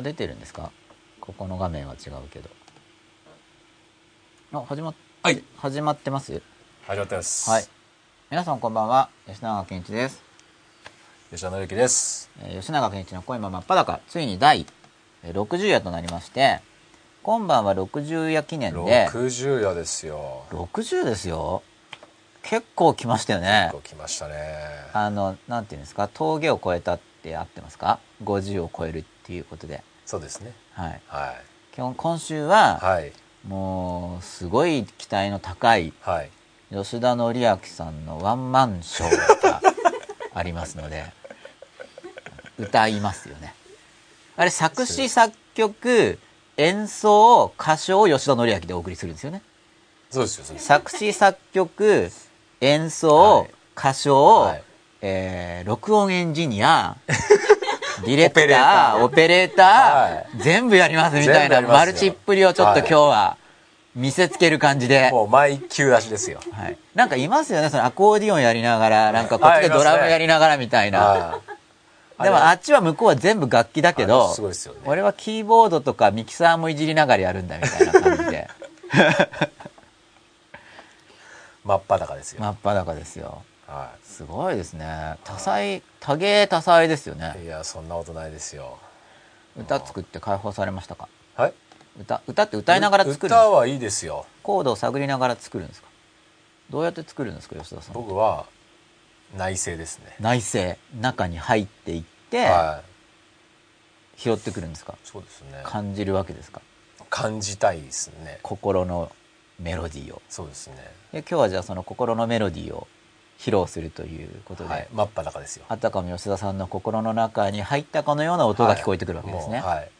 は出てるんですか？ここの画面は違うけど。あ始まっはい。始まってます？始まってます。はい。皆さんこんばんは。吉永健一です、吉田紀之です。えー吉永健一の恋も真っ裸。ついに第えー60夜となりまして今晩は60夜記念で。60夜ですよ。60ですよ？結構来ましたよね。結構来ましたね。あのなんていうんですか？峠を越えたって合ってますか？50を超えるっていうことでそうですね。はい。はい。今日今週は、はい。もうすごい期待の高いはい。吉田紀明さんのワンマンショーがありますので 歌いますよね。あれ作詞作曲演奏歌唱を吉田紀明でお送りするんですよね。そうですよそうです。作詞作曲演奏、はい。歌唱、はい。えー録音エンジニア ディレクターオペレーター、は全部やりますみたいなマルチっぷりをちょっと今日は見せつける感じで、もう毎級出しですよ。はい、なんかいますよねそのアコーディオンやりながらなんかこっちでドラムやりながらみたいな、はい。でもあっちは向こうは全部楽器だけあどれすごいですよね。俺はキーボードとかミキサーもいじりながらやるんだみたいな感じで。真っ裸ですよ、真っ裸ですよはすごいですね。多彩多芸多彩ですよね。いいやそんなことないですよ。歌作って解放されましたか？はい。歌歌って歌いながら作るんですか？歌はいいですよ。コードを探りながら作るんですか？どうやって作るんですか吉田さん？僕は内政ですね。内政。中に入っていってはい。拾ってくるんですか？そうですね。感じるわけですか？感じたいですね。心のメロディーを。そうですね。で今日はじゃあその心のメロディーを披露するということで、はい。真っ裸ですよ。あたかも吉田さんの心の中に入ったかのような音が聞こえてくるわけですね、もうはい。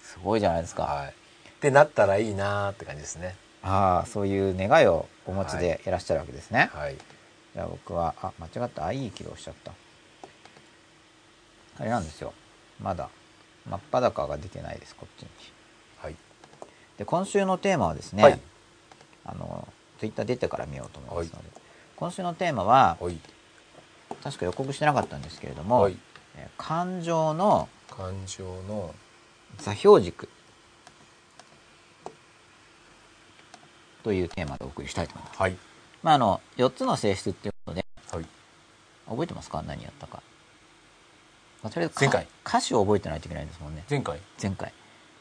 すごいじゃないですか、はい。ってなったらいいなーって感じですね。ああそういう願いをお持ちでい。らっしゃるわけですね、はい。じゃあ僕はあ間違った。あいい起動しちゃった。あれなんですよ。まだ。真っ裸が出てないですこっちに。はい。で今週のテーマはですね、はい。あのツイッター出てから見ようと思いますので、今週のテーマは確か予告してなかったんですけれども、感情の感情の座標軸。というテーマでお送りしたいと思います。はい。まあ、あの4つの性質っていうことではい。覚えてますか？何やったか。まあとりあえずか前回。歌詞を覚えてないといけないんですもんね。前回？前回。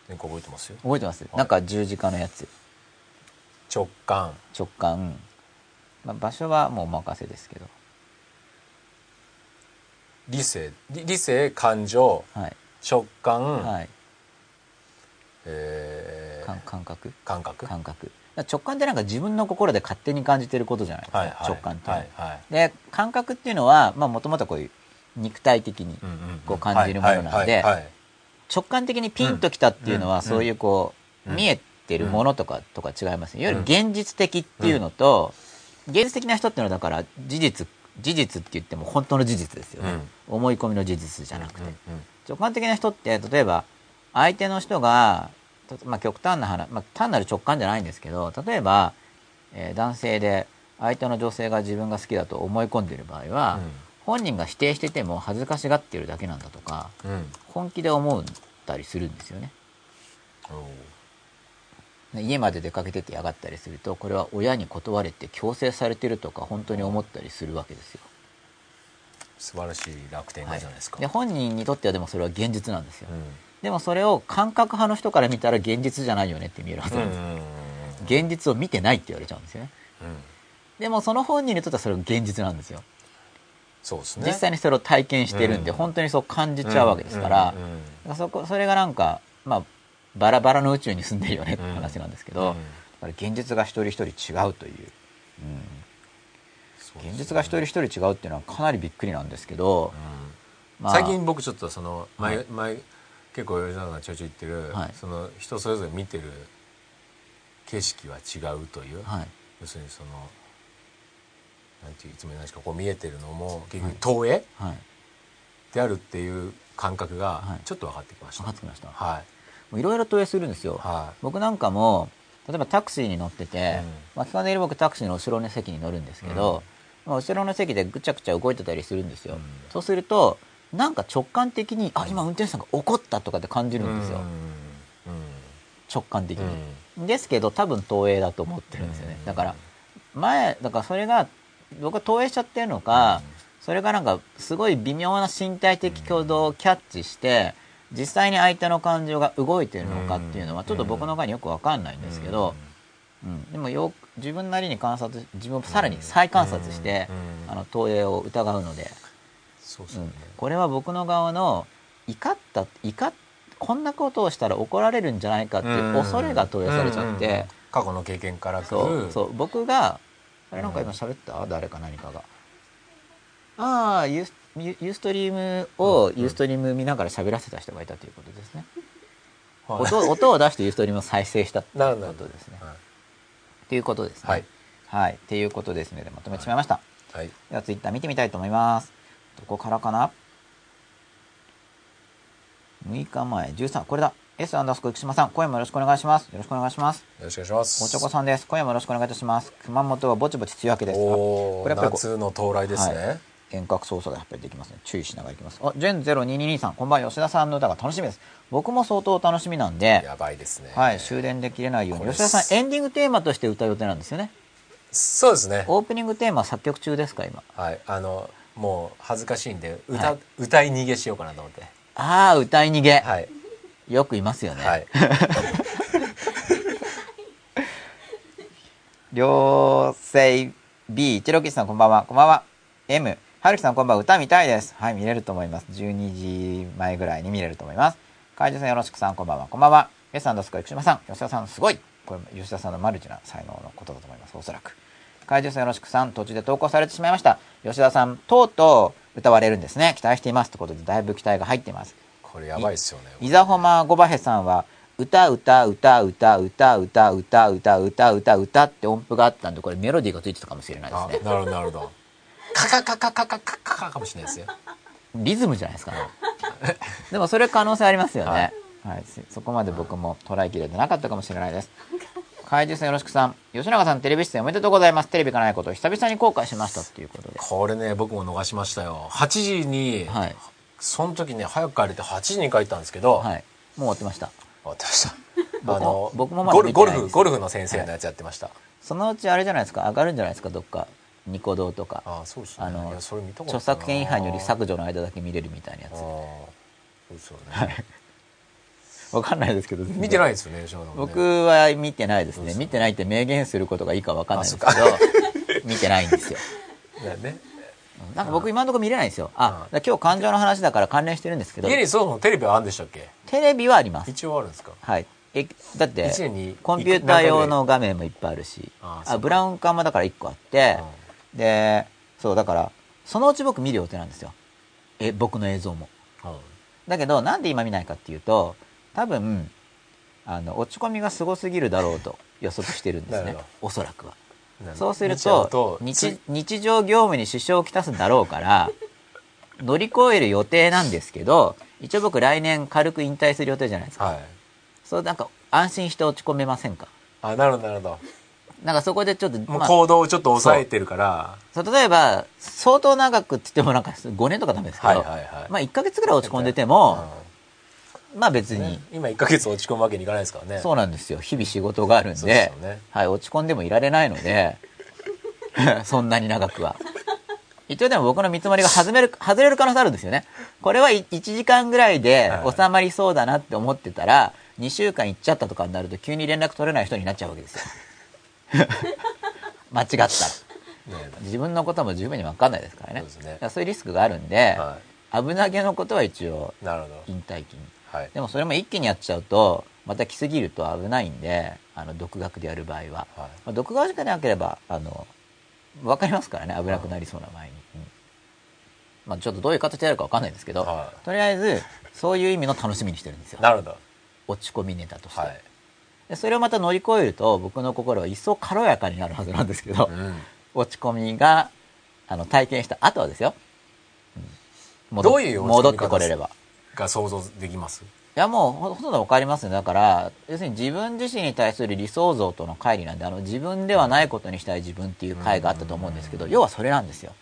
前回覚えてます？よ覚えてます、いなんか十字架のやつ。直感。直感、まあ、場所はもうお任せですけど。理性理理性感情はい、直感、はい、えー感感覚？感覚？感覚。直感ってなんか自分の心で勝手に感じてることじゃないですか、はいはい。直感って。は、はいはい。で感覚っていうのはもともとこういう肉体的にうんうんうん。こう感じるものなんで直感的にピンときたっていうのはうんそういうこううん。見えてるものとかとか違いますね。いわゆる現実的っていうのと現実的な人っていうのはだから事実事実って言っても本当の事実ですよね、思い込みの事実じゃなくて、うんうん直感的な人って例えば相手の人が、とまあ、極端な話、まあ、単なる直感じゃないんですけど例えば、えー男性で相手の女性が自分が好きだと思い込んでいる場合は、本人が否定してても恥ずかしがってるだけなんだとかうん。うん本気で思ったりするんですよね家まで出かけてってやがったりするとこれは親に断れて強制されてるとか本当に思ったりするわけですよ、素晴らしい楽天じゃないですか、で本人にとってはでもそれは現実なんですよ、うん。でもそれを感覚派の人から見たら現実じゃないよねって見えるはずなんです、現実を見てないって言われちゃうんですよね。うん。でもその本人にとってはそれが現実なんですよ。そうですね。実際にそれを体験してるんで、うん。本当にそう感じちゃうわけですからそこそれがなんかまあバラバラの宇宙に住んでるよねって話なんですけど、うん。現実が一人一人違うという、うん、現実が一人一人違うっていうのはかなりびっくりなんですけど、まあ最近僕ちょっとその前,、はい。前結構吉田さんがちょいちょい言ってる、はい。その人それぞれ見てる景色は違うという、はい。要するにそのなんていういつも言いますかこう見えてるのも結局投影はい。であるっていう感覚がはい。ちょっと分かってきました、分かってきました。はいいろいろ投影するんですよ、は僕なんかも例えばタクシーに乗ってて、うん。まあ、基本的に僕タクシーの後ろの席に乗るんですけど、まあ、後ろの席でぐちゃぐちゃ動いてたりするんですよ、うん。そうするとなんか直感的にあ今運転手さんが怒ったとかって感じるんですよ、直感的に、ですけど多分投影だと思ってるんですよね、だから前だからそれが僕は投影しちゃってるのか、それがなんかすごい微妙な身体的挙動をキャッチして実際に相手の感情が動いてるのかっていうのはちょっと僕の中によく分かんないんですけど、うん、でもよ自分なりに観察自分をさらに再観察して、あの投影を疑うので、うんそうそうね、これは僕の側の怒った怒っこんなことをしたら怒られるんじゃないかっていう恐れが投影されちゃって、過去の経験から来そう。るそう。僕があれなんか今喋った？誰か何かが。ああユースユユーストリームをユーストリーム見ながら喋らせた人がいたということですね、はい。音音を出してユーストリームを再生したっていうことですね。はいうことですね。はい、はい、っていうことですね。でまとめてしまいました、はい。ではツイッター見てみたいと思います。どこからかな？6日前。13これだ。S アンダースコ生島さん。今夜もよろしくお願いします。よろしくお願いします。よろしくお願いします。おちょこさんです。今夜もよろしくお願いいたします。熊本はぼちぼち梅雨明けです。あおおこれやっぱりこ夏の到来ですね、はい遠隔操作がやっぱりできますね。注意しながらいきます。あジェン0222さんこんばんは。吉田さんの歌が楽しみです。僕も相当楽しみなんでやばいですね。はい終電で切れないように。吉田さんエンディングテーマとして歌う予定なんですよね。そうですね。オープニングテーマ作曲中ですか今？はいあのもう恥ずかしいんで歌,、はい。歌い逃げしようかなと思って。ああ歌い逃げ、はい。よくいますよね、はい。両性 B 一郎吉さんこんばんは。こんばんは。M 春樹さんこんばんは。歌見たいです。はい見れると思います。12時前ぐらいに見れると思います。海獣さんよろしくさんこんばんは。こんばんは。S アンダースコア生島さん。吉田さんすごい。これ吉田さんのマルチな才能のことだと思います。おそらく。海獣さんよろしくさん途中で投稿されてしまいました。吉田さんとうとう歌われるんですね。期待していますということでだいぶ期待が入っています。これやばいですよね。イザホマゴバヘさんは歌歌歌歌歌歌歌歌歌歌歌って音符があったんでこれメロディーがついてたかもしれないですね。あなるほどなるほどカカカカカカカカカかもしれないですよリズムじゃないですかねでもそれ可能性ありますよね、はいそそこまで僕も捉えきれてなかったかもしれないです怪獣さんよろしくさん吉永さんテレビ出演おめでとうございますテレビがないことを久々に後悔しましたっていうことでこれね僕も逃しましたよ8時に、はいその時ね早く帰れて8時に帰ったんですけど、はいもう終わってました終わってました僕もあの僕もまだゴルフゴルフの先生のやつやってました、そのうちあれじゃないですか上がるんじゃないですかどっかニコ動とか。ああそうですね。あの著作権違反により削除の間だけ見れるみたいなやつ。ああそうですよね、わかんないですけど見てないいですよねね。僕は見てないですね。そうそう見てないって明言することがいいかわかんないですけど 見てないんですよ。だよね。なんか僕今のところ見れないんですよ。あうん。だから今日感情の話だから関連してるんですけど。家にそもそもテレビはあるんでしたっけ？テレビはあります。一応あるんですか？はい。えだってコンピューター用の画面もいっぱいあるし。あブラウン管もだから1個あってでそうだからそのうち僕見る予定なんですよ。え僕の映像も。うんうんだけどなんで今見ないかっていうと多分あの落ち込みがすごすぎるだろうと予測してるんですね。おそらくは。そうすると日つ日常業務に支障をきたすだろうから 乗り越える予定なんですけど一応僕来年軽く引退する予定じゃないですか。はい。そうなんか安心して落ち込めませんか？あなるほどなるほなんかそこでちょっと、どもうまあ行動をちょっと抑えてるから。例えば相当長くって言ってもなんか5年とかダメですけど、まあ1ヶ月ぐらい落ち込んでても、まあ別に、ね。今1か月落ち込むわけにいかないですからね。そうなんですよ。日々仕事があるんではい、落ち込んでもいられないので そんなに長くは。一応でも僕の見積もりが外れる外れる可能性あるんですよね。これは1時間ぐらいではい。収まりそうだなって思ってたら2週間行っちゃったとかになると急に連絡取れない人になっちゃうわけですよ 間違った。らね。自分のことも十分に分かんないですからね。そういうリスクがあるんで、は危なげのことは一応引退期に。はい。でもそれも一気にやっちゃうとまた来すぎると危ないんであの独学でやる場合は、はい。まあ、独学じゃなければあの分かりますからね。危なくなりそうな前に、うん。まあ、ちょっとどういう形でやるか分かんないですけど、はとりあえずそういう意味の楽しみにしてるんですよ。なるほど。落ち込みネタとして、はそれをまた乗り越えると僕の心は一層軽やかになるはずなんですけど、うん。落ち込みがあの体験した後はですよ、うん。戻どういう戻ってこれれば。が想像できます？いやもうほほとんど分かりますねだから要するに自分自身に対する理想像との乖離なんであの自分ではないことにしたい自分っていう回があったと思うんですけど要はそれなんですよ、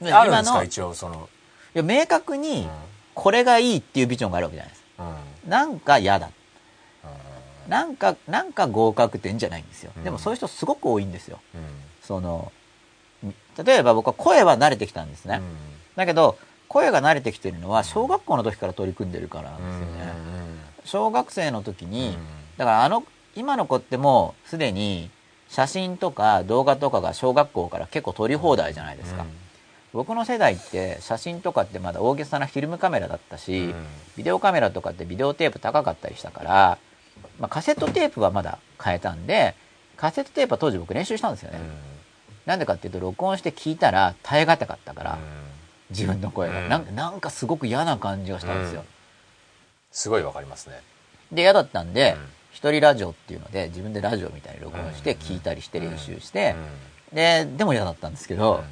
うん。であるんです今のか？一応その。いや明確にこれがいいっていうビジョンがあるわけじゃないですうん。なんか嫌だなんかなんか合格点じゃないんですよ。でもそういう人すごく多いんですよ。うん。その例えば僕は声は慣れてきたんですね、だけど声が慣れてきてるのは小学校の時から取り組んでるからなんですよね、小学生の時に、だからあの今の子ってもうすでに写真とか動画とかが小学校から結構撮り放題じゃないですか、僕の世代って写真とかってまだ大げさなフィルムカメラだったし、ビデオカメラとかってビデオテープ高かったりしたから、まあ、カセットテープはまだ買えたんでカセットテープは当時僕練習したんですよね、なんでかっていうと録音して聞いたら耐え難かったから、自分の声が、うん。なんかなんかすごく嫌な感じがしたんですよ、すごいわかりますね。で嫌だったんで、うん。一人ラジオっていうので自分でラジオみたいに録音して聞いたりして練習して、ででも嫌だったんですけど、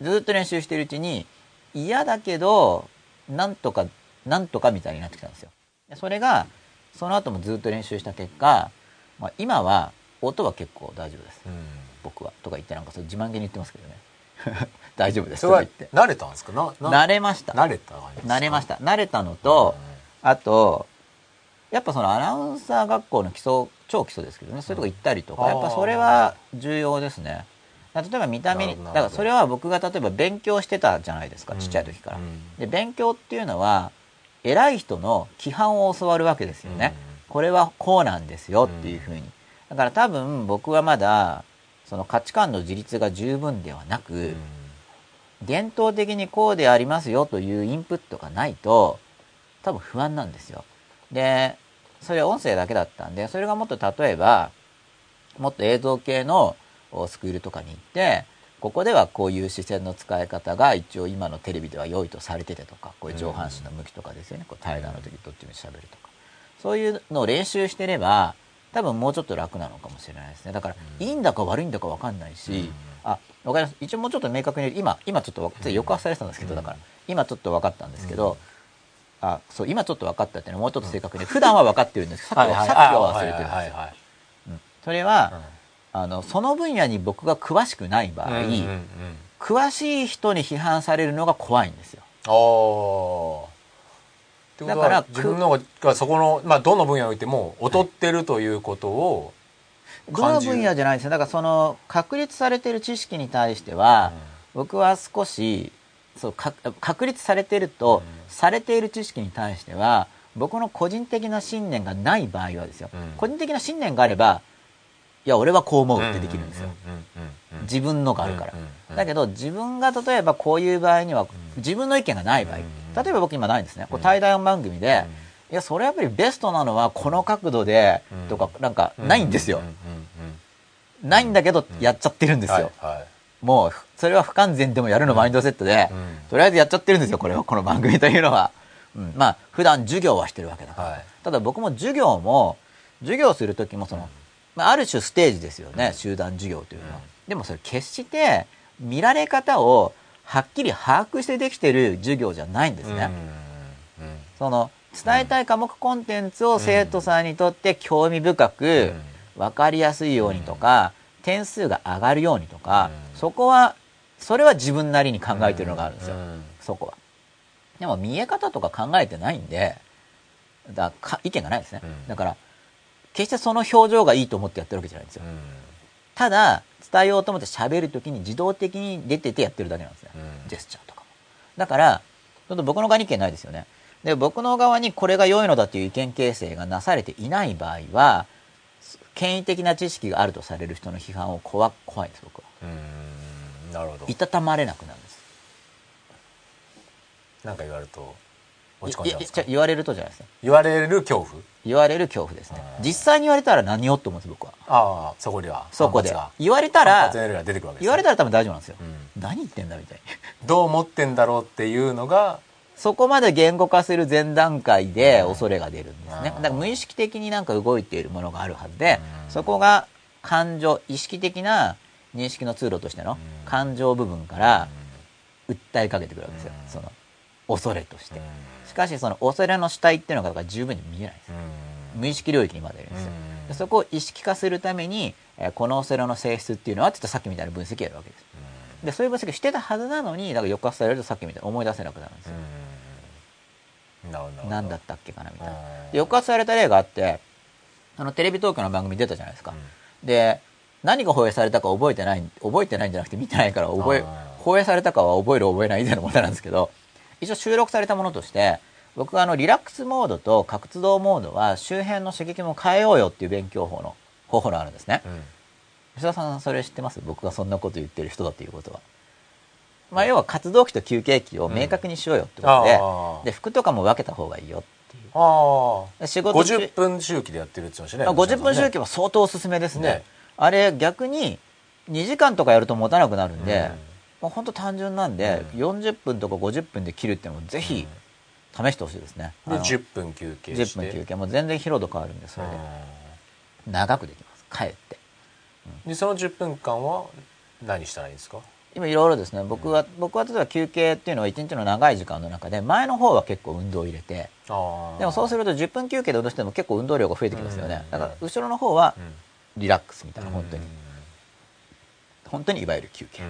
ずっと練習してるうちに嫌だけどなんとかなんとかみたいになってきたんですよ。でそれがその後もずっと練習した結果、まあ、今は音は結構大丈夫です。僕は。とか言ってなんかそう自慢げに言ってますけどね。大丈夫です。それはとか言って。慣れたんですか？慣れました。慣れた慣れました。慣れたのと、あとやっぱそのアナウンサー学校の基礎超基礎ですけどね。そういうとこ行ったりとか、うん。やっぱそれは重要ですね。例えば見た目にだからそれは僕が例えば勉強してたじゃないですかちっちゃい時から、で勉強っていうのは偉い人の規範を教わるわけですよね、これはこうなんですよっていうふうに。だから多分僕はまだその価値観の自立が十分ではなく、伝統的にこうでありますよというインプットがないと多分不安なんですよ。でそれは音声だけだったんでそれがもっと例えばもっと映像系のスクールとかに行ってここではこういう視線の使い方が一応今のテレビでは良いとされててとかこういう上半身の向きとかですよね。こう対談の時どっちもしゃべるとか。そういうのを練習してれば多分もうちょっと楽なのかもしれないですね。だからいいんだか悪いんだか分かんないし、あわかります。一応もうちょっと明確に今今ちょっとわ抑圧されてたんですけどだから今ちょっと分かったんですけど、あそう今ちょっと分かったっていうのはもうちょっと正確に普段は分かってるんですさっきはさっきは忘れてるんですよ。うん。それは、あのその分野に僕が詳しくない場合、詳しい人に批判されるのが怖いんですよ。だから自分のがそこの、まあ、どの分野においても劣ってるということをどの分野じゃないですよ。だからその確立されてる知識に対しては、僕は少しそうか確立されてると、されている知識に対しては僕の個人的な信念がない場合はですよ、個人的な信念があればいや俺はこう思うってできるんですよ。自分のがあるから、だけど自分が例えばこういう場合には自分の意見がない場合、例えば僕今ないんですね。これ対談番組で、いやそれやっぱりベストなのはこの角度でとかなんかないんですよ、ないんだけどやっちゃってるんですよ、もうそれは不完全でもやるのマインドセットで、とりあえずやっちゃってるんですよこれは。この番組というのは、うん、まあ普段授業はしてるわけだから、はい、ただ僕も授業も授業する時もその、まあ、ある種ステージですよね、集団授業というのは、でもそれ決して見られ方をはっきり把握してできてる授業じゃないんですね、その伝えたい科目コンテンツを生徒さんにとって興味深く分かりやすいようにとか、点数が上がるようにとか、そこはそれは自分なりに考えてるのがあるんですよ、そこは。でも見え方とか考えてないんでだか意見がないですね、だから決してその表情がいいと思ってやってるわけじゃないんですよ、ただ伝えようと思って喋る時に自動的に出ててやってるだけなんですね、ジェスチャーとかも。だからちょっと僕の側に意見ないですよね。で僕の側にこれが良いのだという意見形成がなされていない場合は権威的な知識があるとされる人の批判を怖怖いです僕は。なるほど。いたたまれなくなるんです。何か言われると落ち込んじゃうんですか？言われるとじゃないですね。言われる恐怖？言われる恐怖ですね。実際に言われたら何をって思うんです僕は。ああそこでは。そこで。言われたら言われたら多分大丈夫なんですよ、うん、何言ってんだみたいにどう思ってんだろうっていうのがそこまで言語化する前段階で恐れが出るんですね。だから無意識的になんか動いているものがあるはずで、そこが感情、意識的な認識の通路としての感情部分から訴えかけてくるわけですよ。その恐れとして。しかしその恐れの主体っていうのが十分に見えないです。無意識領域にまでいるんですよ。でそこを意識化するために、えこの恐れの性質っていうのはって言ったらさっきみたいな分析やるわけです。でそういう分析してたはずなのにだから抑圧されるとさっきみたいに思い出せなくなるんですよ。何だったっけかなみたいな。抑圧された例があってあのテレビ東京の番組出たじゃないですか、で何が放映されたか覚えてない覚えてないんじゃなくて見てないから覚え放映されたかは覚える覚えない以前のことなんですけど一応収録されたものとして僕はあのリラックスモードと活動モードは周辺の刺激も変えようよっていう勉強法の方法があるんですね、うん。吉田さんそれ知ってます？僕がそんなこと言ってる人だっていうことは。まあ、要は活動期と休憩期を明確にしようよってことで,、あーで服とかも分けた方がいいよっていう。ああ。仕事中50分周期でやってるって言ってましたねまあ、50分周期はは相当おすすめですね。ね。あれ逆に2時間とかやると持たなくなるんで、うんもう本当単純なんで、うん。40分とか50分で切るっていうのもぜひ試してほしいですね、であの10分休憩して。10分休憩。もう全然疲労度変わるんでそれで。長くできます。帰って。うん。でその10分間は何したらいいんですか？今いろいろですね。僕は、僕は例えば休憩っていうのは1日の長い時間の中で前の方は結構運動を入れてあでもそうするると10分休憩で運動しても結構運動量が増えてきますよね、うん。だから後ろの方はリラックスみたいな本当に、本当にいわゆる休憩、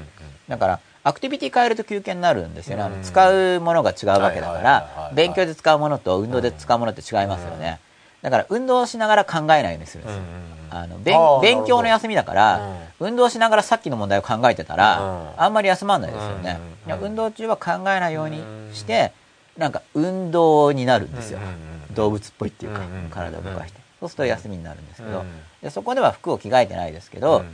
だからアクティビティ変えると休憩になるんですよね、あのうん使うものが違うわけだからはい勉強で使うものと運動で使うものって違いますよね、だから運動しながら考えないようにするんですよ、あの勉強の休みだから、運動しながらさっきの問題を考えてたら、うん。あんまり休まんないですよね、運動中は考えないようにして、なんか運動になるんですよ、動物っぽいっていうか、うん体を動かして、そうすると休みになるんですけど、うん。でそこでは服を着替えてないですけど、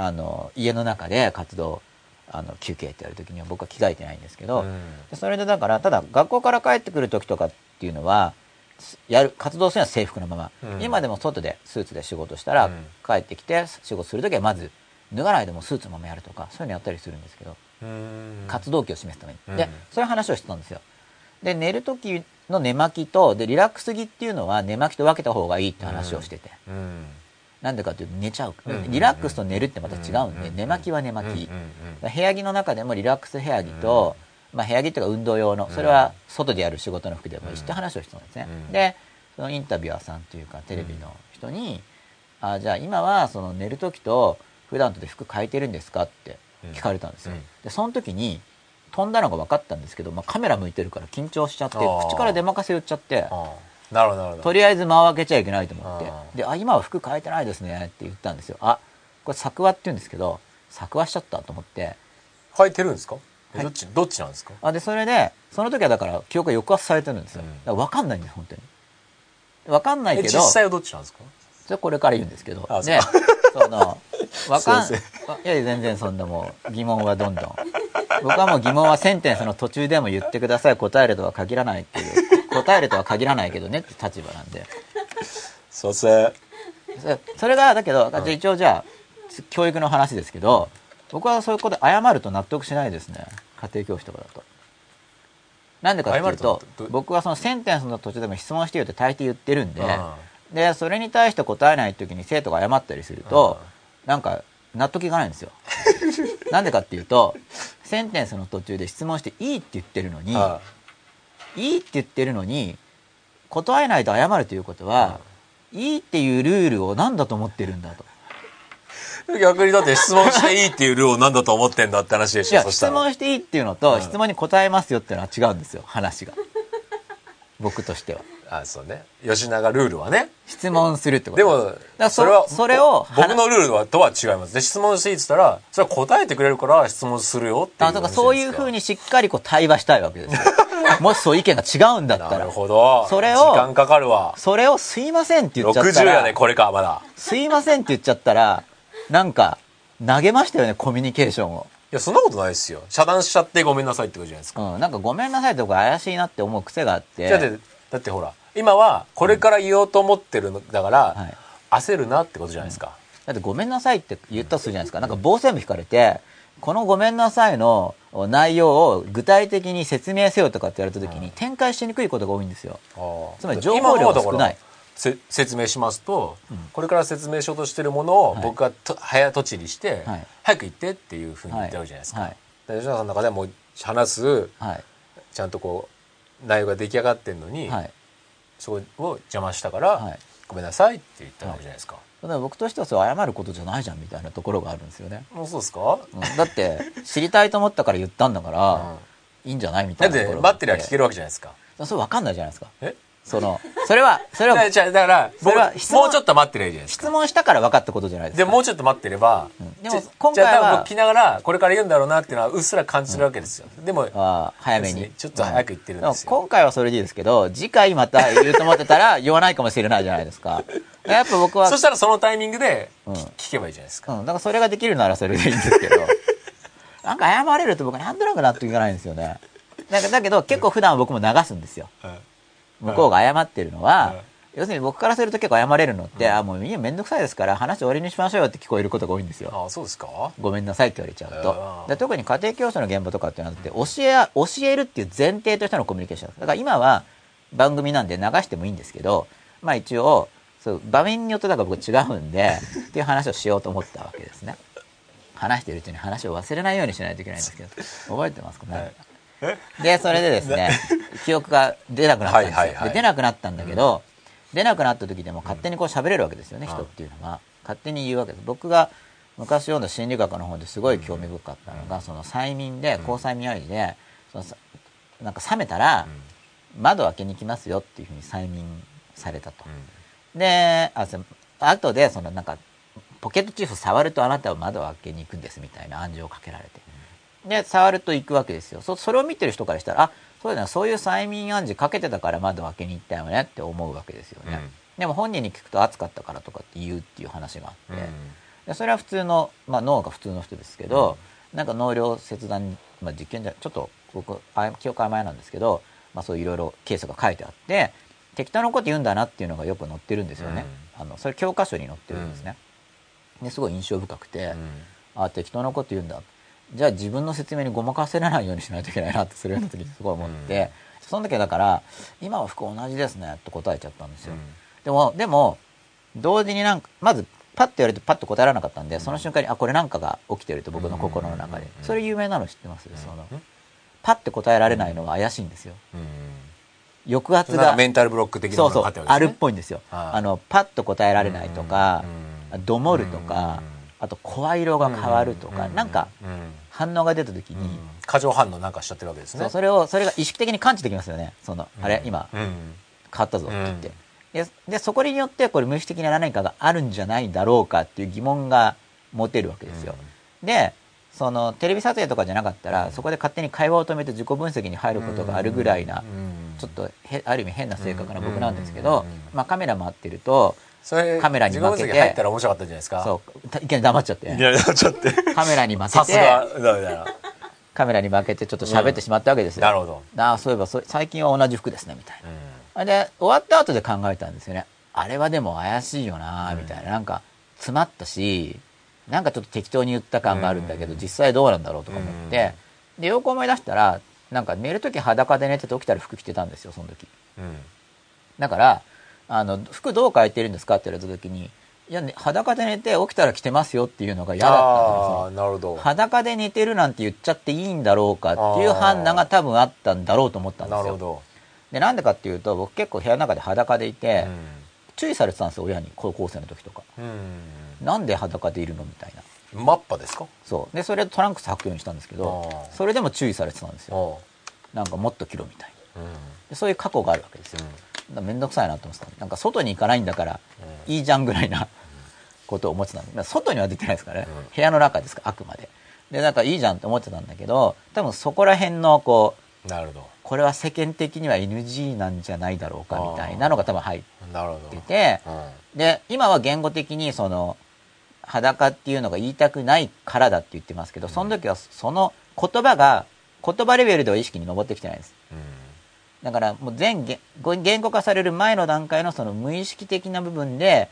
あの家の中で活動あの休憩ってやる時には僕は着替えてないんですけど、でそれでだからただ学校から帰ってくる時とかっていうのはすやる活動するのは制服のまま、うん。今でも外でスーツで仕事したら、うん。帰ってきて仕事する時はまず脱がないでもスーツのままやるとかそういうのやったりするんですけど、活動期を示すために、うん。でそういう話をしてたんですよ。で寝る時の寝巻きとでリラックス着っていうのは寝巻きと分けた方がいいって話をしてて、なんでかっていうと寝ちゃう、うんリラックスと寝るってまた違うんで、うん寝巻きは寝巻き、部屋着の中でもリラックス部屋着と、まあ、部屋着っていうか運動用のそれは外でやる仕事の服でもいいしって話をしてたんですね、うん。でそのインタビュアーさんというかテレビの人に「あじゃあ今はその寝る時と普段とで服変えてるんですか?」って聞かれたんですよ、うん。でその時に飛んだのが分かったんですけど、まあ、カメラ向いてるから緊張しちゃって口から出まかせ言っちゃってなるほどなるほど。とりあえず間を開けちゃいけないと思って。であ今は服変えてないですねって言ったんですよ。あこれ作話って言うんですけど作話しちゃったと思って。履いてるんですか？はい。どっちどっちなんですか？あでそれでその時はだから記憶が抑圧されてるんですよ、うん。分かんないんです本当に。分かんないえけど実際はどっちなんですか？それこれから言うんですけど。あでその 分かんいや全然そんなもう疑問はどんどん。僕はもう疑問はセンテンスの途中でも言ってください。答えるとは限らないっていう答えるとは限らないけどねって立場なんで。すいませ。んそそれがだけど一応じゃあ教育の話ですけど僕はそういうことで謝ると納得しないですね。家庭教師とかだと。なんでかっていうと僕はそのセンテンスの途中でも質問してよって大抵言ってるんで、うんでそれに対して答えない時に生徒が謝ったりすると、なんか納得いかないんですよ。なんでかっていうとセンテンスの途中で質問していいって言ってるのに、いいって言ってるのに答えないと謝るということは、い。いっていうルールを何だと思ってるんだと。逆にだって質問していいっていうルールを何だと思ってんだって話でしいや質問していいっていうのと、うん質問に答えますよっていうのは違うんですよ話が。僕としてはあそうね。吉永ルールはね。質問するってこと。でもそれはそれを僕のルールはとは違います。で質問していいって言ったらそれは答えてくれるから質問するよっていうあだからそういうふうににしっかりこう対話したいわけですよ。もしそう意見が違うんだったら。なるほど。それを時間かかるわ。それを「すいません」って言っちゃった60らやねこれかまだ「すいません」って言っちゃったらなんか投げましたよねコミュニケーションを、いやそんなことないですよ。遮断しちゃってごめんなさいってことじゃないですか。うん、なんかごめんなさいって僕怪しいなって思う癖があって。だってだってほら今はこれから言おうと思ってるのだから、はい。焦るなってことじゃないですか、だってごめんなさいって言ったとするじゃないですか。なんか防線部引かれて、このごめんなさいの内容を具体的に説明せよとかって言われた時に展開しにくいことが多いんですよ。つまり情報量が少ない。説明しますと、これから説明しようとしてるものをはい。僕がと早とちりして、はい。早く言ってっていうふうに言ってあるじゃないですか。はい。で吉永さんの中ではもう話すはい。ちゃんとこう内容が出来上がってるのに、はい。そこを邪魔したから、はいごめんなさいって言ったわけじゃないですか。ただ僕としてはそれ謝ることじゃないじゃんみたいなところがあるんですよね。もうそうですか、うんだって知りたいと思ったから言ったんだから、いいんじゃないみただっていなところがあバッテリーは聞けるわけじゃないですか。それ分かんないじゃないですか。え？その、それは、それは、じゃあだから、僕質問もうちょっと待ってりゃいいじゃないですか。質問したから分かったことじゃないですで、か。もうちょっと待ってれば、でもじゃ今回は僕聞きながら、これから言うんだろうなっていうのはうっすら感じてるわけですよ。でも、ああ早めに。ちょっと早く言ってるんですよも今回はそれでいいですけど、次回また言うと思ってたら言わないかもしれないじゃないですか。やっぱ僕は、そしたらそのタイミングでうん聞聞けばいいじゃないですか。うん、だからそれができるならそれでいいんですけど、なんか謝れると僕なんとなく納得いかないんですよね。だだけど結構普段は僕も流すんですよ。向こうが謝ってるのは、要するに僕からすると結構謝れるのって、あ、もういいよめんどくさいですから話終わりにしましょうよって聞こえることが多いんですよ。ああ、そうですか？ごめんなさいって言われちゃうあとー。で特に家庭教師の現場とかっていうのはだって教え、教えるっていう前提としてのコミュニケーション。だから今は番組なんで流してもいいんですけど、まあ一応、そう場面によってだから僕違うんで、っていう話をしようと思ったわけですね。話してるうちに話を忘れないようにしないといけないんですけど、覚えてますかね？で、それでですね、記憶が出なくなったんですよ。はいはいはいで出なくなったんだけど、出なくなった時でも勝手にこう喋れるわけですよね、うん人っていうのは。勝手に言うわけです。僕が昔読んだ心理学の本ですごい興味深かったのが、その催眠で、交際見合いで、そのさなんか冷めたら、窓を開けに行きますよっていうふうに催眠されたと。で、あ、そ後で、そのなんか、ポケットチーフ触るとあなたは窓を開けに行くんですみたいな暗示をかけられて。で、触ると行くわけですよ。そそれを見てる人からしたら、あ、そうだな、そういう催眠暗示かけてたから窓を開けに行ったよねって思うわけですよね。うん。でも本人に聞くと暑かったからとかって言うっていう話があって、それは普通の、まあ、脳が普通の人ですけど、なんか脳量切断、まあ、実験じゃちょっと僕あ記憶曖昧なんですけど、まあ、そういろいろケースが書いてあって適当なこと言うんだなっていうのがよく載ってるんですよね、あのそれ教科書に載ってるんですね、ですごい印象深くて、あ適当なこと言うんだじゃあ自分の説明にごまかせられないようにしないといけないなってそれの時にすごい思って、うん。その時はだから「今は服同じですね」と答えちゃったんですよ、でもでも同時になんかまずパッと言われてパッと答えられなかったんで、その瞬間にあこれなんかが起きてると僕の心の中で、うん。それ有名なの知ってます、ん。そのうんパッて答えられないのは怪しいんですよ。うん。抑圧がメンタルブロック的なのがあったわけですね。あるっぽいんですよ。はいあのパッと答えられないとかうん。どもるとかあと声色が変わるとかうんなんかうん。反応が出た時に、うん。過剰反応なんかしちゃってるわけですね。それをそれが意識的に感知できますよね。その、あれ今うん。変わったぞって言って、ででそこによってこれ無意識的な何かがあるんじゃないだろうかっていう疑問が持てるわけですよ、でそのテレビ撮影とかじゃなかったら、そこで勝手に会話を止めて自己分析に入ることがあるぐらいな、ちょっとへある意味変な性格な僕なんですけど、うん。まあ、カメラ回ってるとそれカメラに負けて。入ったら面白かったんじゃないですか？そう。たいきなり黙っちゃって。いやちょっと。カメラに負けさすがてだカメラに負けてちょっと喋ってしまったわけですよ、なるほど。ああそういえばそ最近は同じ服ですねみたいな。うん。あれで終わった後で考えたんですよね。あれはでも怪しいよなみたいな、なんか詰まったしなんかちょっと適当に言った感があるんだけど、うん。実際どうなんだろうとか思って、でよく思い出したらなんか寝る時裸で寝てて起きたら服着てたんですよその時。うん。だからあの服どう変えてるんですかって言われた時にいや、ね、裸で寝て起きたら着てますよっていうのが嫌だったんですあよ裸で寝てるなんて言っちゃっていいんだろうかっていう判断が多分あったんだろうと思ったんですよ。なるほど。でなんでかっていうと僕結構部屋の中で裸でいて、うん。注意されてたんですよ親に高校生の時とか。うん。なんで裸でいるのみたいな。マッパですか？そう。でそれでトランクス履くようにしたんですけどそれでも注意されてたんですよ。おなんかもっと着ろみたいな。ううん。でそういう過去があるわけですよ。だからめんどくさいなと思ってたなんか外に行かないんだからいいじゃんぐらいなことを思ってたんで外には出てないですからね、うん。部屋の中ですからあくまで。でなんかいいじゃんって思ってたんだけど多分そこら辺のこうなるほこれは世間的には NG なんじゃないだろうかみたいなのが多分入っててうん。で今は言語的にその裸っていうのが言いたくないからだって言ってますけどその時はその言葉が言葉レベルでは意識に上ってきてないですだからもう全言言語化される前の段階のその無意識的な部分で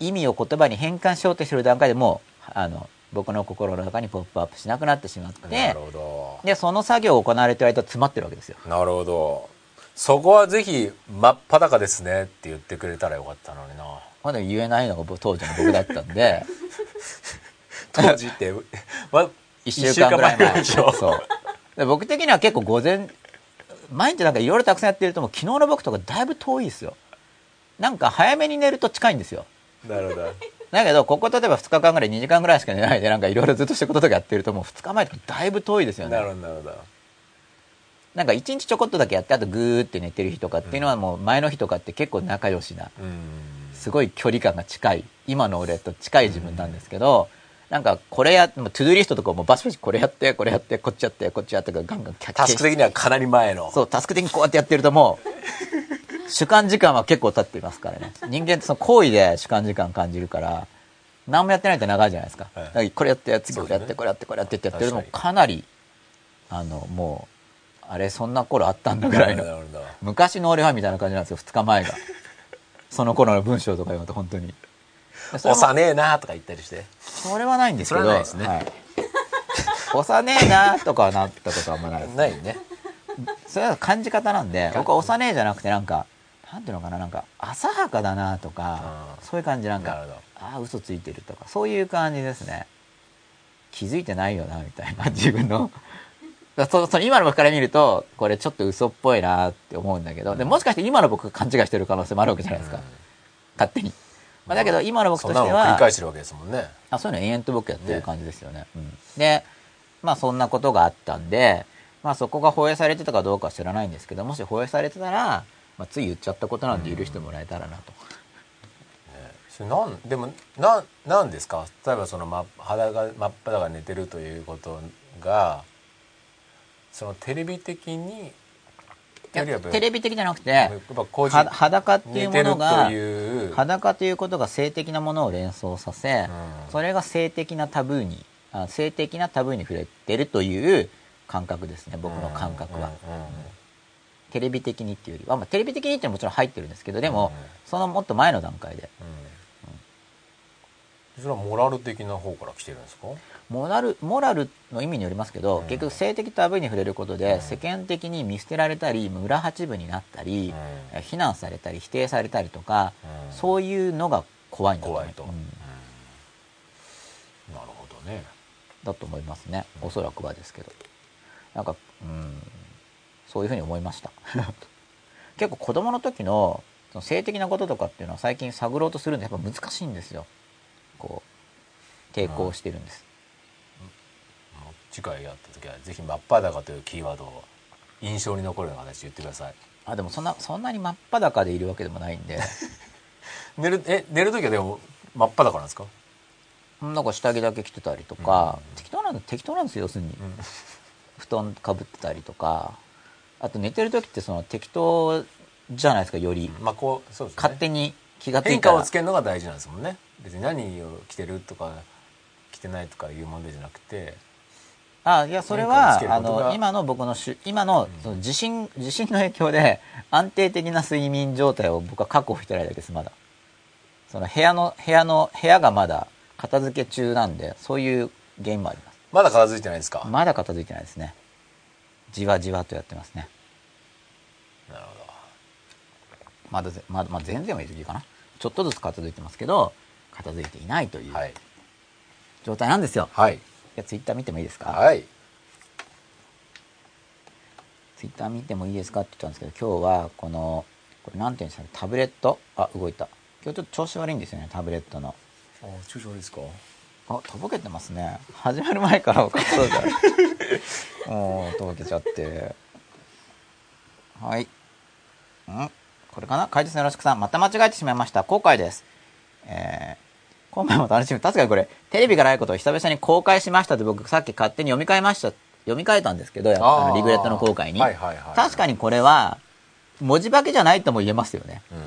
意味を言葉に変換しようとしてる段階でもうあの僕の心の中にポップアップしなくなってしまっなてるほど。でその作業を行われてる間詰まってるわけですよ。なるほど。そこはぜひ真っ裸ですねって言ってくれたらよかったのにな。まだ言えないのが僕当時の僕だったんで。当時って わ1週間ぐらい前でしょ。そう。で僕的には結構午前毎日なんかいろいろたくさんやってるともう昨日の僕とかだいぶ遠いですよ。なんか早めに寝ると近いんですよ。なるほど。だけどここ例えば2日間ぐらい2時間ぐらいしか寝ないでなんかいろいろずっとしたこととかやってるともう2日前とかだいぶ遠いですよね。なるほどなるほど。なんか一日ちょこっとだけやってあとグーって寝てる日とかっていうのはもう前の日とかって結構仲良しなうん。すごい距離感が近い今の俺と近い自分なんですけど、なんかこれやもトゥドゥリストとかもバシバシこれやってこれやってこっちやってこっちやってガンガンキャッタスク的にはかなり前のそうタスク的にこうやってやってるともう主観時間は結構経っていますからね人間ってその行為で主観時間感じるから何もやってないと長いじゃないですか,、はいかこれやって次これやっそうですねてこれやってこれやってってやってるともかなりあのもうあれそんな頃あったんだぐらいの昔の俺はみたいな感じなんですよ2日前がその頃の文章とか読むと本当に幼えなとか言ったりして。それはないんですけどね。はい、幼えなとかはなったことはあんまないです。ないね。それは感じ方なんで僕は幼えじゃなくてなんかなんていうのかななんか浅はかだなとかうんそういう感じなんかああ嘘ついてるとかそういう感じですね。気づいてないよなみたいな自分の。だ そその今の僕から見るとこれちょっと嘘っぽいなって思うんだけどでもしかして今の僕が勘違いしてる可能性もあるわけじゃないですか、勝手に、まあ、だけど今の僕としてそんなのを繰りは返してるわけですもんね。あそういうの延々と僕やってる感じですよね。うん、でまあそんなことがあったんで、まあ、そこが放映されてたかどうかは知らないんですけどもし放映されてたら、まあ、つい言っちゃったことなんで許してもらえたらなと。なんでもなんなんですか？例えばその真肌が真っ裸が寝てるということがそのテレビ的にテレビ的じゃなくて裸っていうものが裸ということが性的なものを連想させ、うん。それが性的なタブーにあ性的なタブーに触れてるという感覚ですね僕の感覚は、うんうんうんテレビ的にっていうよりは、まあ、テレビ的にってもちろん入ってるんですけどでも、うん。そのもっと前の段階で。うん。それはモラル的な方から来てるんですか？モラルモラルの意味によりますけど、うん。結局性的タブーに触れることで、うん。世間的に見捨てられたり裏八分になったり、うん。非難されたり否定されたりとか、うん。そういうのが怖いんだと怖いと、うん。うん。なるほどね。だと思いますね。おそらくはですけど。なんかうん。そういうふうに思いました。結構子供の時のその性的なこととかっていうのは最近探ろうとするんでやっぱ難しいんですよ。こう抵抗してるんです、もう次回やった時はぜひ「真っ裸」というキーワードを印象に残るような形で言ってください。あでもそんなそんなに真っ裸でいるわけでもないんで。寝るえ寝る時はでも真っ裸なんですか、なんか下着だけ着てたりとか、うん。適当なんだ適当なんですよ要するに。うん。布団かぶってたりとか。あと寝てる時ってその適当じゃないですかより、まあこうそうね。勝手に気がつい変化をつけるのが大事なんですもんね。別に何を着てるとか着てないとかいう問題じゃなくてあいやそれはあの今の僕のしゅ今のうんその地震地震の影響で 安定的な睡眠状態を僕は確保してないだけですまだ。その部屋の部屋の部屋がまだ片付け中なんでそういう原因もあります。まだ片付いてないですか、まだ片付いてないですね。じわじわとやってますね。なるほまだぜまだ、まあ、全然は言い過ぎかな。ちょっとずつ片付いてますけど片付いていないというどはい。状態なんですよ、はいいやツイッター見てもいいですか、はい。ツイッター見てもいいですか？って言ったんですけど今日はこのこれなんていうんですかね？タブレット？あ動いた。今日ちょっと調子悪いんですよねタブレットの。あ中小ですか？あとぼけてますね。始まる前から分かったじゃんもうとぼけちゃって。はい。ん？これかな？怪術のよろしくさん。また間違えてしまいました。後悔です。えー今回も楽しみ。確かにこれテレビがないことを久々に公開しましたって僕さっき勝手に読み替えました。読み替えたんですけどやっぱあのリグレットの公開に、はいはいはい確かにこれは文字化けじゃないとも言えますよね。うい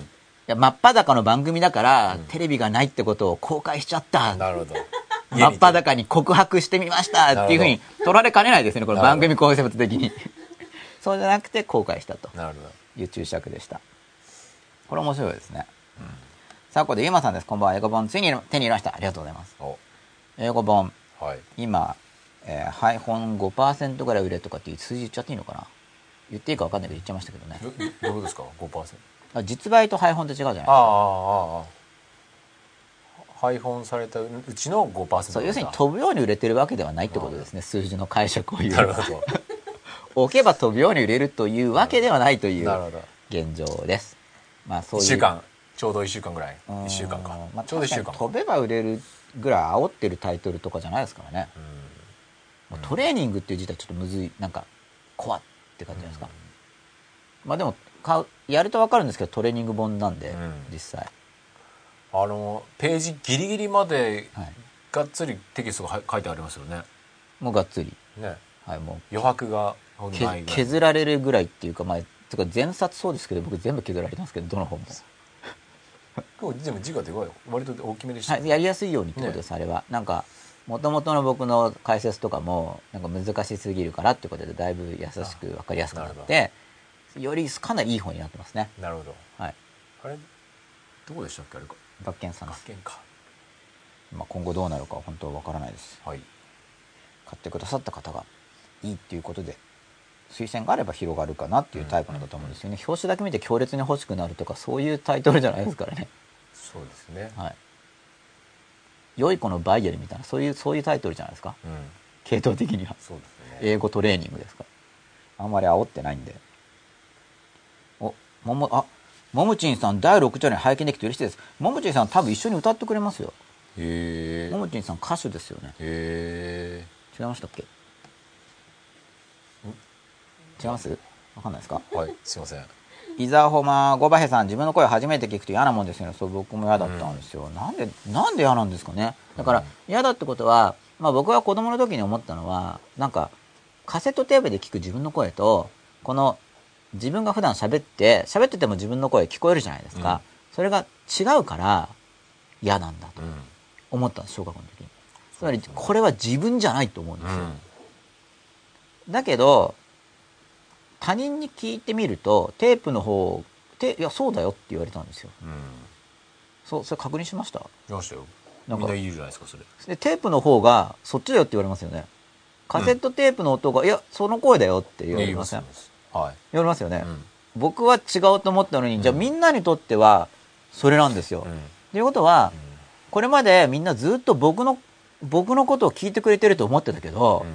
や真っ裸の番組だから、うん。テレビがないってことを公開しちゃった。んなるほど。真っ裸に告白してみました。っていうふうに取られかねないですねこの番組コンセプト的に。そうじゃなくて公開したと。いう注釈でした。これ面白いですね、さあここでゆうまさんです。こんばんは。英語本ついに手に入れました。ありがとうございます。お。英語本。はい。今、えー、配本5%ぐらい売れとかっていう数字言っちゃっていいのかな？言っていいか分かんないけど言っちゃいましたけどね。どどうですか？5%あ実売と配本って違うじゃないですああかああああ配本されたうちの5%そう要するに飛ぶように売れてるわけではないってことですね。数字の解釈を言う。なるほど。置けば飛ぶように売れるというわけではないという現状です。まあそう1いう週間ちょうど1週間ぐらい。うん。1週間か、まあ、ちょうど1週間。飛べば売れるぐらい煽ってるタイトルとかじゃないですからね、うん。トレーニングっていう自体ちょっとむずいなんか怖っって感じじゃないですか、まあでも買うやると分かるんですけどトレーニング本なんで、うん。実際。あのページギリギリまではい。がっつりテキストがは書いてありますよね。もうがっつり。ね。はいもう。余白が削られるぐらいっていうかまあてか全冊そうですけど僕全部削られてますけどどの本も、でも字がでかい割と大きめでした、はい、やりやすいようにってことです、あれは。なんかもともとの僕の解説とかもなんか難しすぎるからってことでだいぶ優しく分かりやすくなってよりかなりいい本になってますね。なるほど。はい。あれどこでしたっけあれか？学研さんです、学研か。まあ、今後どうなるかは本当わからないです。はい。買ってくださった方がいいっていうことで推薦があれば広がるかなっていうタイプなんだと思うんですよね、表紙だけ見て強烈に欲しくなるとかそういうタイトルじゃないですからね。そうですね。はい。良い子のバイエルみたいなそういうそういうタイトルじゃないですか。うん。系統的には。そうですね。英語トレーニングですか。らあんまり煽ってないんで。おももあももちんさん第6チャレン拝見できて嬉しいです。ももちんさん多分一緒に歌ってくれますよ。へえももちんさん歌手ですよね。へ違いましたっけ？違います？わかんないですか？えはいすいません。伊沢ホマゴバヘさん自分の声を初めて聞くと嫌なもんですよね。そう僕も嫌だったんですよ、なんでなんで嫌なんですかね？だから嫌だってことは、まあ、僕が子供の時に思ったのはなんかカセットテープで聞く自分の声とこの自分が普段喋って喋ってても自分の声聞こえるじゃないですか、それが違うから嫌なんだとうん。思ったんです小学校の時に。つまりこれは自分じゃないと思うんですよ、だけど他人に聞いてみるとテープの方ていやそうだよって言われたんですよ。うん。そうそれ確認しました？見ましたよ。なんか。みんないるじゃないですかそれ。でテープの方がそっちだよって言われますよね。カセットテープの音が、いやその声だよって言われません言いますはい。言われますよね、うん。僕は違うと思ったのに、じゃあみんなにとってはそれなんですよ、うん。っていうことはこれまでみんなずっと僕の僕のことを聞いてくれてると思ってたけど、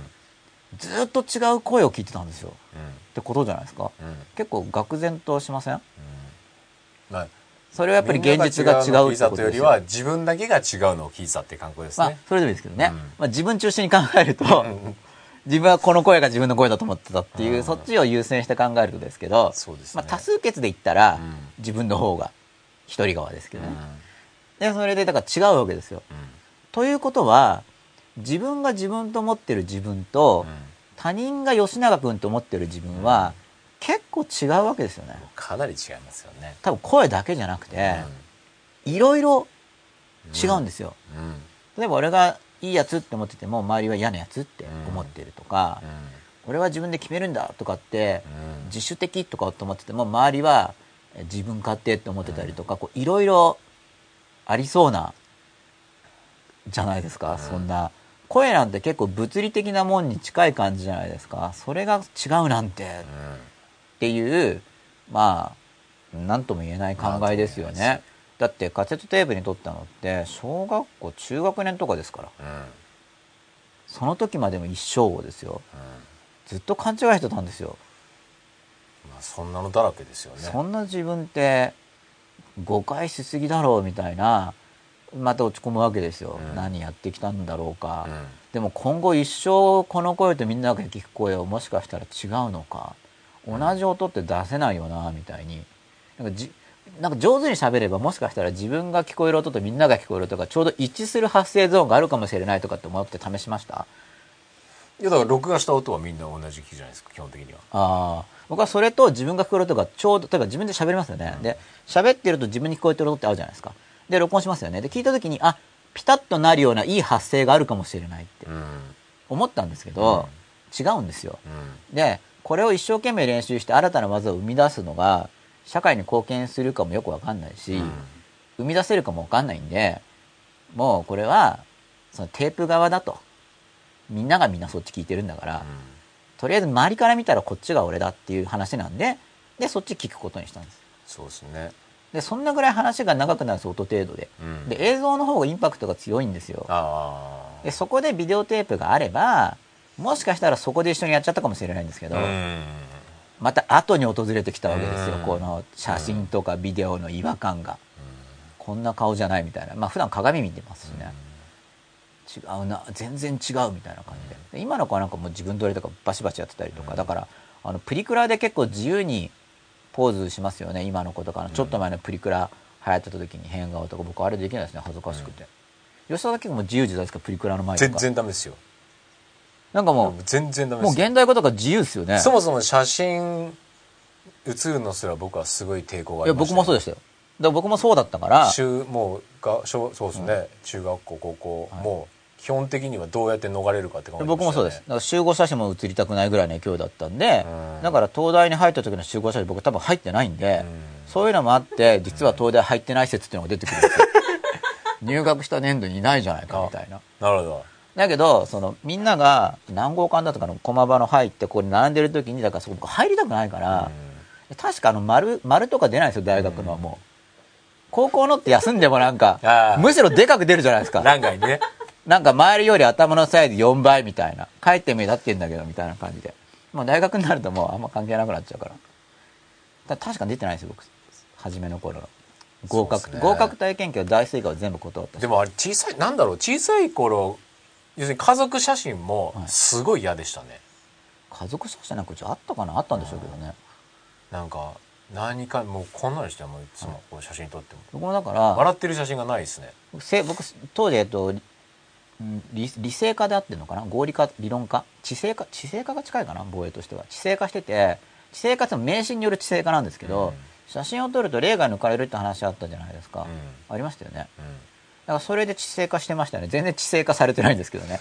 ずっと違う声を聞いてたんですよ。ってことじゃないですか。うん。うん結構愕然としません？まあそれはやっぱり現実が違うってことですよ。というよりは自分だけが違うのを聞いてたって感覚です。まあね、それでもいいですけどね、うん。まあ、自分中心に考えると、自分はこの声が自分の声だと思ってたっていう、うん。そっちを優先して考えるとですけどね。まあ、多数決で言ったら、うん。自分の方が一人側ですけどね、うん。でそれでだから違うわけですよ。ということは自分が自分と思ってる自分と、他人が吉永君と思ってる自分は、結構違うわけですよね。かなり違いますよね。多分声だけじゃなくて、いろいろ違うんですよ。例えば俺がいいやつって思ってても周りは嫌なやつって思ってるとか、俺は自分で決めるんだとかって、うん。自主的とかって思ってても周りはえ自分勝手って思ってたりとかこういろいろありそうなじゃないですか、そんな声なんて結構物理的なもんに近い感じじゃないですか。それが違うなんて。っていうまあ何とも言えない考えですよね。だってカセットテープに撮ったのって小学校中学年とかですから。その時までも一生ですよ。ずっと勘違いしてたんですよ。まあそんなのだらけですよね。そんな自分って誤解しすぎだろうみたいなまた落ち込むわけですよ、うん。何やってきたんだろうか、うん。でも今後一生この声とみんなが聞く声をもしかしたら違うのか。同じ音って出せないよなみたいに。なんかじなんか上手に喋ればもしかしたら自分が聞こえる音とみんなが聞こえる音がちょうど一致する発生ゾーンがあるかもしれないとかって思って試しました？いやだから録画した音はみんな同じ聞きじゃないですか基本的には。ああ僕はそれと自分が聞こえる音がちょうど例えば自分で喋りますよね、で喋ってると自分に聞こえてる音ってあるじゃないですかで録音しますよね。で聞いた時にあピタッとなるようないい発声があるかもしれないってうん。思ったんですけど、違うんですよ。うん。でこれを一生懸命練習して新たな技を生み出すのが社会に貢献するかもよくわかんないし、うん。生み出せるかもわかんないんでもうこれはそのテープ側だと。みんながみんなそっち聞いてるんだから、とりあえず周りから見たらこっちが俺だっていう話なんででそっち聞くことにしたんです。そうですねでそんなぐらい話が長くなるんです音程度で。うん。で映像の方がインパクトが強いんですよ。でそこでビデオテープがあればもしかしたらそこで一緒にやっちゃったかもしれないんですけど、うん。また後に訪れてきたわけですよ、うん。この写真とかビデオの違和感が、こんな顔じゃないみたいな。まあ普段鏡見てますしね、違うな全然違うみたいな感じで。で今の子はなんかもう自分撮りとかバシバシやってたりとか。だからあのプリクラで結構自由にポーズしますよね今の子とかの。ちょっと前のプリクラ流行ってた時に変顔とか僕あれできないですね恥ずかしくて、吉田だけも自由自在ですかプリクラの前と全か然ダメですよ。なんかもう全然ダメもうですよ。現代語とか自由ですよね。そもそも写真写るのすら僕はすごい抵抗があいやりました。僕もそうでしたよ。だ僕もそうだったから。中もうが小そうですね、中学校高校、もう基本的にはどうやって逃れるかって考えね。僕もそうです。だから集合写真も写りたくないぐらいの勢いだったんでうん。だから東大に入った時の集合写真僕多分入ってないんでうん。そういうのもあって実は東大入ってない説っていうのが出てくるんですよ。入学した年度にいないじゃないかみたいな。なるほど。だけどそのみんなが何号館だとかの駒場の入ってここに並んでる時にだからそこ僕入りたくないから、確かあの丸丸とか出ないんですよ大学の。はもう、高校のって休んでもなんかむしろでかく出るじゃないですか。欄外にねなんか周りより頭のサイズ4倍みたいな。帰って目立ってんだけどみたいな感じで。もう大学になるともうあんま関係なくなっちゃうから。だ確かに出てないんですよ僕。初めの頃の。合格、ね。合格体験記は大水化は全部断ったしでもあれ小さいなんだろう。小さい頃要するに家族写真もすごい嫌でしたね、家族写真なんかうちあったかな？あったんでしょうけどね。なんか何かもうこんなにしてもいつもこう写真撮っても。僕もだから笑ってる写真がないですね。せ僕当時えっとうん理理性科であってるのかな？合理化？理論化？地政科地政科が近いかな？防衛としては。地政科してて地政科って迷信による地政科なんですけど、うん。写真を撮ると霊が抜かれるって話あったじゃないですか、ありましたよね。だからそれで地政化してましたよね。全然地政化されてないんですけどね。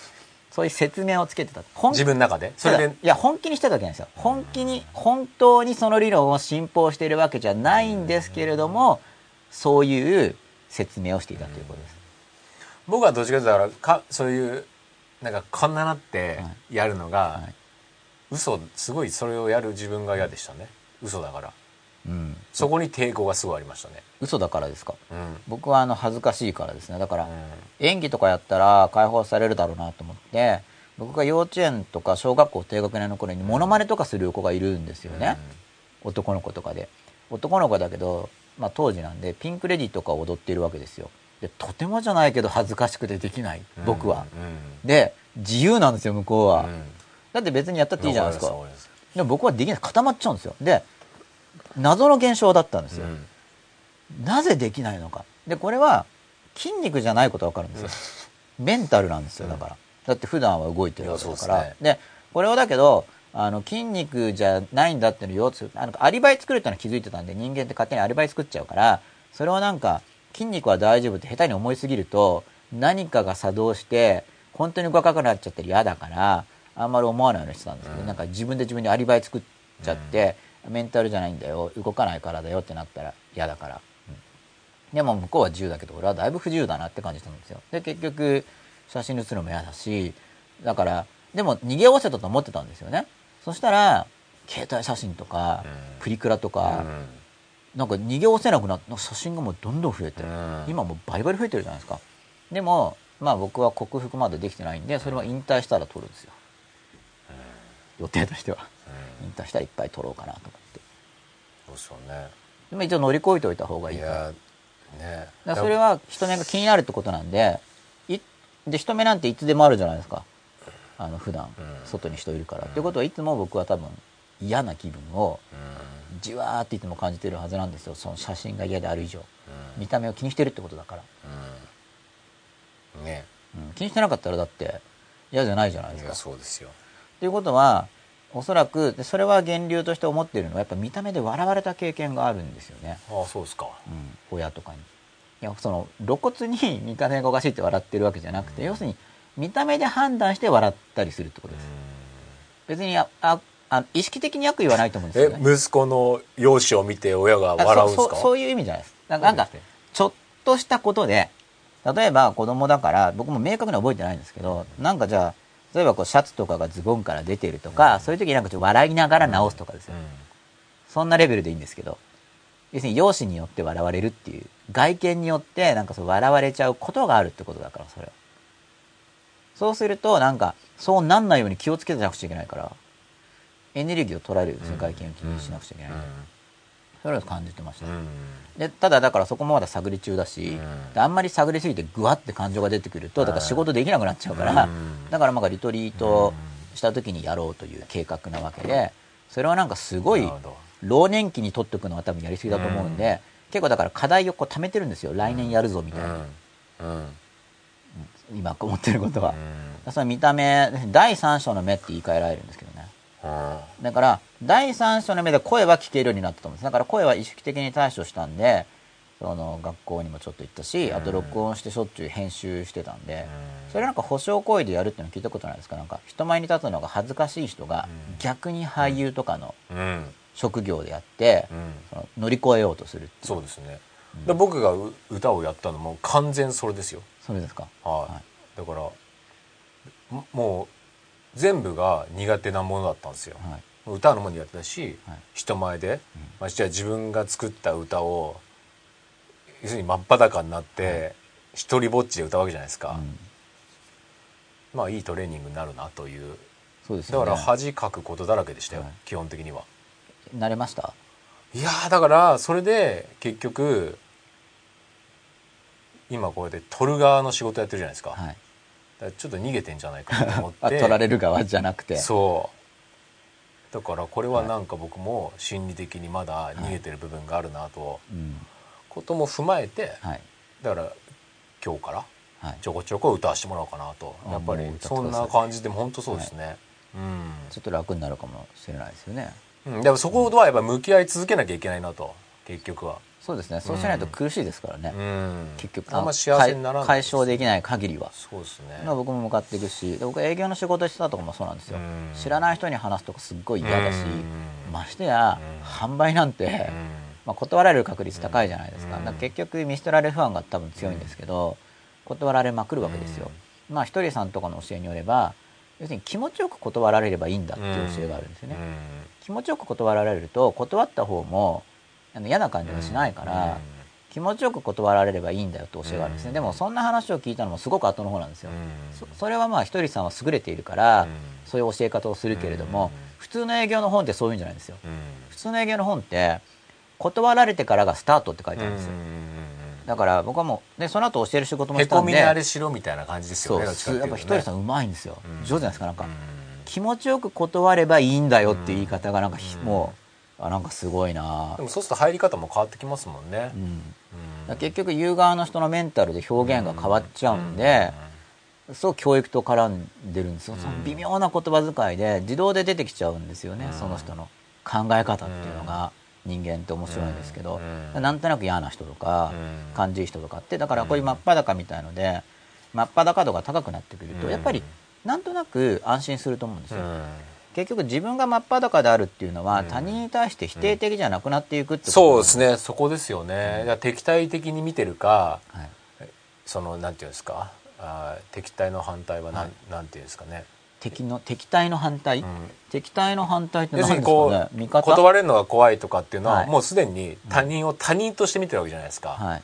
そういう説明をつけてた。本自分の中で？それで？いや本気にしてたわけないんですよ。本気に本当にその理論を信奉しているわけじゃないんですけれどもそういう説明をしていたということです僕はどっちかというとだからかそういうなんかこんななってやるのが、はい。嘘すごいそれをやる自分が嫌でしたね。嘘だから。うん。そこに抵抗がすごいありましたね。嘘だからですか？うん。僕はあの恥ずかしいからですね。だからう演技とかやったら解放されるだろうなと思って僕が幼稚園とか小学校低学年の頃にモノマネとかする子がいるんですよん。ね、男の子とかで。男の子だけど、まあ、当時なんでピンク・レディーとかを踊っているわけですよ。でとてもじゃないけど恥ずかしくてできない。うん僕は、うん。で自由なんですよ向こうは、うん。だって別にやったっていいじゃないですか。でも僕はできない。固まっちゃうんですよ。で謎の現象だったんですよ、なぜできないのか。でこれは筋肉じゃないことわかるんですよ、メンタルなんですよだから、だって普段は動いてるわけだから。いやそうでこれをだけどあの筋肉じゃないんだっていうのを要あのアリバイ作るっていうのは気づいてたんで人間って勝手にアリバイ作っちゃうからそれをなんか筋肉は大丈夫って下手に思いすぎると何かが作動して本当に若くなっちゃってる嫌だからあんまり思わないようにしてたんですけど、うん。なんか自分で自分にアリバイ作っちゃって、メンタルじゃないんだよ動かないからだよってなったら嫌だから、でも向こうは自由だけど俺はだいぶ不自由だなって感じたんですよ。で結局写真写るのも嫌だしだからでも逃げおせたと思ってたんですよね。そしたら携帯写真とか、うん。プリクラとか、なんか逃げおせなくなって写真がもうどんどん増えて、うん。今もうバリバリ増えてるじゃないですか。でもまあ僕は克服までできてないんでそれは引退したら撮るんですよ、予定としては。うん。引退したらいっぱい撮ろうかなと思って。そうですよね。でも一応乗り越えておいた方がいい。いやね。だそれは人目が気になるってことなんでいで人目なんていつでもあるじゃないですか。あの普段。うん。外に人いるから、ってことはいつも僕は多分嫌な気分をうん。じわーっていつも感じてるはずなんですよ。その写真が嫌である以上。うん。見た目を気にしてるってことだから、うん。ね。うん、気にしてなかったらだって嫌じゃないじゃないですか。そうですよ。ということはおそらくでそれは源流として思っているのはやっぱ見た目で笑われた経験があるんですよね、ああそうですか。うん、親とかに。いやその露骨に 見た目がおかしいって笑ってるわけじゃなくて、要するに見た目で判断して笑ったりするってことです、別にあああ意識的に悪意はないと思うんですよね。え息子の容姿を見て親が笑うんですか？あそういう意味じゃない。ですなんかちょっとしたことで例えば子供だから僕も明確には覚えてないんですけどなんかじゃあ例えばこうシャツとかがズボンから出てるとか、そういう時になんかちょっと笑いながら直すとかですよ、そんなレベルでいいんですけど要するに容姿によって笑われるっていう外見によってなんかそう笑われちゃうことがあるってことだからそれは。そうするとなんかそうなんないように気をつけてなくちゃいけないからエネルギーを取られるんですね、外見を気にしなくちゃいけない、それを感じてました、でただだからそこもまだ探り中だし、あんまり探りすぎてグワって感情が出てくるとだから仕事できなくなっちゃうから、うん。だからまあリトリートした時にやろうという計画なわけでそれはなんかすごい老年期に取っておくのは多分やりすぎだと思うんで、結構だから課題をこう貯めてるんですよ。来年やるぞみたいな、今思ってることは。う、ん。その見た目第三者の目って言い換えられるんですけどだから第三者の目で声は聞けるようになったと思うんです。だから声は意識的に対処したんでその学校にもちょっと行ったしあと録音してしょっちゅう編集してたんで、それなんか保証行為でやるっていうの聞いたことないですか？なんか人前に立つのが恥ずかしい人がうん。逆に俳優とかのうん。職業でやって、うん。その乗り越えようとするそうですね、で僕がう歌をやったのも完全それですよ。それですか？はい、はい。だからももう全部が苦手なものだったんですよ、はい。歌うのも苦手だし、はい。人前で、ましてや自分が作った歌を要するに真っ裸になって、一人ぼっちで歌うわけじゃないですか、うん。まあいいトレーニングになるなという。そうですよね。だから恥かくことだらけでしたよ、はい。基本的には。慣れました？いやーだからそれで結局今こうやって撮る側の仕事やってるじゃないですか,、はいちょっと逃げてんじゃないかなと思って。あ取られる側じゃなくて。そう。だからこれはなんか僕も心理的にまだ逃げてる部分があるなと。うん。ことも踏まえてはい。だから今日からはい。ちょこちょこ歌わせてもらおうかなと。あやっぱりそんない感じでも本当そうですね、ちょっと楽になるかもしれないですよね。うん、うん、でもそこはやっぱ向き合い続けなきゃいけないなと。結局はそうですね。そうしないと苦しいですからね、うん。結局。あんま幸せにならない解消できない限りは、そうですね。まあ、僕も向かっていくしで僕営業の仕事してたとこもそうなんですよ、うん。知らない人に話すとかすっごい嫌だし、うん。ましてや、うん。販売なんて、うん。まあ、断られる確率高いじゃないですか,、から結局見捨てられる不安が多分強いんですけど、断られまくるわけですよ、まあひとりさんとかの教えによれば要するに気持ちよく断られればいいんだっていう教えがあるんですよね、気持ちよく断られると断った方もあの嫌な感じがしないから、気持ちよく断られればいいんだよって教えがあるんですね、うん。でもそんな話を聞いたのもすごく後の方なんですよ、うん。そそれはまあひとりさんは優れているから、うん。そういう教え方をするけれども、うん。普通の営業の本ってそういうんじゃないんですよ。うん。普通の営業の本って断られてからがスタートって書いてあるんですよ、だから僕はもうでその後教える仕事もへしたんでこみにあれしろみたいな感じですよそうね。やっぱひとりさんんうまいんですよ、うん。上手じゃないですか？なんか、うん気持ちよく断ればいいんだよっていう言い方がなんかもうあなんかすごいな。でもそうすると入り方も変わってきますもんね。うん。結局言う側の人のメンタルで表現が変わっちゃうんで、そう教育と絡んでるんですよ、その微妙な言葉遣いで自動で出てきちゃうんですよね、うん。その人の考え方っていうのが、人間って面白いんですけど、うん。なんとなく嫌な人とか、うん。感じいい人とかってだからこういう真っ裸みたいので真っ裸度が高くなってくると、うん。やっぱりなんとなく安心すると思うんですよ、うん結局自分が真っ裸であるっていうのは、うん。他人に対して否定的じゃなくなっていくってこと。そうですね。そこですよね。だから敵対的に見てるかはい、そのなんていうんですか？あー敵対の反対はなん,、はい。なんていうんですかね、敵の敵対の反対、うん。敵対の反対って要何ですするにこう、かね味方？断れるのが怖いとかっていうのは、はい。もうすでに他人を他人として見てるわけじゃないですか、はい。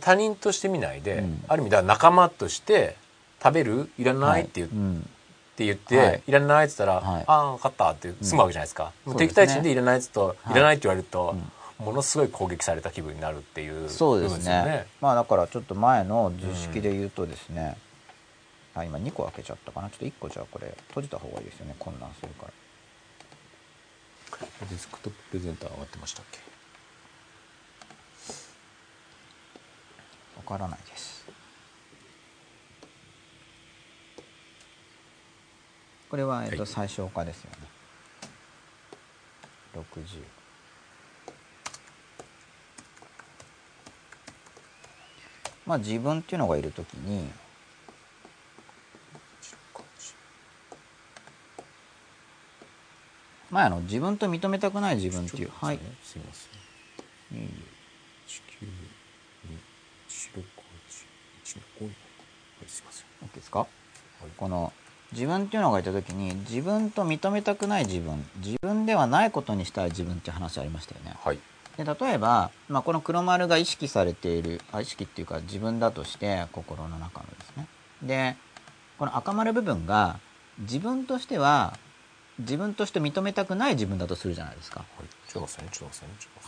他人として見ないで、うん。ある意味では仲間として食べる？いらない？って言,、っうんて言って、はい。い、らないって言ったら、はい。ああ分かったって済むわけじゃないですか、うん敵対心でいらないって言うと、はい。い、らないって言われると、ものすごい攻撃された気分になるっていうそうですね。まあだからちょっと前の図式で言うとですね、あ今2個開けちゃったかな。ちょっと1個じゃあこれ閉じた方がいいですよね混乱するから。デスクトッププレゼンター上がってましたっけ？わからないですこれは、えっとはい。最小化ですよね。60まあ自分っていうのがいるときにまああの自分と認めたくない自分っていうはい。すいません。いい地球に白か一の五はいすいません。OK ですか？この自分っていうのがいた時に自分と認めたくない自分自分ではないことにしたい自分って話ありましたよね。はい。で例えば、まあ、この黒丸が意識されているあ意識っていうか自分だとして心の中のですね。でこの赤丸部分が自分としては自分として認めたくない自分だとするじゃないですか。はい。ちょっと待って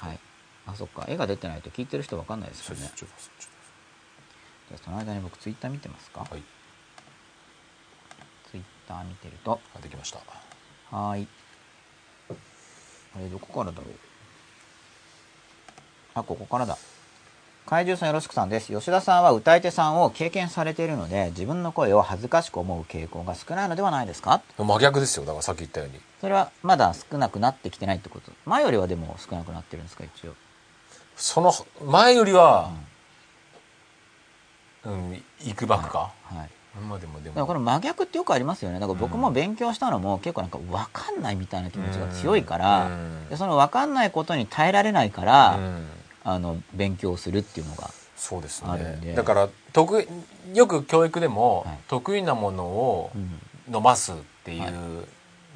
はい。あそっか。絵が出てないと聞いてる人分かんないですよね。じゃあその間に僕ツイッター見てますか、とはいター見てると。あできました。はーい。あれどこからだろう？あここからだ。怪獣さんよろしくさんです。吉田さんは歌い手さんを経験されているので自分の声を恥ずかしく思う傾向が少ないのではないですか？真逆ですよ。だからさっき言ったように。それはまだ少なくなってきてないってこと。前よりはでも少なくなってるんですか？一応。その前よりはうん、いくばくか、はいまあでもでも。れ真逆ってよくありますよね。だから僕も勉強したのも結構なんか分かんないみたいな気持ちが強いから、うん。でその分かんないことに耐えられないから、うん。あの勉強するっていうのがそうですあるんで。ねだから得意よく教育でも、はい。得意なものをうん。伸ばすっていう、は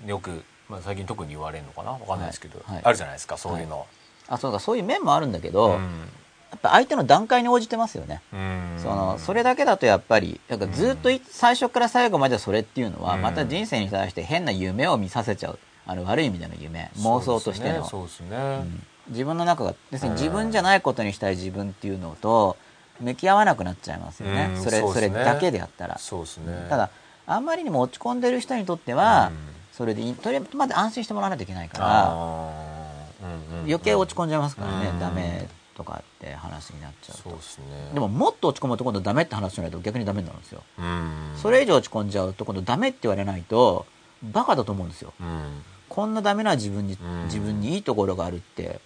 よく、まあ、最近特に言われるのかな？わかんないですけど、はい。はい。あるじゃないですかそういうの、あそうかそういう面もあるんだけど、うんやっぱ相手の段階に応じてますよね、うん。そのそれだけだとやっぱりなんかずっとい最初から最後までそれっていうのは、うん。また人生に対して変な夢を見させちゃう。あの悪い意味での夢。妄想としての。そうですねうん。自分の中が要す自分じゃないことにしたい自分っていうのと向き合わなくなっちゃいますよね、うんそれそそれだけでやったら、そうですね。ただあんまりにも落ち込んでる人にとっては、うん。それでとりあえずまず安心してもらわないといけないからうんうん余計落ち込んじゃいますからね、うんダメとかって話になっちゃうと。ね。でももっと落ち込むと今度ダメって話しないと逆にダメになるんですよ、うん。それ以上落ち込んじゃうと今度ダメって言われないとバカだと思うんですよ。うん。こんなダメな自分に、うん。自分にいいところがあるって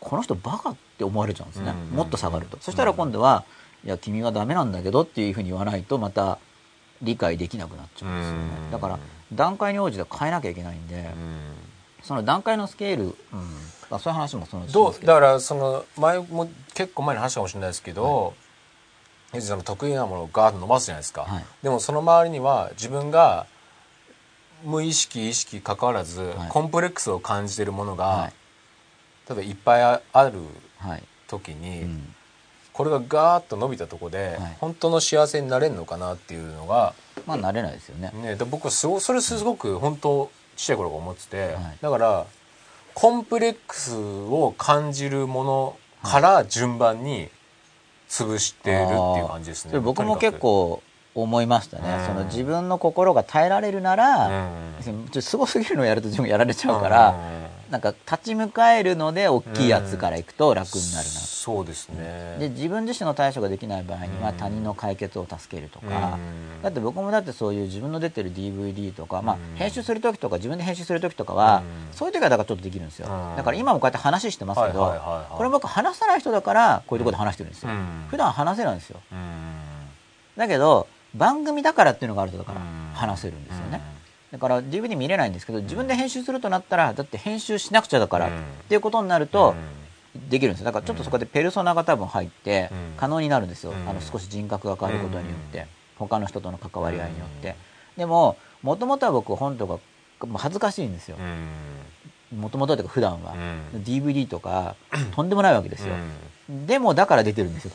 この人バカって思われちゃうんですね、うん。もっと下がると、そしたら今度は、いや君はダメなんだけどっていうふうに言わないとまた理解できなくなっちゃうんですよね、うん。だから段階に応じて変えなきゃいけないんで、うん。その段階のスケール、うん、あそういう話もそのど。うだからその前も結構前に話したかもしれないですけど、要するにその得意なものをガーッと伸ばすじゃないですか、はい。でもその周りには自分が無意識意識関わらず、はい。コンプレックスを感じてるものが、はい。例えばいっぱいああるはい、時に、うん。これがガーッと伸びたとこで、はい。本当の幸せになれるのかなっていうのが、まあ慣れないですよね、ね、で僕はすごそれすごく本当ちっちゃい頃から思ってて、はい。だからコンプレックスを感じるものから順番に潰してるっていう感じですね。僕も結構思いましたね、うん。その自分の心が耐えられるなら、うん。ちょっとすごすぎるのをやると自分やられちゃうから、なんか立ち向かえるので大きいやつからいくと楽になるな、そうですね。で自分自身の対処ができない場合にはうん。他人の解決を助けるとか、うん。だって僕もだってそういう自分の出てる DVD とか、まあうん。編集する時とか自分で編集する時とかは、うん。そういう時はだからちょっとできるんですよ、うん。だから今もこうやって話してますけど、これ僕話さない人だからこういうところで話してるんですよ、うん。普段話せないんですよ。うん。だけど番組だからっていうのがあるとだからうん。話せるんですよね、だから DVD 見れないんですけど自分で編集するとなったらだって編集しなくちゃだからっうん。ていうことになるとできるんですよ。だからちょっとそこでペルソナが多分入ってうん。可能になるんですよ、うん。あの少し人格が変わることによって、うん。他の人との関わり合いによって、うん。でももともとは僕本とか恥ずかしいんですよ。うん。もともとというか普段は、うん。DVD とか とんでもないわけですよ、うん。でもだから出てるんですよ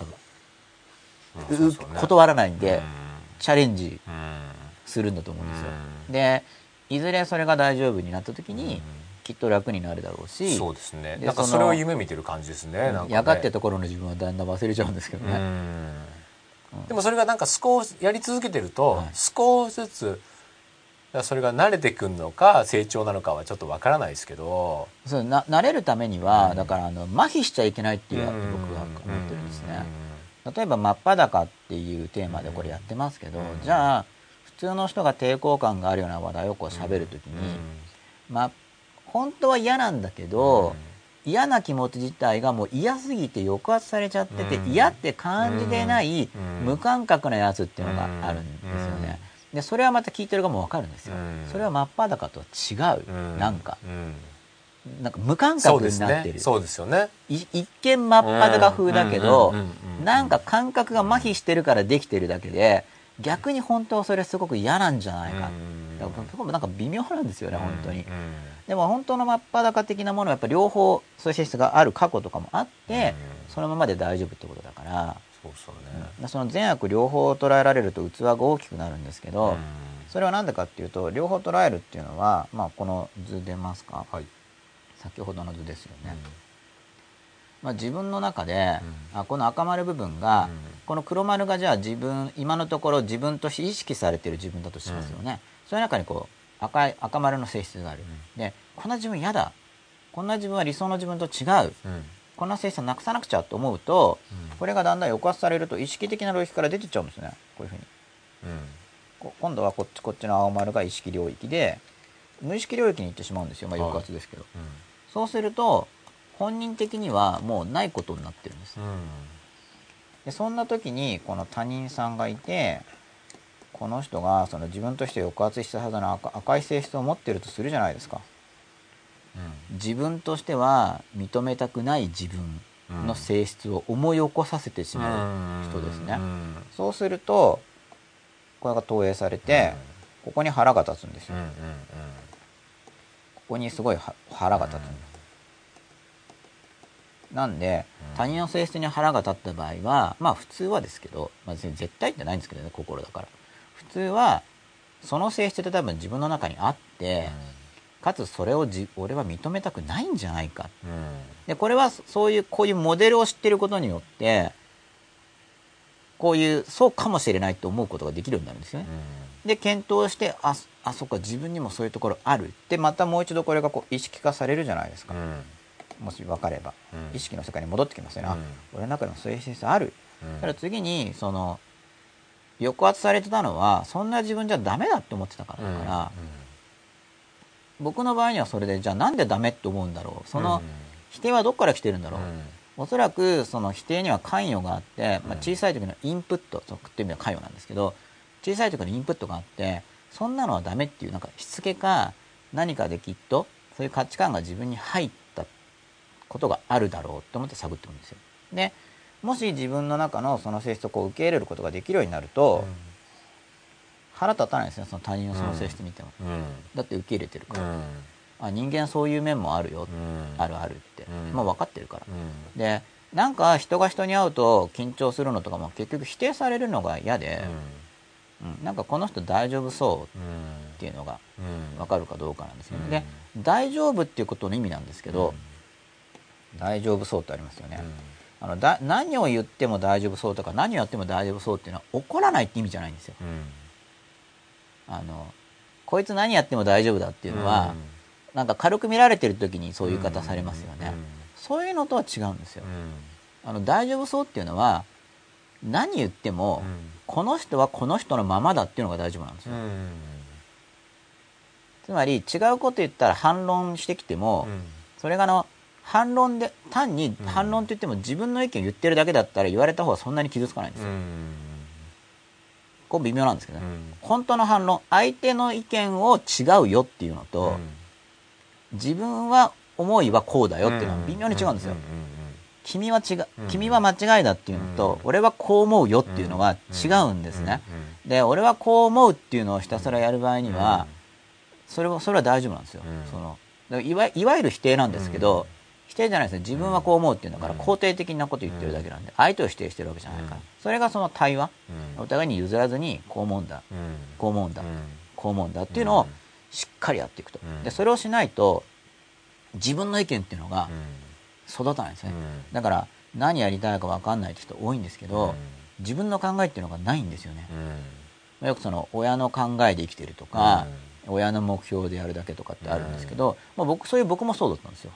多分、断らないんで、うんチャレンジうん。するんだと思うんですよ、うん。でいずれそれが大丈夫になった時に、うん。きっと楽になるだろうしそうですね。でなんかそれを夢見てる感じですね。なんかね。やがてところの自分はだんだん忘れちゃうんですけどね、うん。でもそれがなんか少しやり続けてると、はい。少しずつそれが慣れてくるのか成長なのかはちょっとわからないですけど。そうな慣れるためには、うん。だからあの麻痺しちゃいけないっていう僕は思ってるんですね、例えば「真っ裸」っていうテーマでこれやってますけど、うん。じゃあ普通の人が抵抗感があるような話題をこう喋るときに、まあ本当は嫌なんだけど、嫌な気持ち自体がもう嫌すぎて抑圧されちゃってて、うん。嫌って感じてないうん。無感覚なやつっていうのがあるんですよね。でそれはまた聞いてる側も分かるんですよ。うん。それは真っ裸とは違う、うん。なんか。うんなんか無感覚になってる、ね。そうですよね。い一見真っ裸風だけどなんか感覚が麻痺してるからできてるだけで逆に本当はそれすごく嫌なんじゃないか、うんだから僕もなんか微妙なんですよね、本当にうん。でも本当の真っ裸的なものはやっぱ両方そういう性質がある過去とかもあって、うんそのままで大丈夫ってことだから、そうですよね。うん。その善悪両方捉えられると器が大きくなるんですけど、うんそれは何でかっていうと両方捉えるっていうのは、まあ、この図出ますか？はい先ほどの図ですよね、まあ、自分の中で、あこの赤丸部分が、うん。この黒丸がじゃあ自分今のところ自分として意識されてる自分だとしますよね、その中にこう赤い赤丸の性質がある、でこんな自分嫌だ。こんな自分は理想の自分と違う。うん。こんな性質をなくさなくちゃと思うと、うん。これがだんだん抑圧されると意識的な領域から出てっちゃうんですね。こういうふうに。うん。こ今度はこっちこっちの青丸が意識領域で無意識領域に行ってしまうんですよ、まあ、はい。抑圧ですけど、うそうすると本人的にはもうないことになってるんです。ん。でそんな時にこの他人さんがいてこの人がその自分として抑圧したはずの赤赤い性質を持ってるとするじゃないですか。自分としては認めたくない自分の性質を思い起こさせてしまう人ですね、うん。そうするとこれが投影されて、ここに腹が立つんですよ、うんうんここにすごいは腹が立つ。んです、なんでうん。他人の性質に腹が立った場合はまあ普通はですけど、まあ、絶対ってないんですけどね心だから。普通はその性質って多分自分の中にあって、かつそれをじ俺は認めたくないんじゃないか。うん。うんでこれはそういうこういうモデルを知ってることによってこういうそうかもしれないと思うことができるようになるんですよね。で検討してああそっか自分にもそういうところある。でまたもう一度これがこう意識化されるじゃないですか、もし分かれば、うん。意識の世界に戻ってきますよね、あうん。俺の中でもそういう性質ある、うん。ただ次にその抑圧されてたのはそんな自分じゃダメだって思ってたからだから、僕の場合にはそれでじゃあなんでダメって思うんだろう。その否定はどっから来てるんだろう、おそらくその否定には関与があって、まあ、小さい時のインプットとっていう意味では関与なんですけど小さい時のインプットがあってそんなのはダメっていうなんかしつけか何かできっとそういう価値観が自分に入ったことがあるだろうと思って探ってるんですよ。でもし自分の中のその性質をこう受け入れることができるようになると、腹立たないですねその他人のその性質見ても、だって受け入れてるから、あ人間そういう面もあるよ、あるあるって、うん。もう分かってるから、でなんか人が人に会うと緊張するのとかも結局否定されるのが嫌で、うん。なんかこの人大丈夫そうっていうのが分かるかどうかなんですよね、うん。で大丈夫っていうことの意味なんですけど、大丈夫そうってありますよね、あのだ何を言っても大丈夫そうとか何をやっても大丈夫そうっていうのは怒らないって意味じゃないんですよ。あのこいつ何やっても大丈夫だっていうのは、なんか軽く見られてる時にそういう言い方されますよね、そういうのとは違うんですよ、あの大丈夫そうっていうのは何言っても、この人はこの人のままだっていうのが大丈夫なんですよ、つまり違うこと言ったら反論してきても、それがあの反論で単に反論って言っても自分の意見を言ってるだけだったら言われた方がそんなに傷つかないんですよ、こう微妙なんですけどね、本当の反論相手の意見を違うよっていうのと、自分は思いはこうだよっていうのは微妙に違うんですよ、君は違う君は間違いだっていうのと、俺はこう思うよっていうのは違うんですね、で俺はこう思うっていうのをひたすらやる場合には、それはそれは大丈夫なんですよ、うん。そのいわいわゆる否定なんですけど、否定じゃないですね。自分はこう思うっていうんだから肯定的なこと言ってるだけなんで相手を否定してるわけじゃないから、うん。それがその対話。お互いに譲らずにこう思うんだ。うん。こう思うんだ、うん。こう思うんだっていうのをしっかりやっていくと、うん。でそれをしないと自分の意見っていうのがうん育たないんですね、うん。だから何やりたいか分かんないって人多いんですけど、うん。自分の考えっていうのがないんですよね、うん。よくその親の考えで生きてるとか、親の目標でやるだけとかってあるんですけど、まあ、僕そういう僕もそうだったんですよ。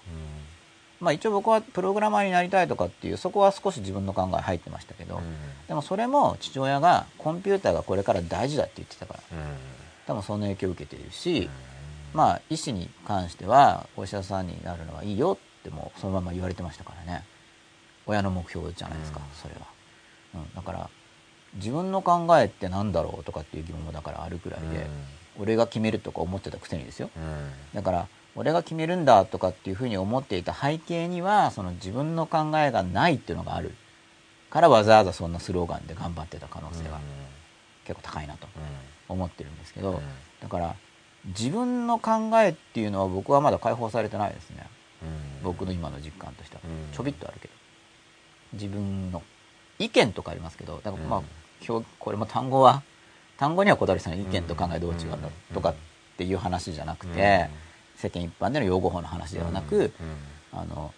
まあ一応僕はプログラマーになりたいとかっていうそこは少し自分の考え入ってましたけど、でもそれも父親がコンピューターがこれから大事だって言ってたから多分その影響を受けているし、まあ医師に関してはお医者さんになるのはいいよってもうそのまま言われてましたからね。親の目標じゃないですか、うん。それは、うん、だから自分の考えって何だろうとかっていう疑問もだからあるくらいで、俺が決めるとか思ってたくせにですよ。だから俺が決めるんだとかっていうふうに思っていた背景にはその自分の考えがないっていうのがある。からわざわざそんなスローガンで頑張ってた可能性が結構高いなと思ってるんですけど、だから自分の考えっていうのは僕はまだ解放されてないですね僕の今の実感としては。うん。ちょびっとあるけど。自分の意見とかありますけどだからまあ、うん表これも単語は単語には小谷さんの意見と考えどう違うんだうん。とかっていう話じゃなくて、世間一般での用語法の話ではなく、あの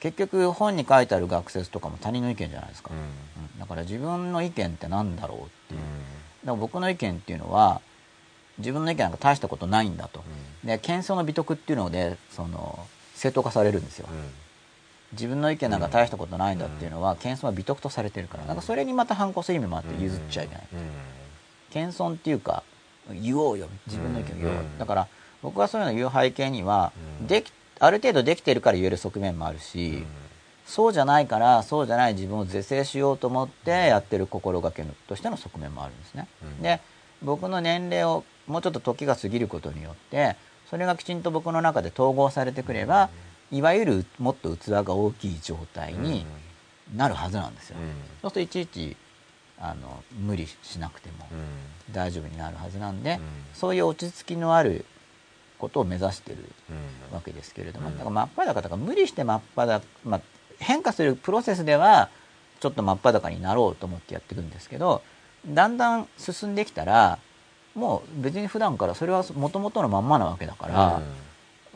結局本に書いてある学説とかも他人の意見じゃないですか、うん。だから自分の意見って何だろうっていう、だから僕の意見っていうのは自分の意見なんか大したことないんだと、で謙遜の美徳っていうのでその正当化されるんですよ。うん。自分の意見なんか大したことないんだっていうのは謙遜は美徳とされてるから。なんかそれにまた反抗する意味もあって譲っちゃいけない。うん。謙遜っていうか言おうよ。自分の意見を言おう、うん。だから僕はそういうのを言う背景には、うん。できある程度できてるから言える側面もあるし、そうじゃないからそうじゃない自分を是正しようと思ってやってる心がけのとしての側面もあるんですね。うん。で僕の年齢をもうちょっと時が過ぎることによってそれがきちんと僕の中で統合されてくれば、いわゆるもっと器が大きい状態になるはずなんですよ。そうするといちいちあの無理しなくても大丈夫になるはずなんで、そういう落ち着きのあることを目指してるわけですけれども、うん。だから真っ裸とか無理して真っ裸、まあ、変化するプロセスではちょっと真っ裸になろうと思ってやっていくんですけどだんだん進んできたらもう別に普段からそれはもともとのまんまなわけだから、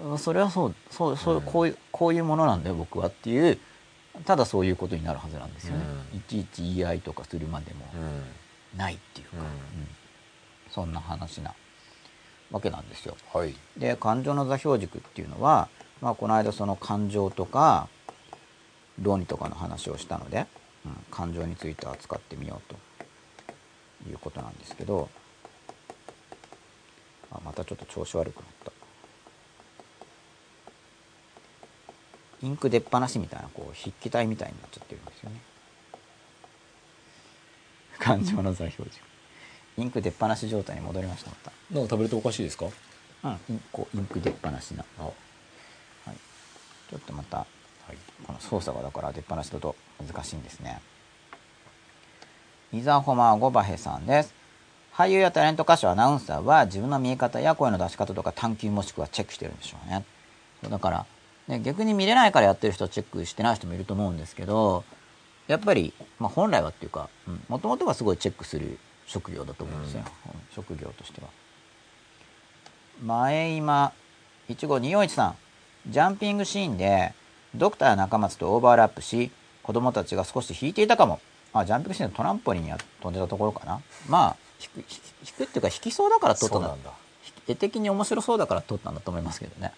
うん。それはそうそうそううん。こういうこういうものなんだよ僕はっていうただそういうことになるはずなんですよね、うん。いちいち言い合いとかするまでもないっていうか、うん。うん。そんな話なわけなんですよ。はい。で感情の座標軸っていうのは、まあ、この間その感情とか論理とかの話をしたので、うん、感情について扱ってみようということなんですけどあまたちょっと調子悪くなった。インク出っ放しみたいなこう筆記体みたいになっちゃってるんですよね。感情の座標軸。インク出っ放し状態に戻りましたまた。なんか食べるとおかしいですか？うん、インこうインク出っ放しな、あはい、ちょっとまたはい。この操作がだから出っ放しだと難しいんですね。イザホマゴバヘさんです俳優やタレント歌手アナウンサーは自分の見え方や声の出し方とか探求もしくはチェックしてるんでしょうね。だから、ね、逆に見れないからやってる人はチェックしてない人もいると思うんですけどやっぱり、まあ、本来はっていうかもともとはすごいチェックする職業だと思うんですよ、うん。職業としては。前今15241さんジャンピングシーンでドクター中松とオーバーラップし子供たちが少し引いていたかもあジャンピングシーンのトランポリンに飛んでたところかなまあ引くっていうか引きそうだから撮ったんだ。絵的に面白そうだから撮ったんだと思いますけどね。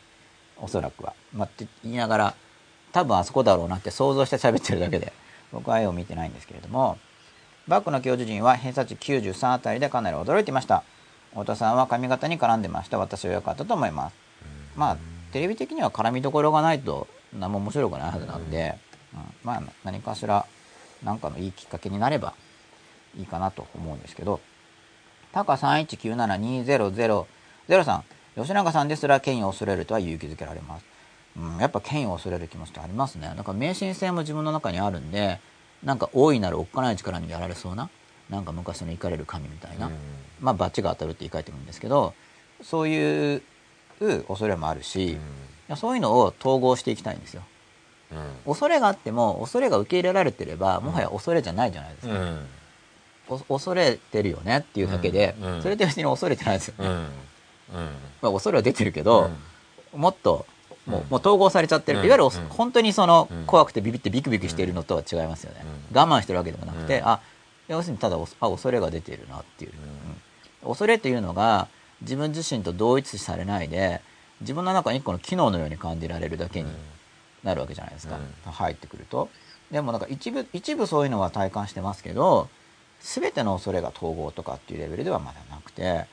おそらくは、まあ、って言いながら多分あそこだろうなって想像して喋ってるだけで。僕は絵を見てないんですけれども。バックの教授陣は偏差値93あたりでかなり驚いていました。太田さんは髪型に絡んでました。私は良かったと思います。まあテレビ的には絡みどころがないと何も面白くないはずなんで、うん。まあ何かしら何かのいいきっかけになればいいかなと思うんですけどタカ31972000吉永さんですら権威を恐れるとは勇気づけられます、うん、やっぱ権威を恐れる気持ちってありますね。なんか迷信性も自分の中にあるんでなんか大いなるおっかない力にやられそうななんか昔の怒れる神みたいな、うん。まあバチが当たるって言い換えてもいいんですけどそういう恐れもあるし、そういうのを統合していきたいんですよ。うん。恐れがあっても恐れが受け入れられてればもはや恐れじゃないじゃないですか、うん。お恐れてるよねっていうだけで、うんうん。それって別に恐れてないですよね、うんうん。まあ、恐れは出てるけど、もっともう,、もう統合されちゃってる、うん。いわゆるおうん。本当にそのうん。怖くてビビってビクビクしているのとは違いますよね、う我慢してるわけでもなくて、うん。あ要するにただおあ恐れが出ているなっていう、うん。恐れというのが自分自身と同一視されないで自分の中に一個の機能のように感じられるだけになるわけじゃないですか、入ってくると。でもなんか一部一部そういうのは体感してますけど全ての恐れが統合とかっていうレベルではまだなくて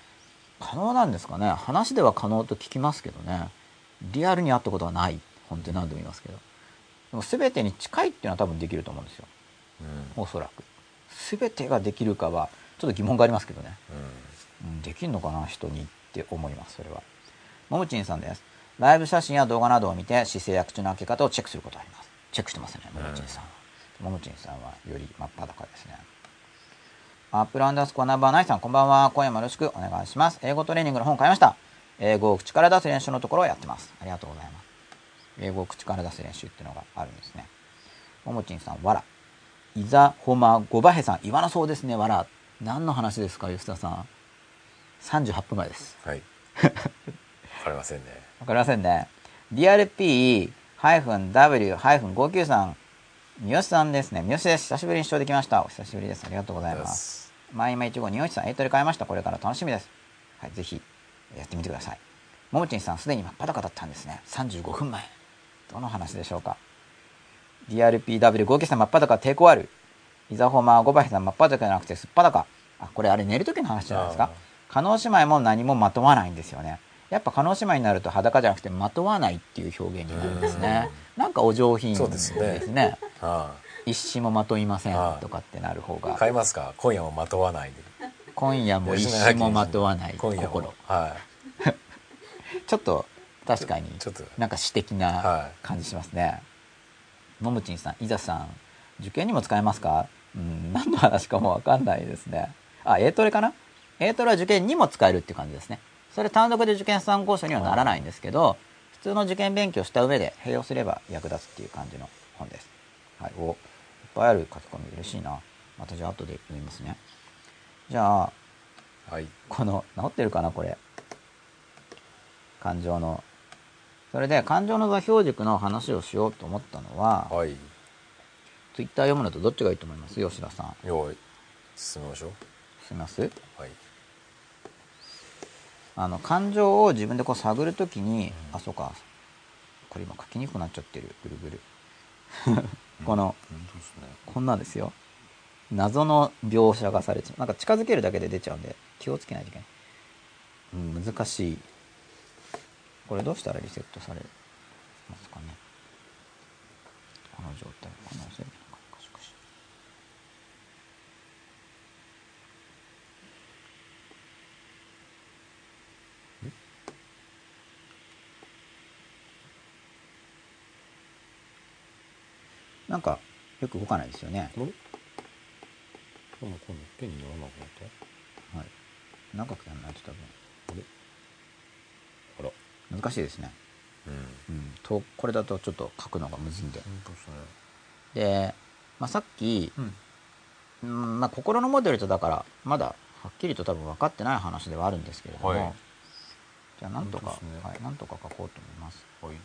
可能なんですかね？話では可能と聞きますけどね。リアルに会ったことはない。本当に何度も言いますけど。でも全てに近いっていうのは多分できると思うんですよ。おそらく。全てができるかはちょっと疑問がありますけどね、うん、できるのかな？人にって思いますそれは。ももちんさんです。ライブ写真や動画などを見て姿勢や口の開け方をチェックすることがあります。チェックしてますねももちんさんは、ももちんさんはより真っ裸ですねアップルアンダースコアナンバーナイさん、こんばんは。今夜もよろしくお願いします。英語トレーニングの本買いました。英語を口から出す練習のところをやってます。ありがとうございます。英語を口から出す練習っていうのがあるんですね。ももちんさん、わら。いざほまごばへさん、言わなそうですね、わら。何の話ですか、吉田さん。38分前です。はいわかりませんねわかりませんね。DRP-W-593 三好さんですね。三好です。久しぶりに視聴できました。お久しぶりです。ありがとうございます。マイマイ1号2 1さん、エイトで買いました。これから楽しみです。はい、ぜひやってみてください。ももちんさん、すでに真っ裸だったんですね。35分前。どの話でしょうか。DRPW 合計さん真っ裸抵抗ある。イザホマー5倍さん真っ裸じゃなくてすっぱだかあこれあれ寝る時の話じゃないですか。加納姉妹も何もまとわないんですよね。やっぱ加納姉妹になると裸じゃなくてまとわないっていう表現になるんですね。なんかお上品そうでですすね。ねあ一子もまといませんはいとかってなる方あが買いますか？今夜もまとわないで今夜も一子もまとわない心もは ちょっと確かにいちょっとなんか詩的なは感じしますね。ももちんさん、いざさん、受験にも使えますか？うん、何の話かもわかんないですね。あ、A トレかな ?A トレは受験にも使えるっていう感じですね。それ単独で受験参考書にはならないんですけど、普通の受験勉強した上で併用すれば役立つっていう感じの本です。はい。お、ぱいある書き込み嬉しいな。またじゃあ後で読みますね。じゃあ、はい。この治ってるかなこれ。感情の。それで感情の座標軸の話をしようと思ったのは、はい。ツイッター読むのとどっちがいいと思います？吉田さん。用意進みましょう。します？はい。あの感情を自分でこう探るときに、あそうか。これ今書きにくくなっちゃってる。ぐるぐるこの、こんなんですよ。謎の描写がされちゃう。なんか近づけるだけで出ちゃうんで気をつけないといけない、うん、難しい。これどうしたらリセットされますかね。この状態。このせるのかかしかしなんかよく動かないですよね。今度ペンにならなくなった？はい。長くやらないと多分。あれ？あら。難しいですね。うん。うん。とこれだとちょっと書くのがむずいんででまあ、さっき、うん。うんまあ、心のモデルとだからまだはっきりと多分分かってない話ではあるんですけれども、はい。じゃあなんとか、ね。はい、なんとか書こうと思います。はい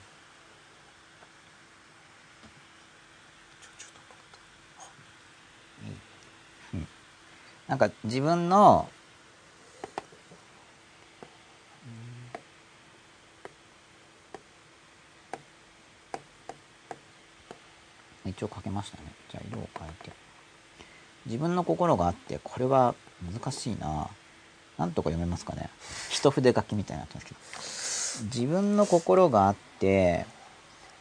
なんか自分の一応書けましたね。じゃあ色を変えて。自分の心があってこれは難しいな。なんとか読めますかね。一筆書きみたいになってますけど。自分の心があって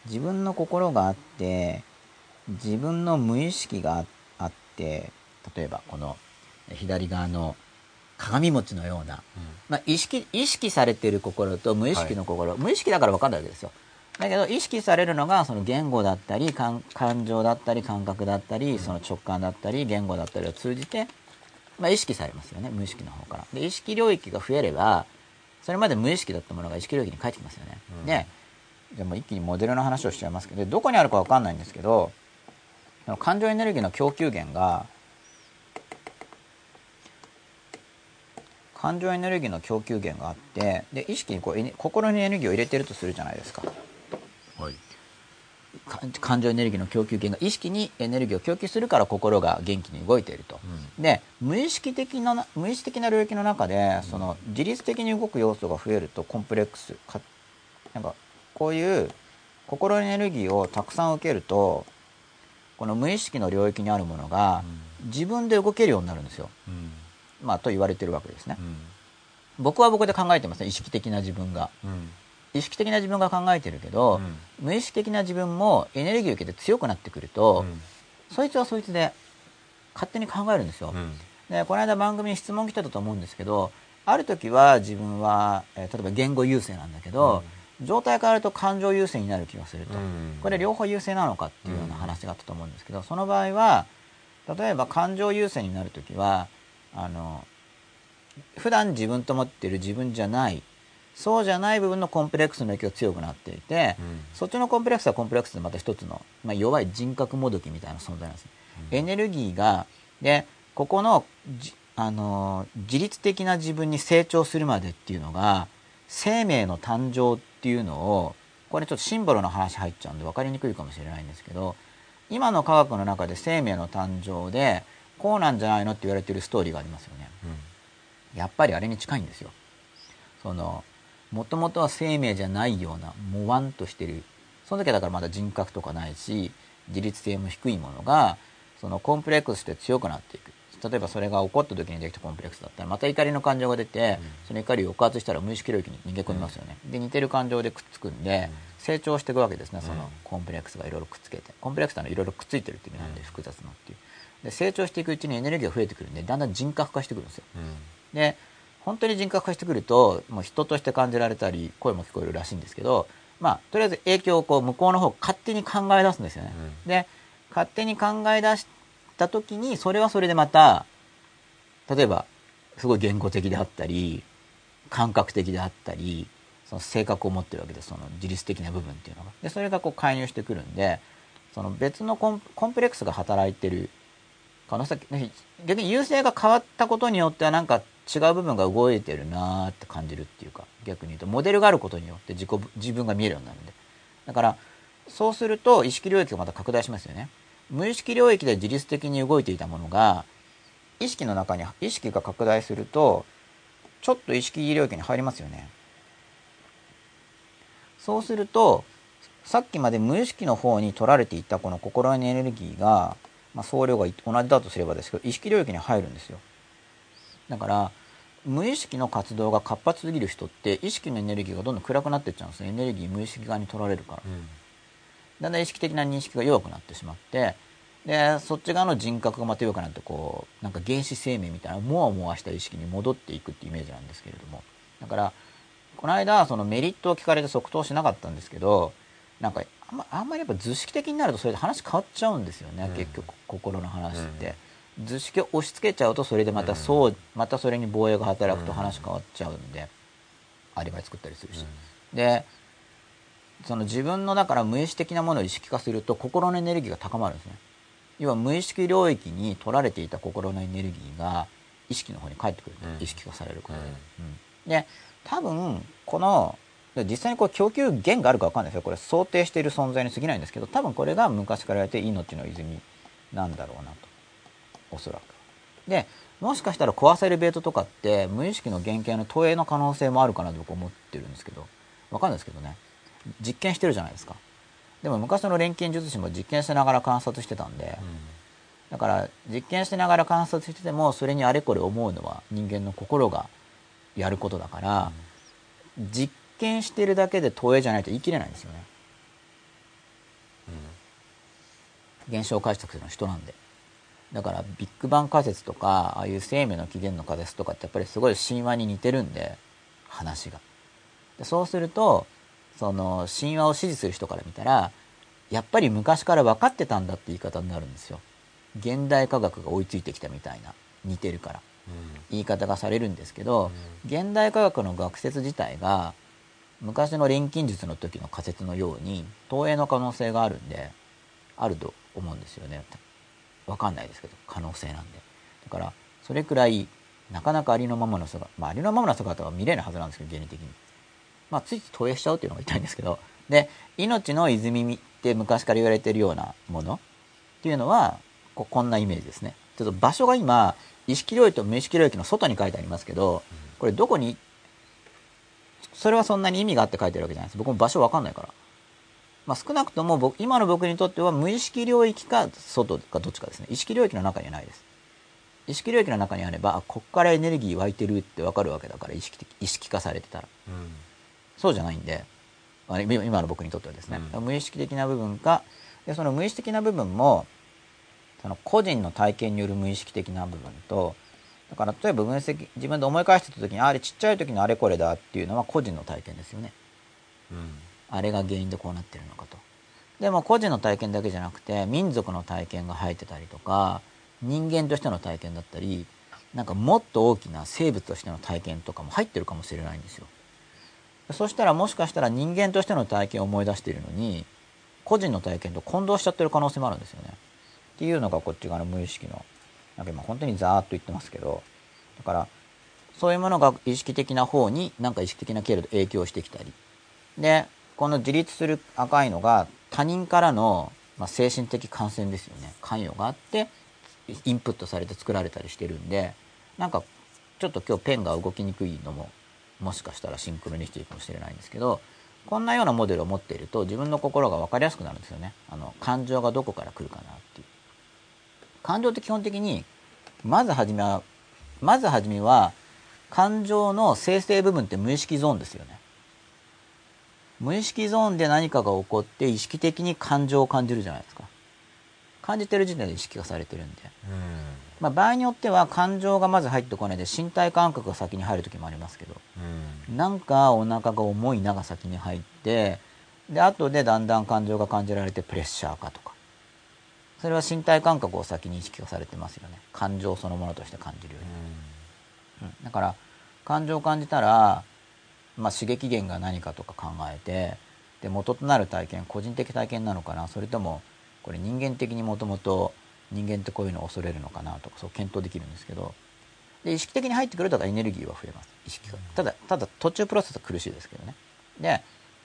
自分の心があって自分の無意識がああって例えばこの左側の鏡餅のような、まあ、意識意識されている心と無意識の心、無意識だから分かんないわけですよ。だけど意識されるのがその言語だったり感感情だったり感覚だったりその直感だったり言語だったりを通じて、まあ、意識されますよね。無意識の方から。で意識領域が増えればそれまで無意識だったものが意識領域に返ってきますよね、うん。でじゃあもう一気にモデルの話をしちゃいますけどでどこにあるか分かんないんですけど感情エネルギーの供給源が感情エネルギーの供給源があってで意識にこう心にエネルギーを入れてるとするじゃないですか。はい。か感情エネルギーの供給源が意識にエネルギーを供給するから心が元気に動いていると、で無意識的な無意識的な領域の中でその自律的に動く要素が増えるとコンプレックスかなんかこういう心エネルギーをたくさん受けるとこの無意識の領域にあるものが自分で動けるようになるんですよ、うんまあ、と言われてるわけですね。うん。僕は僕で考えてますね意識的な自分が。うん。意識的な自分が考えてるけど、無意識的な自分もエネルギーを受けて強くなってくると、そいつはそいつで勝手に考えるんですよ、うん。でこの間番組に質問来てたと思うんですけどある時は自分は、えー例えば言語優勢なんだけど、状態変わると感情優勢になる気がすると、うん。これ両方優勢なのかっていうような話があったと思うんですけどその場合は例えば感情優勢になる時はあの普段自分と思っている自分じゃないそうじゃない部分のコンプレックスの影響が強くなっていて、うん。そっちのコンプレックスはコンプレックスでまた一つの、まあ、弱い人格もどきみたいな存在なんですね、エネルギーがでここのじあのー自律的な自分に成長するまでっていうのが生命の誕生っていうのをこれちょっとシンボルの話入っちゃうんで分かりにくいかもしれないんですけど今の科学の中で生命の誕生でこうなんじゃないのって言われてるストーリーがありますよね。やっぱりあれに近いんですよ。そのもともとは生命じゃないようなもわんとしてる。そその時はだからまだ人格とかないし自律性も低いものがそのコンプレックスで強くなっていく。例えばそれが起こった時にできたコンプレックスだったらまた怒りの感情が出て、その怒りを抑圧したら無意識領域に逃げ込みますよね、で似てる感情でくっつくんで、成長していくわけですね。そのコンプレックスがいろいろくっつけて。コンプレックスはのいろいろくっついてるっていう意味なんで、複雑なっていうで成長していくうちにエネルギーが増えてくるんでだんだん人格化してくるんですよ、で本当に人格化してくるともう人として感じられたり声も聞こえるらしいんですけどまあとりあえず影響をこう向こうの方勝手に考え出すんですよね、で勝手に考え出した時にそれはそれでまた例えばすごい言語的であったり感覚的であったりその性格を持ってるわけですその自律的な部分っていうのが。でそれがこう介入してくるんでその別のコンコンプレックスが働いてる可能性逆に優勢が変わったことによってはなんか違う部分が動いてるなーって感じるっていうか逆に言うとモデルがあることによって自己自分が見えるようになるんで。だからそうすると意識領域がまた拡大しますよね。無意識領域で自律的に動いていたものが意識の中に意識が拡大するとちょっと意識領域に入りますよね。そうするとさっきまで無意識の方に取られていたこの心のエネルギーが、まあ、総量が同じだとすればですけど意識領域に入るんですよ。だから無意識の活動が活発すぎる人って意識のエネルギーがどんどん暗くなっていっちゃうんですエネルギー無意識側に取られるから、うん、だんだん意識的な認識が弱くなってしまってでそっち側の人格がまた弱くなってこうなんか原始生命みたいなもわもわした意識に戻っていくっていうイメージなんですけれども。だからこの間そのメリットを聞かれて即答しなかったんですけどなんかあんまあんまりやっぱ図式的になるとそれで話変わっちゃうんですよね、うん、結局心の話って、うん、図式を押し付けちゃうとそれでまたそう、うん、またそれに防衛が働くと話変わっちゃうんで、アリバイ作ったりするし、でその自分のだから無意識的なものを意識化すると心のエネルギーが高まるんですね。要は無意識領域に取られていた心のエネルギーが意識の方に返ってくる、うん、意識化されることで、うん、で多分この実際にこう供給源があるか分かんないですよ。これ想定している存在に過ぎないんですけど多分これが昔から言われて命の泉なんだろうなと。おそらく。でもしかしたら壊せるベートとかって無意識の原型の投影の可能性もあるかなと僕思ってるんですけど。分かんないですけどね。実験してるじゃないですか。でも昔の錬金術師も実験しながら観察してたんで、だから実験しながら観察しててもそれにあれこれ思うのは人間の心がやることだから、実験してるだけで投影じゃないと言い切れないんですよね。現象解釈するの人なんで。だからビッグバン仮説とかああいう生命の起源の仮説とかってやっぱりすごい神話に似てるんで話が。でそうするとその神話を支持する人から見たらやっぱり昔から分かってたんだって言い方になるんですよ。現代科学が追いついてきたみたいな似てるから、言い方がされるんですけど、現代科学の学説自体が昔の錬金術の時の仮説のように投影の可能性があるんであると思うんですよね。分かんないですけど可能性なんで。だからそれくらいなかなかありのままの姿まあありのままの姿は見れないはずなんですけど原理的に。まあ、ついつい投影しちゃうっていうのが痛いんですけど。で命の泉って昔から言われてるようなものっていうのはここんなイメージですね。ちょっと場所が今意識領域と無意識領域の外に書いてありますけどこれどこにそれはそんなに意味があって書いてるわけじゃないです。僕も場所わかんないから、まあ、少なくとも僕今の僕にとっては無意識領域か外かどっちかですね。意識領域の中にはないです。意識領域の中にあればこっからエネルギー湧いてるってわかるわけだから意識的意識化されてたら、うん。そうじゃないんで今の僕にとってはですね、うん、無意識的な部分かでその無意識的な部分もその個人の体験による無意識的な部分とだから例えば分析自分で思い返してた時にあれちっちゃい時のあれこれだっていうのは個人の体験ですよね、うん、あれが原因でこうなってるのかと。でも個人の体験だけじゃなくて民族の体験が入ってたりとか人間としての体験だったりなんかもっと大きな生物としての体験とかも入ってるかもしれないんですよ。そしたらもしかしたら人間としての体験を思い出しているのに個人の体験と混同しちゃってる可能性もあるんですよね。っていうのがこっち側の無意識のなんか今本当にザーッと言ってますけどだからそういうものが意識的な方になんか意識的な経路で影響してきたり。でこの自立する赤いのが他人からの、まあ、精神的感染ですよね。関与があってインプットされて作られたりしてるんでなんかちょっと今日ペンが動きにくいのももしかしたらシンクロニシティかもしれないんですけどこんなようなモデルを持っていると自分の心が分かりやすくなるんですよね。あの感情がどこから来るかなっていう。感情って基本的にまずはじめはまずはじめは感情の生成部分って無意識ゾーンですよね。無意識ゾーンで何かが起こって意識的に感情を感じるじゃないですか。感じてる時点で意識がされてるんで、まあ、場合によっては感情がまず入ってこないで身体感覚が先に入る時もありますけど、なんかお腹が重いなが先に入ってで後でだんだん感情が感じられてプレッシャーかとかそれは身体感覚を先に意識がされてますよね。感情そのものとして感じるように、うん、だから感情を感じたら、まあ、刺激源が何かとか考えてで元となる体験個人的体験なのかな。それともこれ人間的にもともと人間ってこういうのを恐れるのかなとかそう検討できるんですけどで意識的に入ってくるとエネルギーは増えます。意識が。ただただ途中プロセスは苦しいですけどね。で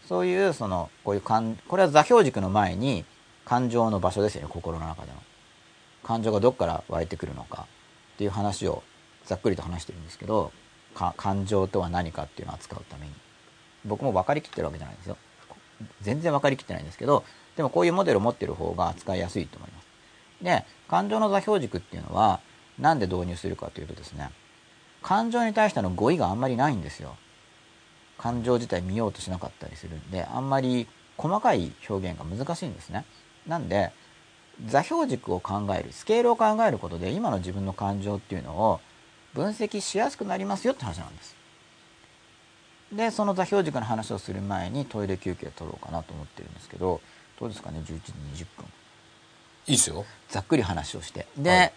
そういうそのこういう感これは座標軸の前に感情の場所ですよね心の中での感情がどこから湧いてくるのかっていう話をざっくりと話してるんですけど感情とは何かっていうのを扱うために僕も分かりきってるわけじゃないんですよ全然分かりきってないんですけどでもこういうモデルを持ってる方が扱いやすいと思います。で、感情の座標軸っていうのは何で導入するかというとですね、感情に対しての語彙があんまりないんですよ。感情自体見ようとしなかったりするんで、あんまり細かい表現が難しいんですね。なんで、座標軸を考える、スケールを考えることで今の自分の感情っていうのを分析しやすくなりますよって話なんです。で、その座標軸の話をする前にトイレ休憩取ろうかなと思ってるんですけど、どうですかね11時20分。いいっすよ。ざっくり話をして。で、はい、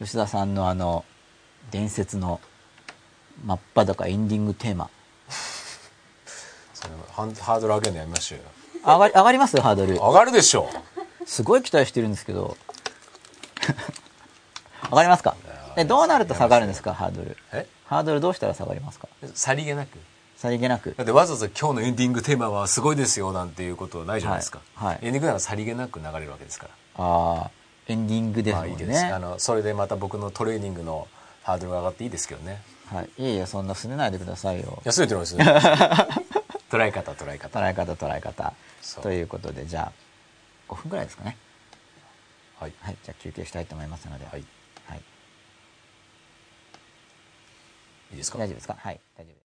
吉田さんのあの伝説の真っ裸エンディングテーマ。それハードル上げるのやめましょうよ。上がり上がります？ハードル。上がるでしょうすごい期待してるんですけど。上がりますか？でどうなると下がるんですか？ハードル。ハードルどうしたら下がりますか？さりげなく。さりげなく。だってわざわざ今日のエンディングテーマはすごいですよなんていうことないじゃないですか、はいはい、エンディングならさりげなく流れるわけですから。ああエンディングですもんね、まあ、あのそれでまた僕のトレーニングのハードルが上がっていいですけどね。はい。いえいえそんなすねないでくださいよ。安いと思います。捉え方捉え方。捉え方捉え方。ということでじゃあ5分ぐらいですかね。はい、はい、じゃあ休憩したいと思いますので。はい、はい、いいですか？大丈夫ですか？はい大丈夫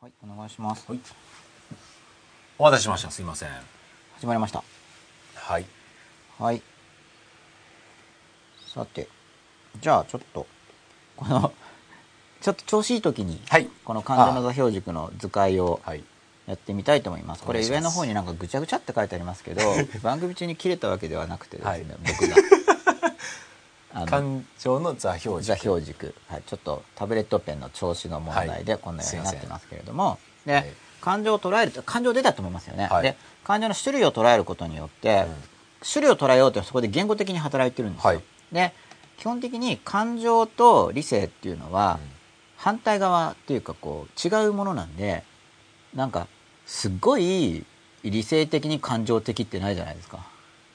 はい、お願いします。はいお待たせしましたすいません始まりました。はいはい。さて、じゃあちょっと、この、ちょっと調子いい時に、はいこの漢字の座標軸の図解をはいやってみたいと思います。これお願いします上の方になんかぐちゃぐちゃって書いてありますけど、番組中に切れたわけではなくてですね、はい僕が。感情の座標座軸標軸、はい、ちょっとタブレットペンの調子の問題ではい。こんなようになってますけれども、で、はい感情を捉えると感情出たと思いますよね、はい。で感情の種類を捉えることによって、種類を捉えようというのはそこで言語的に働いてるんですよ、はい。で基本的に感情と理性っていうのは反対側っていうかこう違うものなんでなんかすっごい理性的に感情的ってないじゃないですか。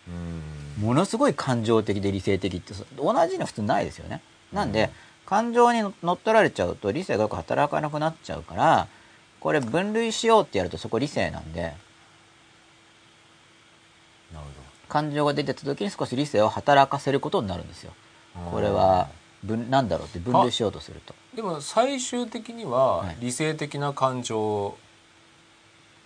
うんものすごい感情的で理性的ってそ同じのは普通ないですよね。なんで、感情に乗っ取られちゃうと理性がよく働かなくなっちゃうからこれ分類しようってやるとそこ理性なんで感情が出てた時に少し理性を働かせることになるんですよ。これは分なんだろうって分類しようとすると。でも最終的にははい。理性的な感情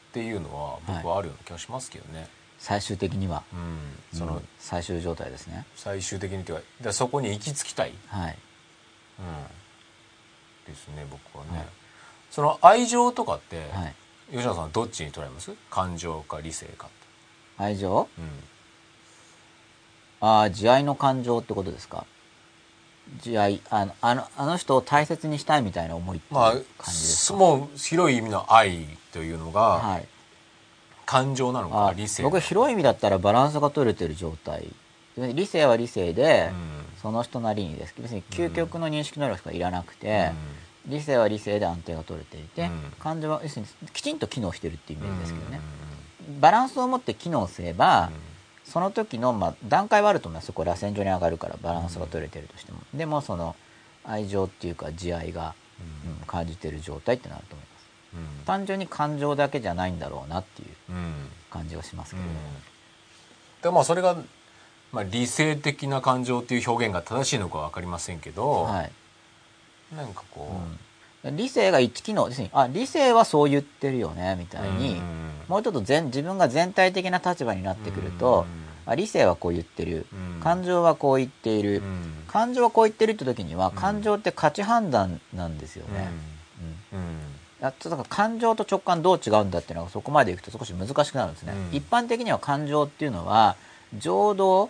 っていうのは僕はあるような気がしますけどね、最終的には。うん、そのうん最終状態ですね。最終的にというかそこに行き着きたい、はい。うん、ですね僕はね、はい。その愛情とかって、はい。吉野さんはどっちに捉えます？感情か理性か愛情？うん、ああ慈愛の感情ってことですか？慈愛あのあのあの人を大切にしたいみたいな思いっていうまあ感じですか、もう広い意味の愛というのがはい感情なのか、あ理性。僕は広い意味だったらバランスが取れてる状態。理性は理性で、うん。その人なりにです。別に究極の認識能力がいらなくて、理性は理性で安定が取れていて、うん。感情は要するにきちんと機能してるっていうイメージですけどね、うバランスを持って機能すれば、ん。その時の、まあ、段階はあると思います。そこら線上に上がるからバランスが取れてるとしても、でもその愛情っていうか慈愛が、うん。感じてる状態ってなると思い単純に感情だけじゃないんだろうなっていううん。感じがしますけど。も、でまあそれが、まあ、理性的な感情っていう表現が正しいのかは分かりませんけど、はい。なんかこう、うん、理性が一機能ですね。あ理性はそう言ってるよねみたいに、うん。もうちょっと全自分が全体的な立場になってくると、あ理性はこう言ってる、うん。感情はこう言っている、うん。感情はこう言ってるって時には感情って価値判断なんですよね、うんうんあとだから感情と直感どう違うんだっていうのがそこまでいくと少し難しくなるんですね、うん。一般的には感情っていうのは情動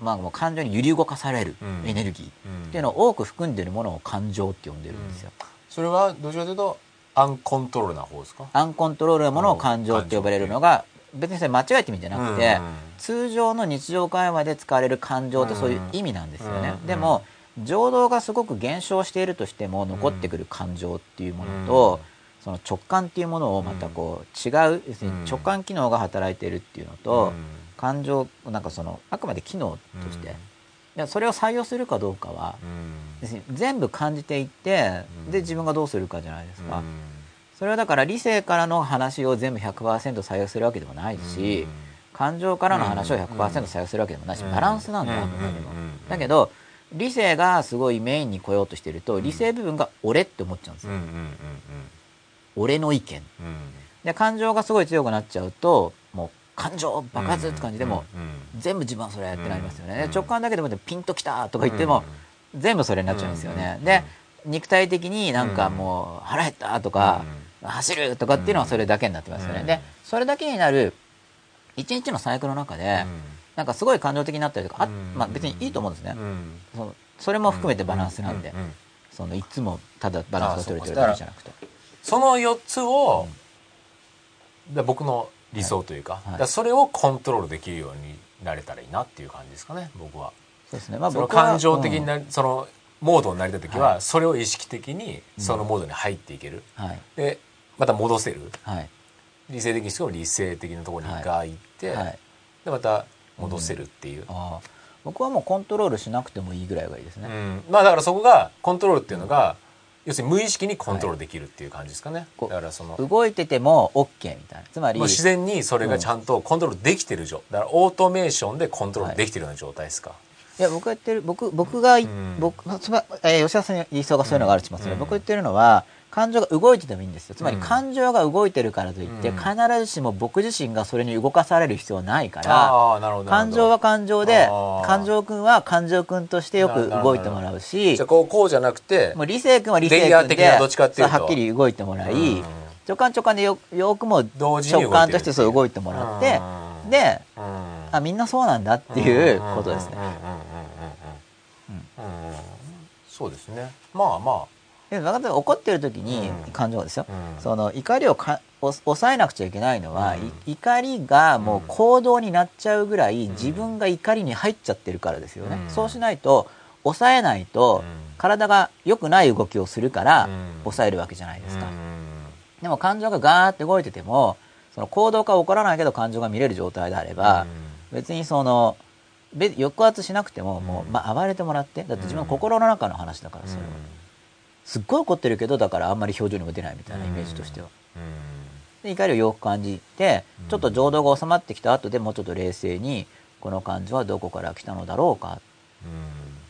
まあもう感情に揺り動かされるうん。エネルギーうんっていうのを多く含んでるものを感情って呼んでるんですよ、それはどちらかというとアンコントロールな方ですか？アンコントロールなものを感情って呼ばれるのが別にそれ間違えてみんじゃなくて、うん通常の日常会話で使われる感情ってそういう意味なんですよね、うん。でも情動がすごく減少しているとしても残ってくる感情っていうものと、その直感っていうものをまたこう違う要するに直感機能が働いているっていうのと、感情なんかそのあくまで機能として、うん。いやそれを採用するかどうかは、うん。全部感じていってうん。で自分がどうするかじゃないですか、うん。それはだから理性からの話を全部100%採用するわけでもないし、感情からの話を100%採用するわけでもないし、うん。バランスなんだ、うん。あくまでも。うん。だけど理性がすごいメインに来ようとしてると理性部分が俺って思っちゃうんですよ、俺の意見。で感情がすごい強くなっちゃうともう感情爆発って感じ。でも全部自分はそれってなりますよね、直感だけでもピンときたとか言っても全部それになっちゃうんですよね、で肉体的になんかもう腹減ったとか、走るとかっていうのはそれだけになってますよね、うんでそれだけになる一日のサイクルの中で、なんかすごい感情的になったりとかあ、うん。まあ、別にいいと思うんですね、うん。そのそれも含めてバランスなんで、ううそのいつもただバランスが取れてるあだけじゃなくて。その4つを、だ僕の理想というか,、はい。だからそれをコントロールできるようになれたらいいなっていう感じですかね僕は。そうですね。まあ僕は感情的にうん。そのモードになりた時は、はい。それを意識的にそのモードに入っていける、はい。でまた戻せる。はい。理性的にしても理性的なところにが行って、はい。でまた戻せるっていう、ああ僕はもうコントロールしなくてもいいぐらいがいいですね、うん。まあだからそこがコントロールっていうのが、要するに無意識にコントロールできるっていう感じですかね、こうだからその動いてても OK みたいな。つまり自然にそれがちゃんとコントロールできてる状だからオートメーションでコントロールできてるような状態ですか、いや僕が言ってる僕僕が、ん。僕それはえー吉田さんの理想がそういうのがあるとしますね、うん。僕が言ってるのは感情が動いててもいいんですよ。つまりうん感情が動いてるからといって、うん。必ずしも僕自身がそれに動かされる必要はないから感情は感情で感情くんは感情くんとしてよく動いてもらうしじゃあこうこうじゃなくてもう理性くんは理性くんではっきり動いてもらい、うん。直感直感でよよくも直感としてそう動いてもらってうん。でうん。あみんなそうなんだっていうことですね。そうですね。まあまで分かった怒ってる時にうん。感情がですよ、うん。その怒りをかお抑えなくちゃいけないのは、うん。い怒りがもう行動になっちゃうぐらいん。自分が怒りに入っちゃってるからですよね、うん。そうしないと抑えないとうん。体が良くない動きをするからうん。抑えるわけじゃないですか、うん。でも感情がガーって動いててもその行動が起こらないけど感情が見れる状態であれば、別にそのべ抑圧しなくてももう、うん。まあ、暴れてもらってだって自分の心の中の話だからそれは、すっごい怒ってるけどだからあんまり表情にも出ないみたいなイメージとしては。で怒りをよく感じてうん。ちょっと情動が収まってきた後でもうちょっと冷静にこの感情はどこから来たのだろうか。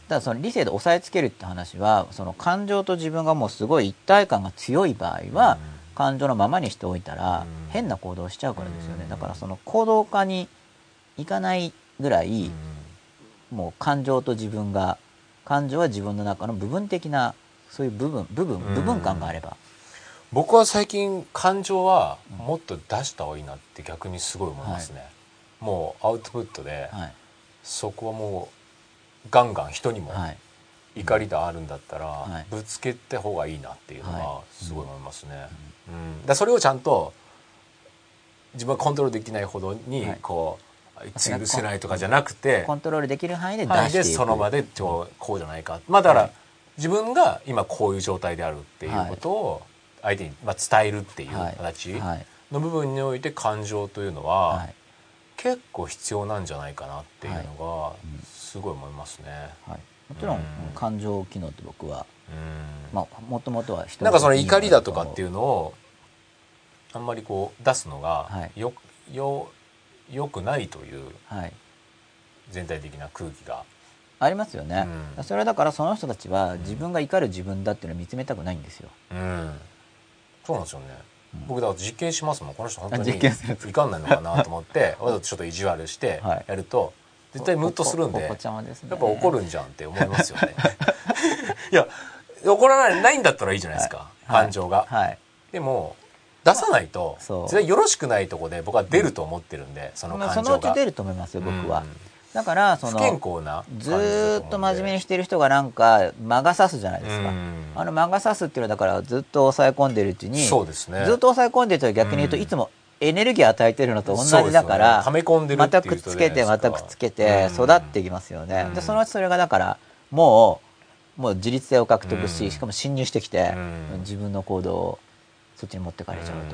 ただその理性で押さえつけるって話はその感情と自分がもうすごい一体感が強い場合は感情のままにしておいたらうん。変な行動をしちゃうからですよね。うん。だからその行動化にいかないぐらいもう感情と自分が感情は自分の中の部分的なそういう部分部分うん。部分感があれば。僕は最近感情はもっと出した方がいいなって逆にすごい思いますね、もうアウトプットではい。そこはもうガンガン人にもはい。怒りがあるんだったらはい。ぶつけた方がいいなっていうのははすごい思いますね。うん。だからそれをちゃんと自分はコントロールできないほどにはい。こうあい。つ許せないとかじゃなくてコントロールできる範囲で出していく。でその場でちょこうじゃないか。まあだからはい自分が今こういう状態であるっていうことを相手にまあ伝えるっていうはい。形はい。の部分において感情というのははい。結構必要なんじゃないかなっていうのがうん。すごい思いますね。はい。もちろんうん。感情機能って僕はうん。まあもともとは人なんかその怒りだとかっていううのをあんまりこう出すのがはい。よよよくないというはい。全体的な空気が。ありますよね、うん。それはだからその人たちは自分が怒る自分だっていうのを見つめたくないんですよ。うん、そうなんですよね。僕だから実験しますもんこの人本当あに怒んないのかなと思って わざとちょっと意地悪してはい。やると絶対ムッとするんでね。やっぱ怒るんじゃんって思いますよね。いや怒らないないんだったらいいじゃないですか、はい。感情が。はい。でも出さないと絶対よろしくないとこで僕は出ると思ってるんで、そのまあ感情が。そのうち出ると思いますよ僕は、うんだからそのずっと真面目にしてる人がなんか魔が差すじゃないですか、うん。あの魔が差すっていうのはだからずっと抑え込んでるうちにそうですね。ずっと抑え込んでると逆に言うとうん。いつもエネルギー与えてるのと同じだから、溜め込んでるまたくっつけてまたくっつけてうん育っていきますよね、うん。でそのうちそれがだからもうもう自立性を獲得し、うん。しかも侵入してきて、うん。自分の行動をそっちに持ってかれちゃうと、うん。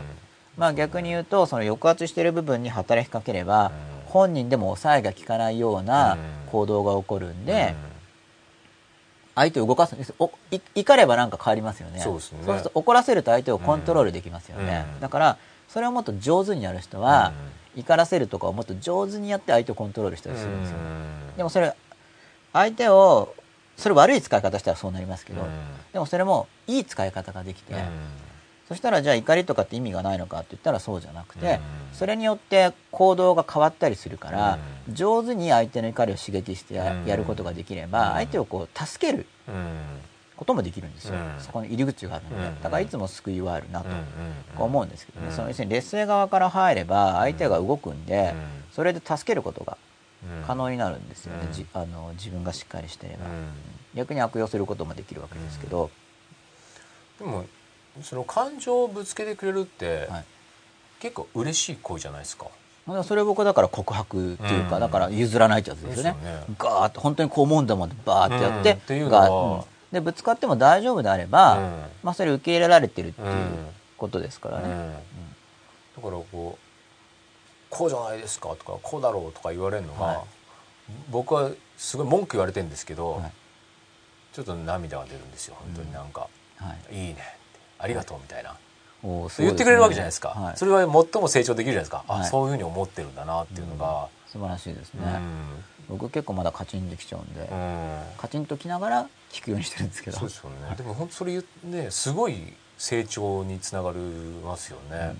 まあ逆に言うとその抑圧している部分に働きかければ、うん本人でも抑えが効かないような行動が起こるんで、相手を動かすんですおい怒ればなんか変わりますよね。そうですると怒らせると相手をコントロールできますよね、うん。だからそれをもっと上手にやる人は、怒らせるとかをもっと上手にやって相手をコントロールしたりするんですよ、でもそれ相手をそれ悪い使い方したらそうなりますけど、でもそれもいい使い方ができて、そしたらじゃあ怒りとかって意味がないのかって言ったらそうじゃなくて、うん。それによって行動が変わったりするから、上手に相手の怒りを刺激してや,、ることができれば、うん。相手をこう助けることもできるんですよ、うん。そこに入り口があるので、うん。だからいつも救いはあるなとと思うんですけどね、うん。その要するに劣勢側から入れば相手が動くんで、うん。それで助けることが可能にになるんですよね、うん。じあの自分がしっかりしてれば、うん。逆に悪用することもできるわけですけど、でもその感情をぶつけてくれるってはい。結構嬉しい行為じゃないですか。まあそれ僕だから告白っていうか、うん。だから譲らないってやつですよね。よね。ガーッと本当にこう思うんだもんってバーってやって、うん。っていうのガはーッでぶつかっても大丈夫であれば、うん。まあそれ受け入れられてるっていううんことですからね、うん。だからこうこうじゃないですかとかこうだろうとか言われるのが、はい。僕はすごい文句言われてるんですけど、はいちょっと涙が出るんですよ本当になんか、はいいいねありがとうみたいな、おーそう言ってくれるわけじゃないですか、はい。それは最も成長できるじゃないですか、はい。あそういうふうに思ってるんだなっていうのが、素晴らしいですね、うん。僕結構まだカチンできちゃうんで、うん。カチンときながら聞くようにしてるんですけど。そうですよね。でも本当それねすごい成長につながりますよね。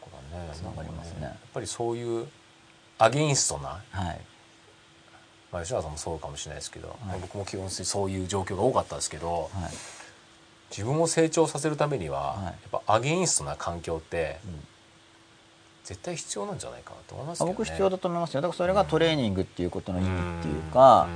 これはね。つながりますね。やっぱりそういうアゲインストな、はい。まあ、吉原さんもそうかもしれないですけど、はい。僕も基本的にそういう状況が多かったですけど、はい自分を成長させるためには、はい。やっぱアゲインストな環境ってうん。絶対必要なんじゃないかなと思いますけどね。僕必要だと思いますよ。だからそれがトレーニングっていうことの意味っていうか、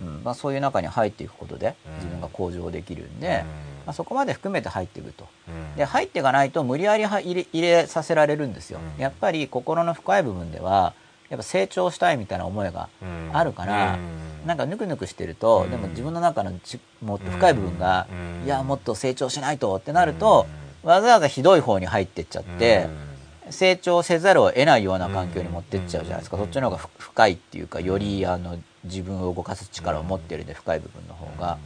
うん。うん。まあ、そういう中に入っていくことでうん。自分が向上できるんで、うん。まあ、そこまで含めて入っていくと。うん。で入っていかないと無理やりは入れ入れさせられるんですよ、うん。やっぱり心の深い部分ではやっぱ成長したいみたいな思いがうん。あるから、うんなんかぬくぬくしてると、うん。でも自分の中のちもっと深い部分が、うん。いやもっと成長しないとってなると、わざわざひどい方に入ってっちゃって、成長せざるを得ないような環境に持ってっちゃうじゃないですか、うん。そっちの方がふ深いっていうかよりあの自分を動かす力を持ってるんで深い部分の方が、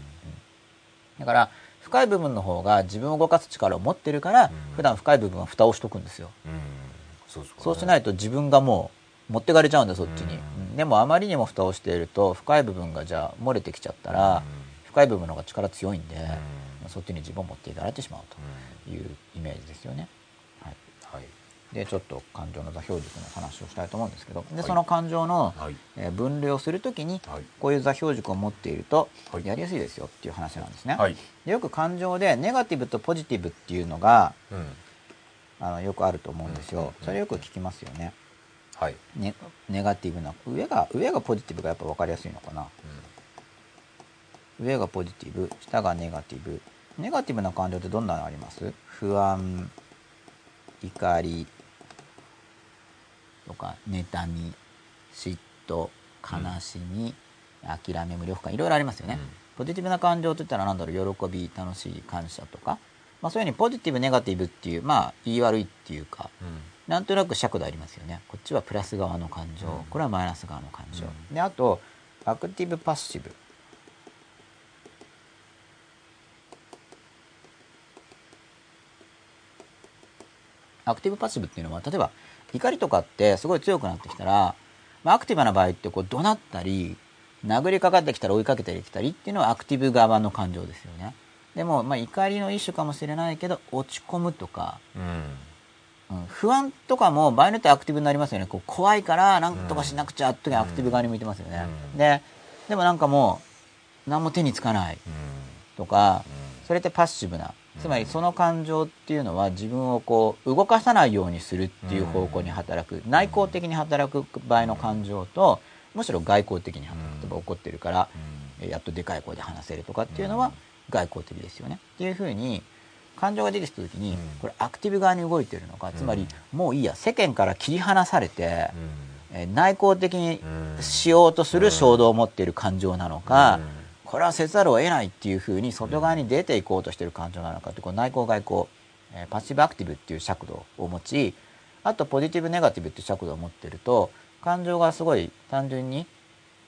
だから深い部分の方が自分を動かす力を持ってるから、ん。普段深い部分は蓋をしとくんですよ、うん。そうしないいと自分がもう持ってかれちゃうんだそっちに、でもあまりにも蓋をしていると深い部分がじゃあ漏れてきちゃったら、深い部分の方が力強いんで、そっちに自分を持っていかれてしまうというイメージですよね。はい。はい。でちょっと感情の座標軸の話をしたいと思うんですけどで、はい。その感情の、はい。えー分類をするときに、はい。こういう座標軸を持っているとはい。やりやすいですよっていう話なんですね。はい。でよく感情でネガティブとポジティブっていうのがうん。あのよくあると思うんですよ。それよく聞きますよね。はい。ねネガティブな上が上がポジティブがやっぱ分かりやすいのかな。上がポジティブ下がネガティブ。ネガティブな感情ってどんなのあります？不安怒りとか妬み嫉妬悲しみ、諦め無力感いろいろありますよね、うん。ポジティブな感情といったら何だろう喜び楽しい感謝とか、まあ、そういうふうにポジティブネガティブっていうまあ言い悪いっていうか。うんなんとなく尺度ありますよね。こっちはプラス側の感情、うん。これはマイナス側の感情、うん。であとアクティブパッシブ。アクティブパッシブっていうのは例えば怒りとかってすごい強くなってきたら、まあ、アクティブな場合ってこう怒鳴ったり殴りかかってきたり追いかけてきたりっていうのはアクティブ側の感情ですよね。でも、まあ、怒りの一種かもしれないけど落ち込むとか。うんうん不安とかも場合によってはアクティブになりますよね。こう怖いから何とかしなくちゃって時にアクティブ側に向いてますよね、うん。ででもなんかもう何も手につかないとかそれってパッシブな。つまりその感情っていうのは自分をこう動かさないようにするっていう方向に働く。内向的に働く場合の感情とむしろ外向的に働く例えば怒ってるからえやっとでかい声で話せるとかっていうのは外向的ですよね。っていうふうに感情が出てきた時にうん。これアクティブ側に動いてるのかつまりもういいや世間から切り離されてえ内向的にしようとする衝動を持っている感情なのかこれはせざるを得ないっていうふうに外側に出ていこうとしている感情なのかってこう内向外向えーパッシブアクティブっていう尺度を持ちあとポジティブネガティブっていう尺度を持ってると感情がすごい単純に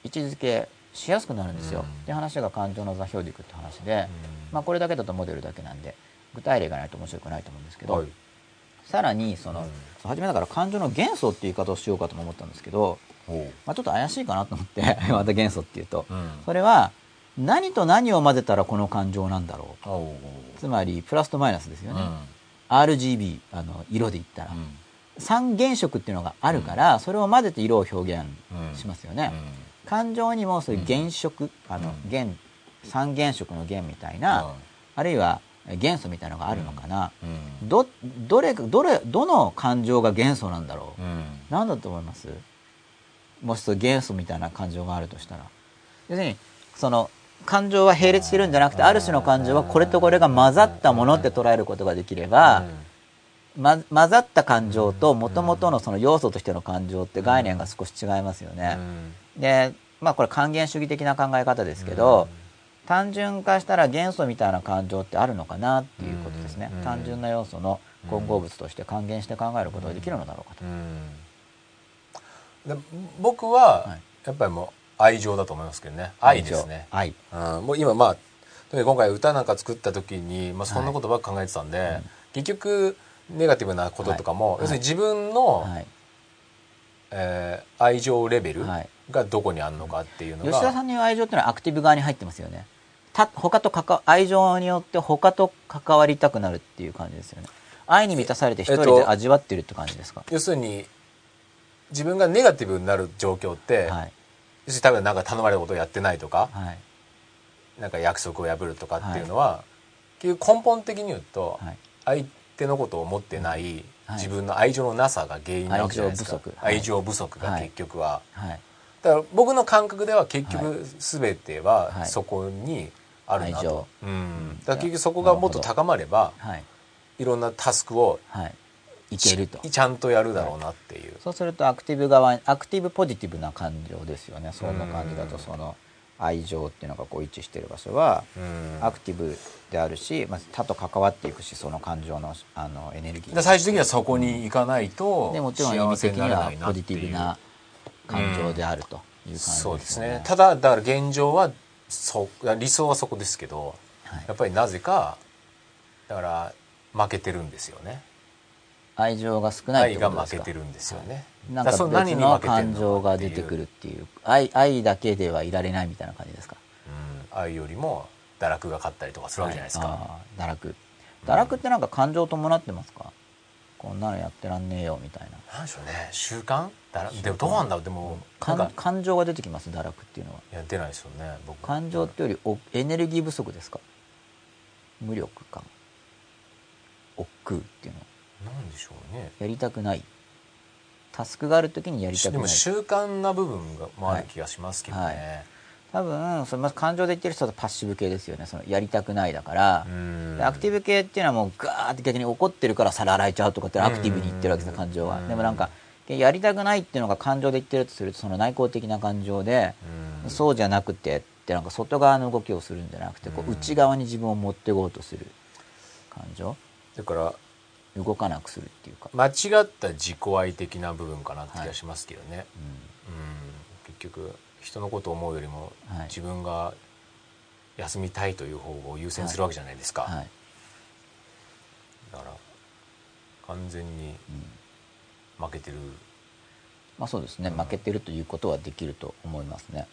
位置づけしやすくなるんですよ。うん。って話が感情の座標軸って話で、まあ、これだけだとモデルだけなんで具体例がないと面白くないと思うんですけど、はい。さらにその、うん。初めだから感情の元素っていう言い方をしようかとも思ったんですけど、ほまあ、ちょっと怪しいかなと思って また元素っていうと、ううん。それは何と何を混ぜたらこの感情なんだろう。おつまりプラスとマイナスですよね、うん。RGB あの色で言ったら、うん。三原色っていうのがあるから、それを混ぜて色を表現しますよね、うん。感情にもそういう原色、あのうん。原三原色の原みたいな、あるいは元素みたいなのがあるのかな、うん。どどれどれどの感情が元素なんだろう、うん。何だと思います？もしそう元素みたいな感情があるとしたら。要するにその感情は並列してるんじゃなくてある種の感情はこれとこれが混ざったものって捉えることができれば、ま、混ざった感情ともともとのその要素としての感情って概念が少し違いますよね。でまあこれ還元主義的な考え方ですけど、単純化したら元素みたいな感情ってあるのかなっていうことですね、うん。単純な要素の混合物として還元して考えることができるのだろうかと、で僕ははい。やっぱりもう愛情だと思いますけどね。愛ですね、愛。うん、もう今まあ今回歌なんか作った時に、まあ、そんなことばっか考えてたんで、結局ネガティブなこととかも、はい。要するに自分の、はい。えー愛情レベルはいがどこにあるのかっていうのが、吉田さんの愛情っていうのはアクティブ側に入ってますよね。た他と関わ愛情によって他と関わりたくなるっていう感じですよね。愛に満たされて一人えっとで味わってるって感じですか、要するに自分がネガティブになる状況って、はい。要するに多分なんか頼まれたことをやってないとか、はい。なんか約束を破るとかっていうのは、結局根本的に言うと、はい。相手のことを思ってない、はい。自分の愛情のなさが原因なわけじゃないですか。愛情不足。はい。愛情不足が結局は、はいだから僕の感覚では結局全てははい。そこにあるなと。愛情、うん、だ結局そこがもっと高まればはい。いろんなタスクをはい。いけると。ちゃんとやるだろうなっていう、そうするとアクティブ側アクティブポジティブな感情ですよね。そんな感じだとその愛情っていうのがこう一致してる場所はうん。アクティブであるし、まあ、他と関わっていくしその感情のあのエネルギー。で最終的にはそこに行かないとでもちろん意味幸せになれ的にはなポジティブな感情であるという感じですそうよですね。ただだから現状はそ理想はそこですけどはい。やっぱりなぜかだから負けてるんですよね。愛情が少ないってことですか？負けてるんですよね。なんか別の感情が出てくるっていう。愛愛だけではいられないみたいな感じですか？うん。愛よりも堕落が勝ったりとかするわけじゃないですか、はい。堕落。堕落ってなんか感情伴ってますか？こんなのやってらんねえよみたいな。なんでしょうね。習慣？だらでもどうなんだろう？でもなん感か感情が出てきます堕落っていうのは。いや出ないですよね僕。感情ってよりおエネルギー不足ですか？無力感。億劫っていうのなんでしょうね。やりたくない。タスクがある時にやりたくない。でも習慣な部分がもある気がしますけどね、はい多分それまず感情で言ってる人だとパッシブ系ですよね。そのやりたくないだから、アクティブ系っていうのはもうガーって逆に怒ってるから皿洗えちゃうとかってアクティブに言ってるわけです感情は。うん。でもなんかやりたくないっていうのが感情で言ってるとするとその内向的な感情で、うん。そうじゃなくてってなんか外側の動きをするんじゃなくてこううん。内側に自分を持っていこうとする感情。だから動かなくするっていうか、間違った自己愛的な部分かなって気がしますけどね、うん。うん。結局人のことを思うよりもはい。自分が休みたいという方を優先するわけじゃないですか、はい。だから完全に負けてる、まあそうですね。負けてるということはできると思いますね。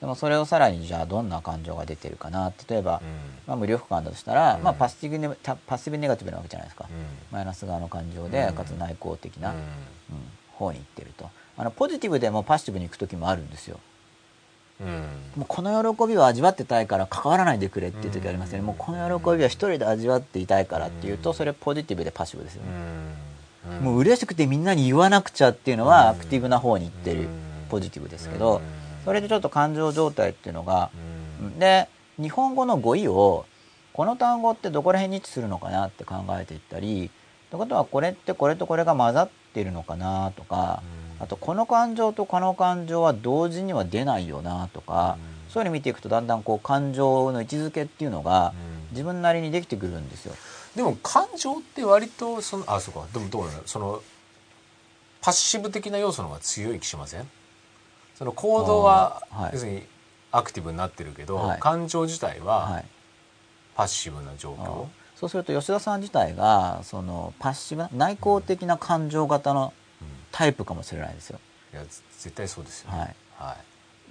でもそれをさらにじゃあどんな感情が出てるかな。例えば、うん。まあ、無力感だとしたら、うん。まあ、パッシブネパッシブネガティブなわけじゃないですか、うん。マイナス側の感情で、うん。かつ内向的な、ううん。方に行ってると。あのポジティブでもパッシブに行く時もあるんですよ。んうんもうこの喜びを味わってたいから関わらないでくれっていう時ありますよね、うん。もうこの喜びは一人で味わっていたいからっていうと、うん。それポジティブでパッシブですよね、うん。もう嬉しくてみんなに言わなくちゃっていうのはうんアクティブな方に行ってるうん。ポジティブですけど、うん。それでちょっと感情状態っていうのが、うん。で日本語の語彙をこの単語ってどこら辺に位置するのかなって考えていったりってことはこれってこれとこれが混ざってるのかなとか、うんあとこの感情とこの感情は同時には出ないよなとか、うん。そういうの見ていくとだんだんこう感情の位置づけっていうのがうん。自分なりにできてくるんですよ。でも感情って割とそのあそうか。でもどうなの？そのパッシブ的な要素の方が強い気しません？その行動は、要するにアクティブになってるけど、はい。感情自体ははい。パッシブな状あ況、そうすると吉田さん自体がそのパッシブな内向的な感情型のうんタイプかもしれないですよ。いやぜ絶対そうですよね。はい。はい。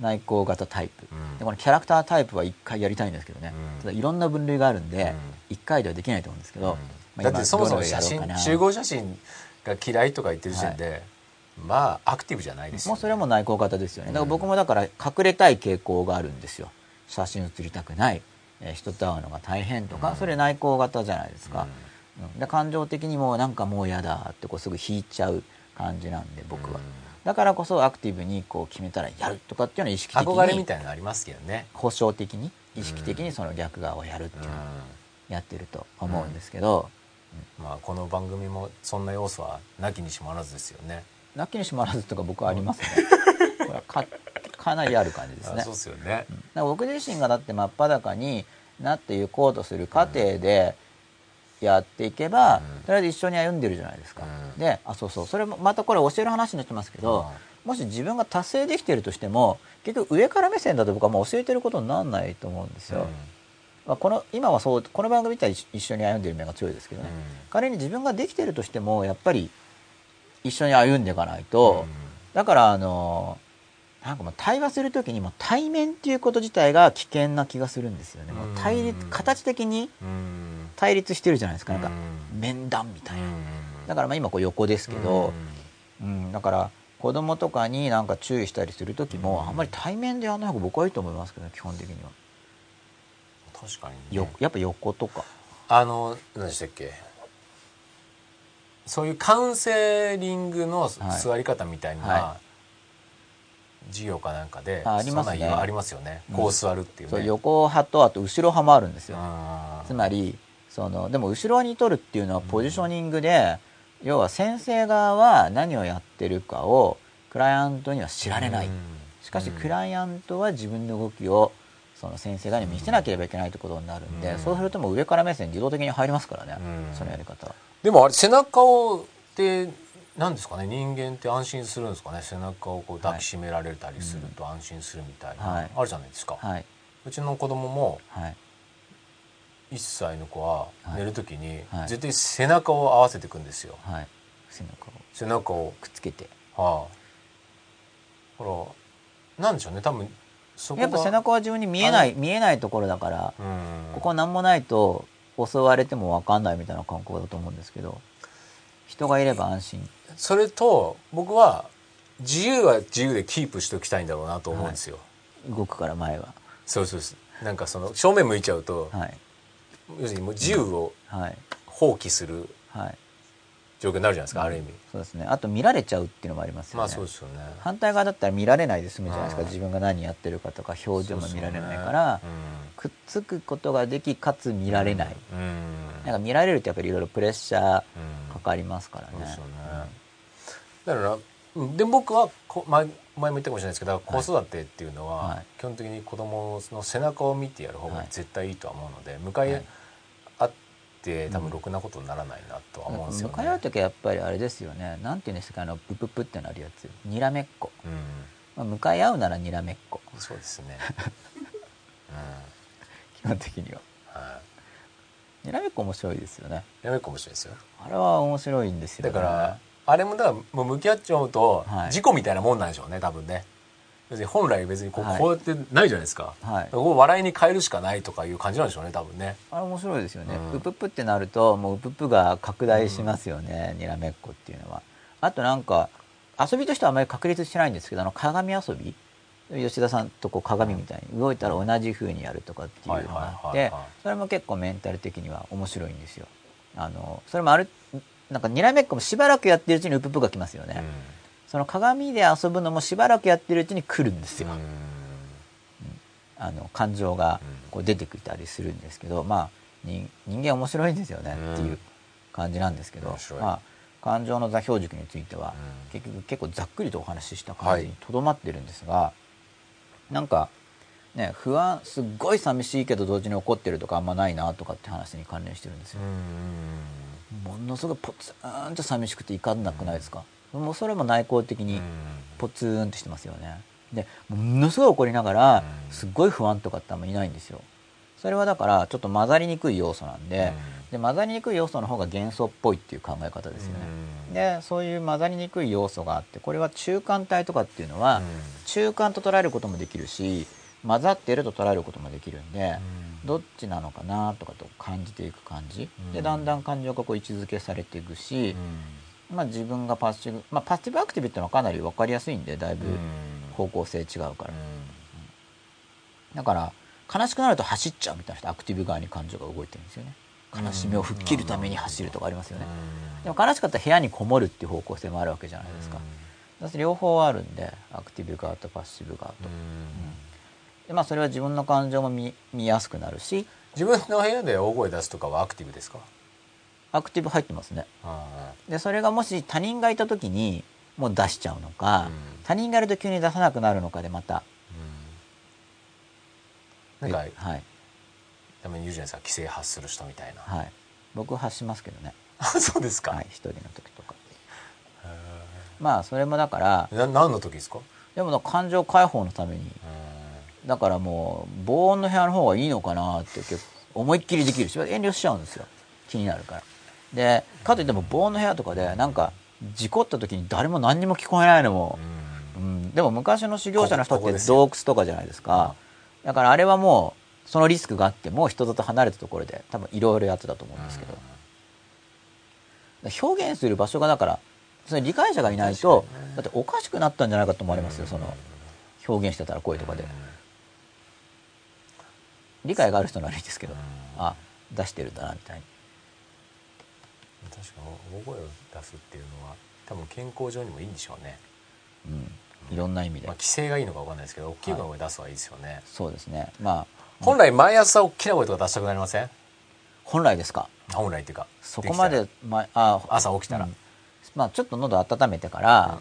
内向型タイプ、うん。でこのキャラクタータイプは一回やりたいんですけどね、うん。ただいろんな分類があるんでうん。一回ではできないと思うんですけど、うん。まあだってそもそも今写真集合写真が嫌いとか言ってる時点で、まあアクティブじゃないですよ、ね、もうそれも内向型ですよね。だから僕もだから隠れたい傾向があるんですよ。写真写りたくない、えー人と会うのが大変とか、うん。それ内向型じゃないですか、うん。で感情的にもなんかもう嫌だってこうすぐ引いちゃう感じなんで僕は、だからこそアクティブにこう決めたらやるとかっていうのは意識的に憧れみたいなのありますけどね、保証的に意識的にその逆側をやるっていうのをやってると思うんですけど、まあこの番組もそんな要素はなきにしもあらずですよね。なきにしもあらずとか僕はありますね。これはかかなりある感じですね。あそうですよね、だから僕自身がだって真っ裸になっていこうとする過程でやっていけば、うん。とりあえず一緒に歩んでるじゃないですか、うん。であそうそう。それもまたこれ教える話になってますけど、もし自分が達成できてるとしても結局上から目線だと僕はもう教えてることにならないと思うんですよ、まあ、この今はそうこの番組自体一一緒に歩んでる面が強いですけどね、仮に自分ができてるとしてもやっぱり一緒に歩んでいかないと、だからあのなんかもう対話する時にもう対面っていうこと自体が危険な気がするんですよね。もう対立うん形的にうん対立してるじゃないですか。なんかうん。面談みたいな。うん。だからまあ今こう横ですけど、うん、だから子供とかになんか注意したりする時もあんまり対面でやらない方が僕はいいと思いますけどね基本的には。確かにね。よやっぱ横とか。あの何でしたっけ？そういうカウンセリングのはい。座り方みたいな、は授業かなんかであありますね。ありますよね、うん。こう座るっていうね。そう横派とあと後ろ派もあるんですよ。うん。つまりそのでも後ろに取るっていうのはポジショニングで、要は先生側は何をやってるかをクライアントには知られない、うん。しかしうん。クライアントは自分の動きをその先生側に見せなければいけないということになるんで、うん。そうするともう上から目線自動的に入りますからね、うん。そのやり方。は。でもあれ背中をって何ですかね人間って安心するんですかね？背中をこう抱きしめられたりすると安心するみたいな、はい。あるじゃないですか、はい、うちの子供もはい、1歳の子ははい。寝る時にはい。絶対背中を合わせていくんですよ。はい。背中を。背中を。くっつけて。はあ。ほらなんでしょうね。多分そこが。やっぱ背中は自分に見えない、見えないところだから、うん。ここ何もないと襲われても分かんないみたいな感覚だと思うんですけど、人がいれば安心。それと僕は自由は自由でキープしておきたいんだろうなと思うんですよ、動くから前は。そうそうそう。なんかその正面向いちゃうと、はい。要するにもう自由をはい。放棄するはい。状況になるじゃないですか、ある意味そうですね。あと見られちゃうっていうのもありますよね。まあそうですよね反対側だったら見られないで済むじゃないですか。うん自分が何やってるかとか表情も見られないから、くっつくことができ、かつ見られない。なんか見られるってやっぱりいろいろプレッシャーうんかかりますからね。だからうんで僕はこ前前も言ったかもしれないですけど子育てっていうのは、はい基本的に子供の背中を見てやる方がはい絶対いいとは思うので向かいって多分ろくなことにならないなとは思うんですよね。向かい合う時はやっぱりあれですよね。なんていうんですか、あの、プププってなるやつ。にらめっこ。うんまあ、向かい合うならにらめっこ。そうですね。うん基本的には。はにらめっこ面白いですよね。い。やめっかもしれないですよ。あれは面白いんですよ、ね。だから、あれもだからもう向き合っちゃうとはい事故みたいなもんなんでしょうね多分ね。別に本来別にこう,、はいこうやってないじゃないですか。はいここ笑いに変えるしかないとかいう感じなんでしょうね多分ね。あれ面白いですよね。うんうぷっぷってなると、もううぷっぷが拡大しますよね。にらめっこっていうのは。あとなんか、遊びとしてはあまり確立してないんですけど、あの鏡遊び？吉田さんとこう鏡みたいに動いたら同じ風にやるとかっていうのがあってはいそれも結構メンタル的には面白いんですよ。あのそれもあるなんかにらめっこもしばらくやってるうちにうぷっぷが来ますよね。その鏡で遊ぶのもしばらくやってるうちに来るんですよ。うん。あの感情がこう出てきたりするんですけど、まあ人人間面白いんですよねっていう感じなんですけど、まあ、感情の座標軸については、うん。結局結構ざっくりとお話しした感じにとどまってるんですが、なんかね不安すっごい寂しいけど同時に怒ってるとかあんまないなとかって話に関連してるんですよ。う。んものすごいポツンと寂しくて怒んなくないですか、もうそれも内向的にポツンとしてますよね。でものすごい怒りながらうん。すっごい不安とかってあんまいないんですよ。それはだからちょっと混ざりにくい要素なんで,、で混ざりにくい要素の方が幻想っぽいっていう考え方ですよね、でそういう混ざりにくい要素があってこれは中間体とかっていうのは、中間と捉えることもできるし混ざっていると捉えることもできるんで、どっちなのかなとかと感じていく感じ、でうん。だんだん感情がこう位置づけされていくし、まあ、自分がパッシブ、まあ、パッシブアクティブっていうのはかなり分かりやすいんでだいぶ方向性違うから、だから悲しくなると走っちゃうみたいな人アクティブ側に感情が動いてるんですよね。悲しみを吹っ切るために走るとかありますよね、でも悲しかったら部屋にこもるっていう方向性もあるわけじゃないですか、両方あるんでアクティブ側とパッシブ側と、でまあそれは自分の感情も見見やすくなるし。自分の部屋で大声出すとかはアクティブですか？アクティブ入ってますね。あでそれがもし他人がいた時にもう出しちゃうのか、うん。他人がいると急に出さなくなるのかでまた。なんかえはい。たまに言うじゃないですか規制発する人みたいな。はい。僕発しますけどね。あ そうですか？はい一人の時とか。まあそれもだからな何の時ですか？でも感情解放のために。だからもう防音の部屋の方がいいのかなって結構思いっきりできるし遠慮しちゃうんですよ。気になるからでかといっても防音の部屋とかでなんか事故った時に誰も何にも聞こえないのも、うん。うん。でも昔の修行者の人って洞窟とかじゃないですか。だからあれはもうそのリスクがあっても人里離れたところで多分いろいろやってたと思うんですけど、表現する場所がだからそれ理解者がいないと、だっておかしくなったんじゃないかと思われますよ、その表現してたら声とかで、理解がある人ならいいですけど、あ出してるんだなみたいに確かに大声を出すっていうのは多分健康上にもいいんでしょうね、うん、いろんな意味で、まあ、規制がいいのか分かんないですけど大きい声を出す方がいいですよね、そうですね。まあ本来毎朝大きな声とか出したくなりません？本来ですか？本来っていうかそこまでで、まあ、朝起きたら。うん。まあちょっと喉温めてから、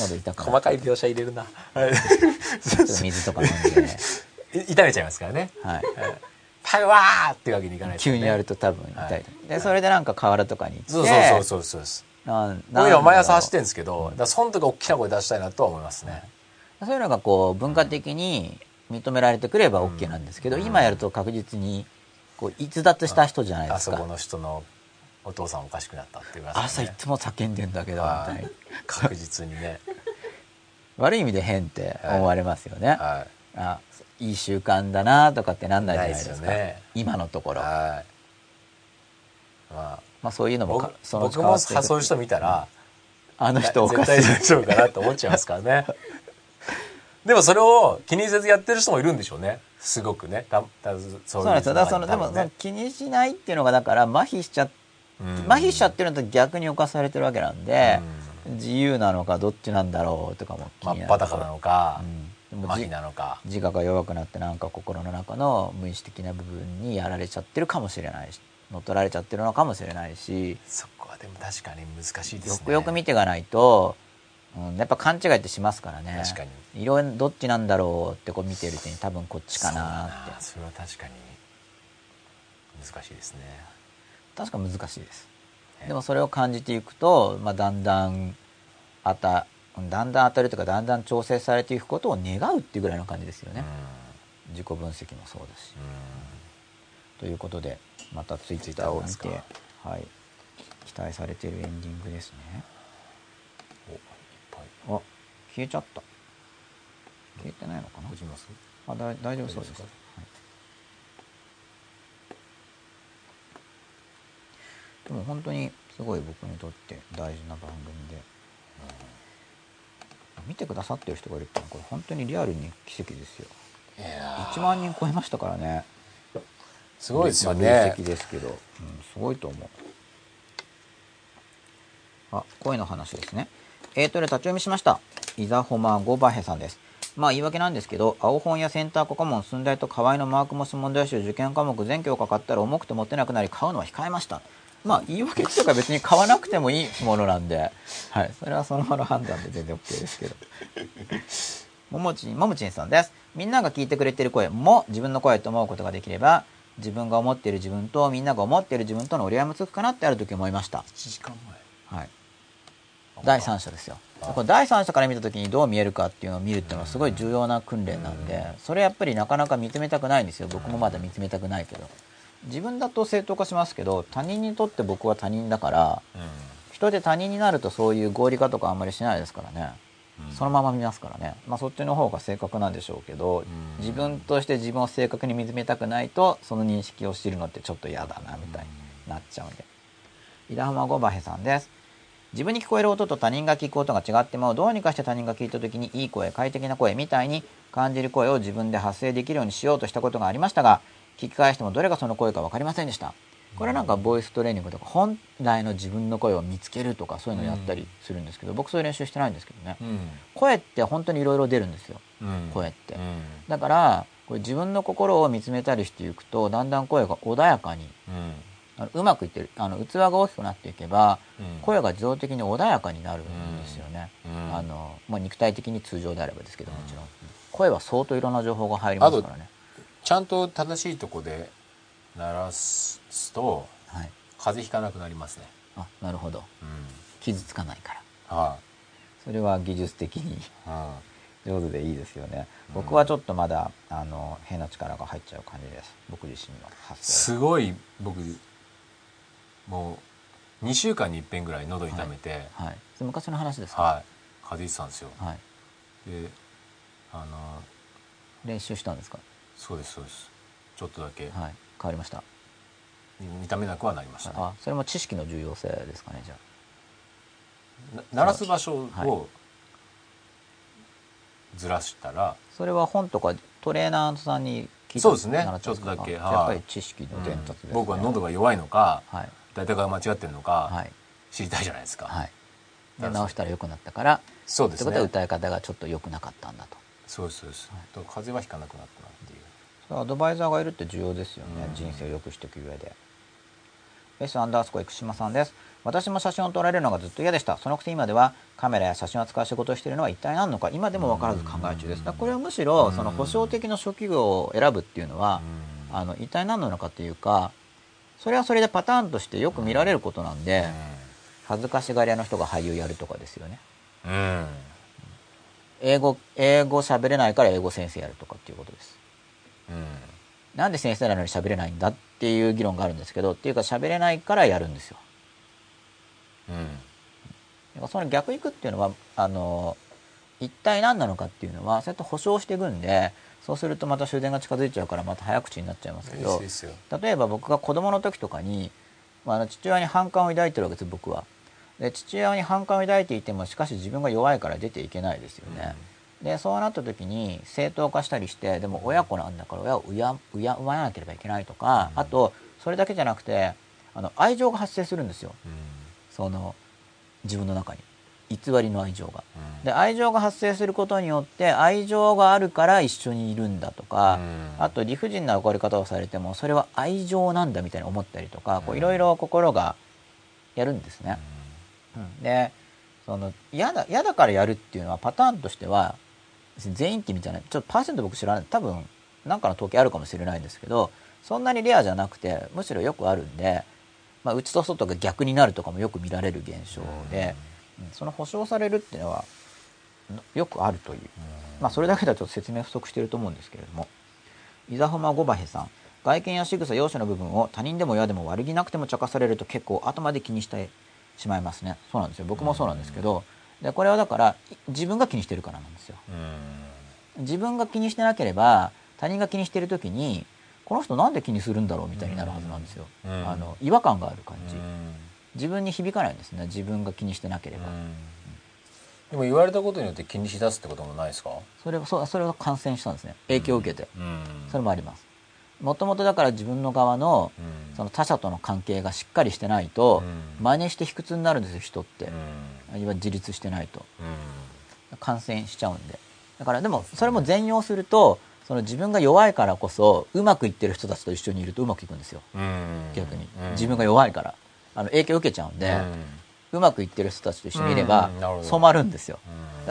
喉痛くな細かい描写入れるな。は いちょっと水とか飲んで、痛めちゃいますからね。はい、パワーっていうわけにいかないね。急にやると多分痛い、はい。でそれでなんか河原とかに行って。そうそうそうそうですなん僕今毎朝走ってるるんですけどだその時大きな声出したいなとは思いますねそういうのがこう文化的に認められてくれば OK なんですけど、今やると確実にこう逸脱した人じゃないですかあそこの人のお父さんおかしくなったっていうか、朝いつも叫んでんだけどみはいたいに確実にね悪い意味で変って思われますよね、はあいい習慣だなとかってなんないじゃないですか。ね。今のとこいろ、はい。まあ。まあ、そういうのもその僕もういう人見たらあの人おか絶しい。対大丈夫かなって思っちゃいますからね。でもそれを気にせずやってる人もいるんでしょうね。すごくね。たたそうそうなんですよ。だそのでも、多分ね気にしないっていうのがだから麻痺しちゃうん。麻痺しちゃってるのと逆に侵されてるわけなんで、自由なのかどっちなんだろうとかも気真っになる。裸なのか、うん、でも自我が弱くなってなんか心の中の無意識的な部分にやられちゃってるかもしれないし乗っ取られちゃってるのかもしれないし。そこはでも確かに難しいですね。よくよく見ていかないと、うん、やっぱ勘違いってしますからね。確かに。いろいろどっちなんだろうってこう見てるうちに多分こっちかなって。なそれは確かに難しいですね。確か難しいです。ねでもそれを感じていくと、まあ、だんだんあただんだん当たるとかだんだん調整されていくことを願うっていうぐらいの感じですよね、自己分析もそうだし、ということでまたツイッターを見てはい、期待されているエンディングですね。うんおいっぱい。あ消えちゃった。消えてないのかな？あだ大丈夫そうです。はい。でも本当にすごい僕にとって大事な番組で、見てくださってる人がいるってのはこれ本当にリアルに奇跡ですよ。いや1万人超えましたからね。すごいですよまあね累積ですけど、うん、すごいと思う。あ声の話ですね。えーとで立ち読みしました。イザホマゴバヘさんです。まあ言い訳なんですけど青本やセンターコカモン寸大と河合のマークモス問題集受験科目全教科買ったら重くて持てなくなり買うのは控えましたまあ言い訳とか別に買わなくてもいいものなんで、はい、それはその場の判断で全然 OK ですけど ももちん、ももちんさんです。みんなが聞いてくれてる声も自分の声と思うことができれば、自分が思っている自分とみんなが思っている自分との折り合いもつくかなってある時思いました。1時間はい。第三者ですよ。これ第三者から見た時にどう見えるかっていうのを見るっていうのはすごい重要な訓練なんで、それやっぱりなかなか見つめたくないんですよ。僕もまだ見つめたくないけど。自分だと正当化しますけど、他人にとって僕は他人だから、前うん。人で他人になるとそういう合理化とかあんまりしないですからね。そのまま見ますからね、まあ、そっちの方が正確なんでしょうけど、ん。自分として自分を正確に見つめたくないとその認識を知るのってちょっと嫌だなみたいになっちゃうんで。稲浜ゴバヘさんです。自分に聞こえる音と他人が聞く音が違ってもどうにかして他人が聞いた時にいい声快適な声みたいに感じる声を自分で発声できるようにしようとしたことがありましたが聞き返してもどれがその声か分かりませんでした。これなんかボイストレーニングとか本来の自分の声を見つけるとかそういうのやったりするんですけど僕そういう練習してないんですけどねうん。声って本当にいろいろ出るんですよ。うん。声って。うんだからこれ自分の心を見つめたりしていくとだんだん声が穏やかにうん。あのうまくいってる。あの器が大きくなっていけばうん。声が自動的に穏やかになるんですよね、うん。あのまあ、肉体的に通常であればですけどもちろん、声は相当いろんな情報が入りますからねちゃんと正しいとこで鳴らすとはい。風邪ひかなくなりますね。あなるほど。うん。傷つかないから。はそれは技術的にい。うん上手でいいですよね。僕はちょっとまだあの変な力が入っちゃう感じです。僕自身の発声すごい僕もう2週間に一遍ぐらい喉痛めて、はい。それ昔の話ですか、はい。風邪ひいてたんですよ。はい。であの練習したんですか？そうですそうです。ちょっとだけ。はい。変わりました。見た目なくはなりましたね。あそれも知識の重要性ですかねじゃあ。な鳴らす場所はい。をずらしたら、それは本とかトレーナーさんに聞いたそうですね。ちょっとだけ。あやっぱはい。り知識の伝達です、ね。僕は喉が弱いのかはい。大体が間違ってるのかはい。知りたいじゃないですか、はい。で直したら良くなったからそうですね。ってことは歌い方がちょっと良くなかったんだと。そうですそうです、だから風邪はひかなくなっアドバイザーがいるって重要ですよね、うん。人生を良くしていく上で。S アンダースコア生島さんです。私も写真を撮られるのがずっと嫌でした。そのくせ今ではカメラや写真を扱う仕事をしているのは一体何のか今でも分からず考え中です。だこれはむしろその保証的な職業を選ぶっていうのはあの一体何なのかというかそれはそれでパターンとしてよく見られることなんで恥ずかしがり屋の人が俳優やるとかですよね。うん、うん英語英語喋れないから英語先生やるとかっていうことです。うんなんで先生なのに喋れないんだっていう議論があるんですけどっていうか喋れないからやるんですよ。うん。その逆いくっていうのはあの一体何なのかっていうのはそうやって保証していくんでそうするとまた終電が近づいちゃうからまた早口になっちゃいますけど例えば僕が子供の時とかに、まあ、あの父親に反感を抱いてるわけです僕は。で父親に反感を抱いていてもしかし自分が弱いから出ていけないですよね。でそうなった時に正当化したりしてでも親子なんだから親を敬敬わなければいけないとか、あとそれだけじゃなくてあの愛情が発生するんですよ。うん。その自分の中に。偽りの愛情が。うん。で愛情が発生することによって愛情があるから一緒にいるんだとか、うん。あと理不尽な怒り方をされてもそれは愛情なんだみたいに思ったりとかいろいろ心がやるんですね。うん。でその嫌だ嫌だからやるっていうのはパターンとしては全員って意味じゃないちょっとパーセント僕知らない。多分何かの統計あるかもしれないんですけどそんなにレアじゃなくてむしろよくあるんで、まあ、内と外が逆になるとかもよく見られる現象で、うん。その保証されるっていうのはのよくあるという、まあ、それだけだとちょっと説明不足していると思うんですけれども。伊沢浜ゴバヘさん。外見や仕草容姿の部分を他人でも嫌でも悪気なくても茶化されると結構後まで気にしてしまいますね。そうなんですよ。僕もそうなんですけどでこれはだからい自分が気にしてるからなんですよ。うん。自分が気にしてなければ他人が気にしてる時にこの人なんで気にするんだろうみたいになるはずなんですよ、うん。あの違和感がある感じ、うん。自分に響かないんですね。自分が気にしてなければ、でも言われたことによって気にしだすってこともないですか？それはそうそれは感染したんですね。影響を受けて、うん。それもありますもともとだから自分の側のうん。その他者との関係がしっかりしてないとうん。真似して卑屈になるんですよ人って。うん。いわゆる自立してないと。うん。感染しちゃうんで。だからでもそれも全容するとその自分が弱いからこそうまくいってる人たちと一緒にいるとうまくいくんですよ。うん。逆に。うん。自分が弱いから。あの影響を受けちゃうんでうまくいってる人たちと一緒にいれば染まるんですよ。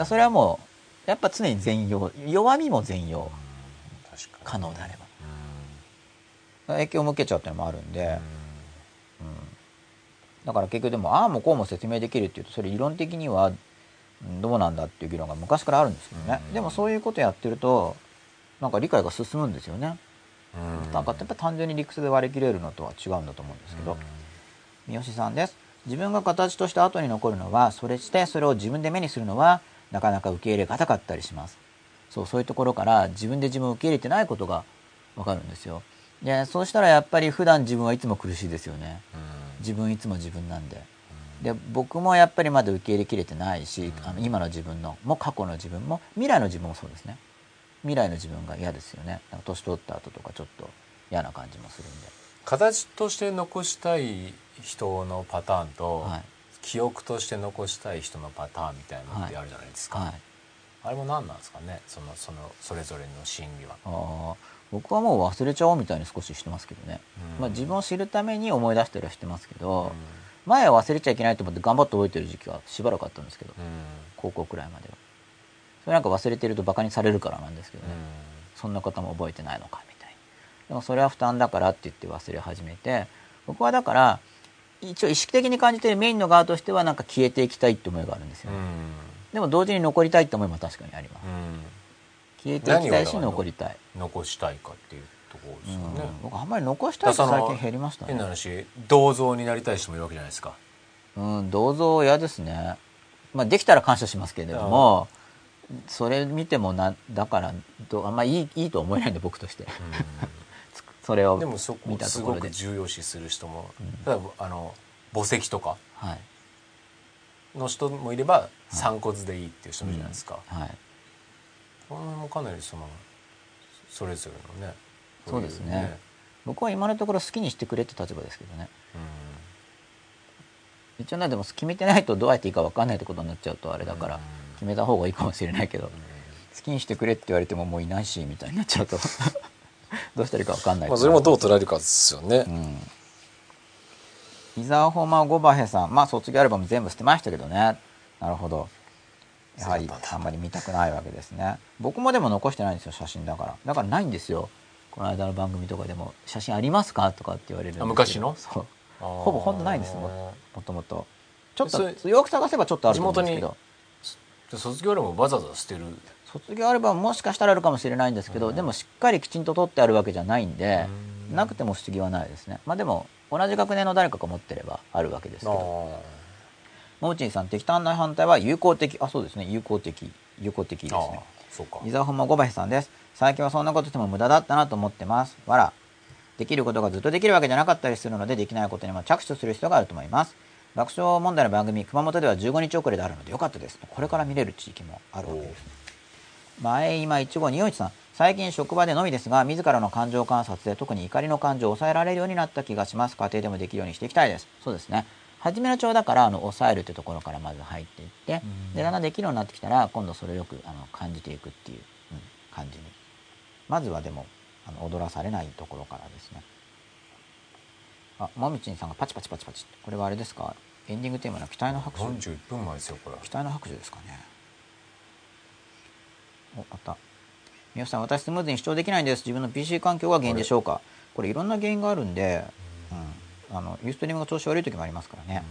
それはもうやっぱ常に全容。弱みも全容。可能であれば。う影響を受けちゃうっていうのもあるんで、ん。だから結局でもああもこうも説明できるっていうとそれ理論的にはうんどうなんだっていう議論が昔からあるんですけどね、うん。でもそういうことやってるとなんか理解が進むんですよね、うん。なんかやっぱ単純に理屈で割り切れるのとは違うんだと思うんですけど、三好さんです。自分が形として後に残るのはそれしてそれを自分で目にするのはなかなか受け入れがたかったりします。そうそういうところから自分で自分を受け入れてないことがわかるんですよでそうしたらやっぱり普段自分はいつも苦しいですよね。うん。自分いつも自分なんで。で僕もやっぱりまだ受け入れきれてないし、あの今の自分のも過去の自分も未来の自分もそうですね。未来の自分が嫌ですよね。年取った後とかちょっと嫌な感じもするんで。形として残したい人のパターンと、はい。記憶として残したい人のパターンみたいなのってあるじゃないですか、はい。あれも何なんですかね？そのそのそれぞれの心理は。僕はもう忘れちゃおうみたいに少ししてますけどね、うん。まあ、自分を知るために思い出したりはしてますけど、前は忘れちゃいけないと思って頑張って覚えてる時期はしばらくあったんですけどうん。高校くらいまでは。それなんか忘れてるとバカにされるからなんですけどね、そんなことも覚えてないのかみたいなでもそれは負担だからって言って忘れ始めて僕はだから一応意識的に感じてるメインの側としてはなんか消えていきたいって思いがあるんですよ、うん。でも同時に残りたいって思いも確かにあります。うん消えていきたいし残りたい、残したいかっていうところですよね。うん。僕あんまり残したいって最近減りました変なね話銅像になりたい人もいるわけじゃないですか。うん銅像嫌ですね。まあ、できたら感謝しますけれども、それ見てもなだからどあんまいいいいと思えないんで僕として、それをでもそこ見たすところで。ごく重要視する人も、例えばあの墓石とかはい。の人もいれば散骨でいいっていう人もいるじゃないですか、はいこの辺もかなりそのそれぞれのねそうですね。い僕は今のところ好きにしてくれって立場ですけどね。一応ねでも決めてないとどうやっていいか分かんないってことになっちゃうとあれだからうん。決めた方がいいかもしれないけどうん。好きにしてくれって言われてももういないしみたいになっちゃうと。どうしたらいいか分かんないまあ、それもどう捉えるかですよね、うん。伊沢ホーマーゴバヘさん。まあ卒業アルバム全部捨てましたけどね。なるほどやはりあんまり見たくないわけですね。僕もでも残してないんですよ写真だから。だからないんですよ。この間の番組とかでも「写真ありますか?」とかって言われる昔の？そう。ほぼほんとないんですももともと。ちょっとよく探せばちょっとあると思うんですけ地どで卒業アルバムをわざわざ捨てる？卒業アルバムもしかしたらあるかもしれないんですけど、でもしっかりきちんと撮ってあるわけじゃないんで、うん。なくても不思議はないですね。まあでも同じ学年の誰かが持ってればあるわけですけあどももちんさん適当な反対は友好的。あそうですね。友好的。友好的ですあねそうか。伊沢本間小林さんです。最近はそんなことしても無駄だったなと思ってます。わらできることがずっとできるわけじゃなかったりするのでできないことにも着手する必要があると思います。爆笑問題の番組熊本では15日遅れであるのでよかったです。これから見れる地域もあるわけです。前今一号二四一さん。最近職場でのみですが自らの感情観察で特に怒りの感情を抑えられるようになった気がします。家庭でもできるようにしていきたいです。そうですね初めの帳だからあの抑えるってところからまず入っていってでだんだんできるようになってきたら今度それをよくあの感じていくっていう、うん感じに。まずはでもあの踊らされないところからですね。あもみちんさんがパチパチパチパチこれはあれですか？エンディングテーマの期待の拍手。41分前ですよこれ。期待の拍手ですかね。おあった。三好さん私スムーズに主張できないんです。自分の PC 環境が原因でしょうか？これ。いろんな原因があるんで、うん、あのユーストリームが調子悪い時もありますからね、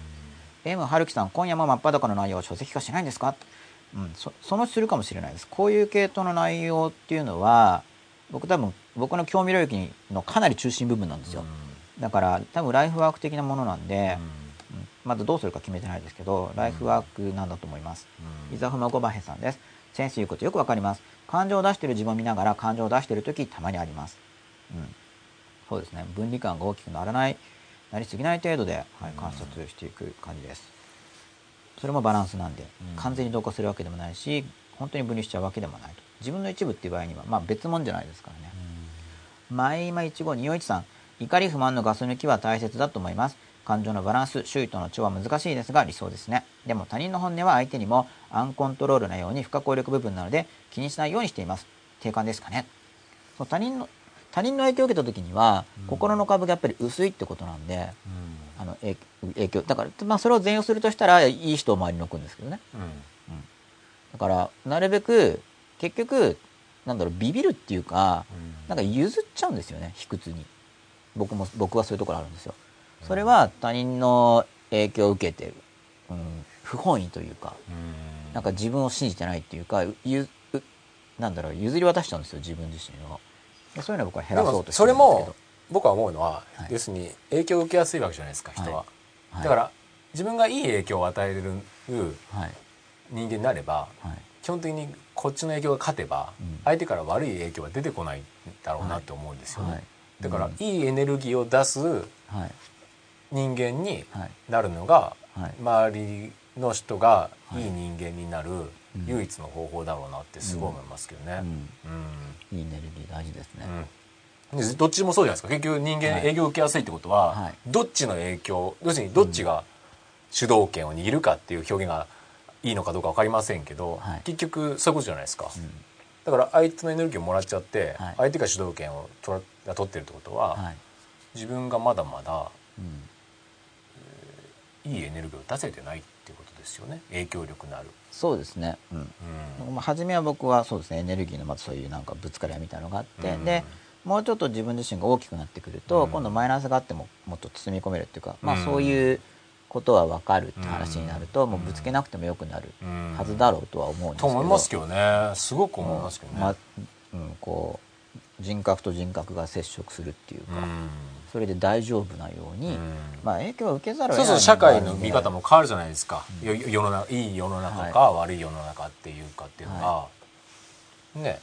M 春樹さん今夜も真っ裸の内容を書籍化しないんですか？うん、そそのするかもしれないです。こういう系統の内容っていうのは僕多分僕の興味領域のかなり中心部分なんですよ、だから多分ライフワーク的なものなんで、うん。まだどうするか決めてないですけどライフワークなんだと思います、伊沢浜ゴバヘさんです。先生言うことよくわかります。感情を出している自分を見ながら感情を出している時たまにあります。うん。そうですね。分離感が大きくならないなりすぎない程度で、はい、観察していく感じです。それもバランスなんで、うん。完全に同化するわけでもないし本当に分離しちゃうわけでもないと。自分の一部っていう場合にはまあ別物じゃないですからね、前今一号二四一さん怒り不満のガス抜きは大切だと思います。感情のバランス周囲との調和は難しいですが理想ですね。でも他人の本音は相手にもアンコントロールなように不可抗力部分なので気にしないようにしています。定感ですかね。そう他人の他人の影響を受けた時には、心の株がやっぱり薄いってことなんであの影影響だから、まあ、それを全容するとしたらいい人を周りに置くんですけどね。だからなるべく結局なんだろうビビるっていうか、なんか譲っちゃうんですよね卑屈に。僕も僕はそういうところあるんですよ。それは他人の影響を受けてる、うん、不本意というかなんか自分を信じてないっていうかゆうなんだろう譲り渡しちゃうんですよ自分自身を。でそういうのは僕は減でらそうもそれとしてるんですけど。も僕は思うのは、はい。要するに影響を受けやすいわけじゃないですか人は、はい。だから自分がいい影響を与えるはい。人間になればはい。基本的にこっちの影響が勝てば、うん。相手から悪い影響は出てこないんだろうなって思うんですよね、はい。だから、うん。いいエネルギーを出すはい。人間にはい。なるのが、はい。周りの人がはい。いい人間になるうん唯一の方法だろうなってすごい思いますけどね。うん。いいエネルギー大事ですね、どっちもそうじゃないですか。結局人間はい。影響を受けやすいってことは、はい。どっちの影響要するにどっちが主導権を握るかっていう表現がいいのかどうか分かりませんけど、はい。結局そういうことじゃないですか、うん。だから相手のエネルギーをもらっちゃって、はい。相手が主導権を取ら取ってるってことは、はい。自分がまだまだうん。いいエネルギーを出せてないっていうことですよね。影響力のある。そうですね、うん。初めは僕はそうですねエネルギーのまずそういうなんかぶつかり合いみたいなのがあって、うん。でもうちょっと自分自身が大きくなってくると、うん。今度マイナスがあってももっと包み込めるっていうか、まあ、うんそういうことは分かるって話になると、うん。もうぶつけなくてもよくなるうん。はずだろうとは思うんですけど、と思いますけどねすごく思いますけどね。まうん、こう人格と人格が接触するっていうか、うんそれで大丈夫なように、まあ影響は受けざるをそう得ないそう社会の見方も変わるじゃないですか、よ世の中い。い世の中か、悪い世の中っていうかってい。うのが、ねやっ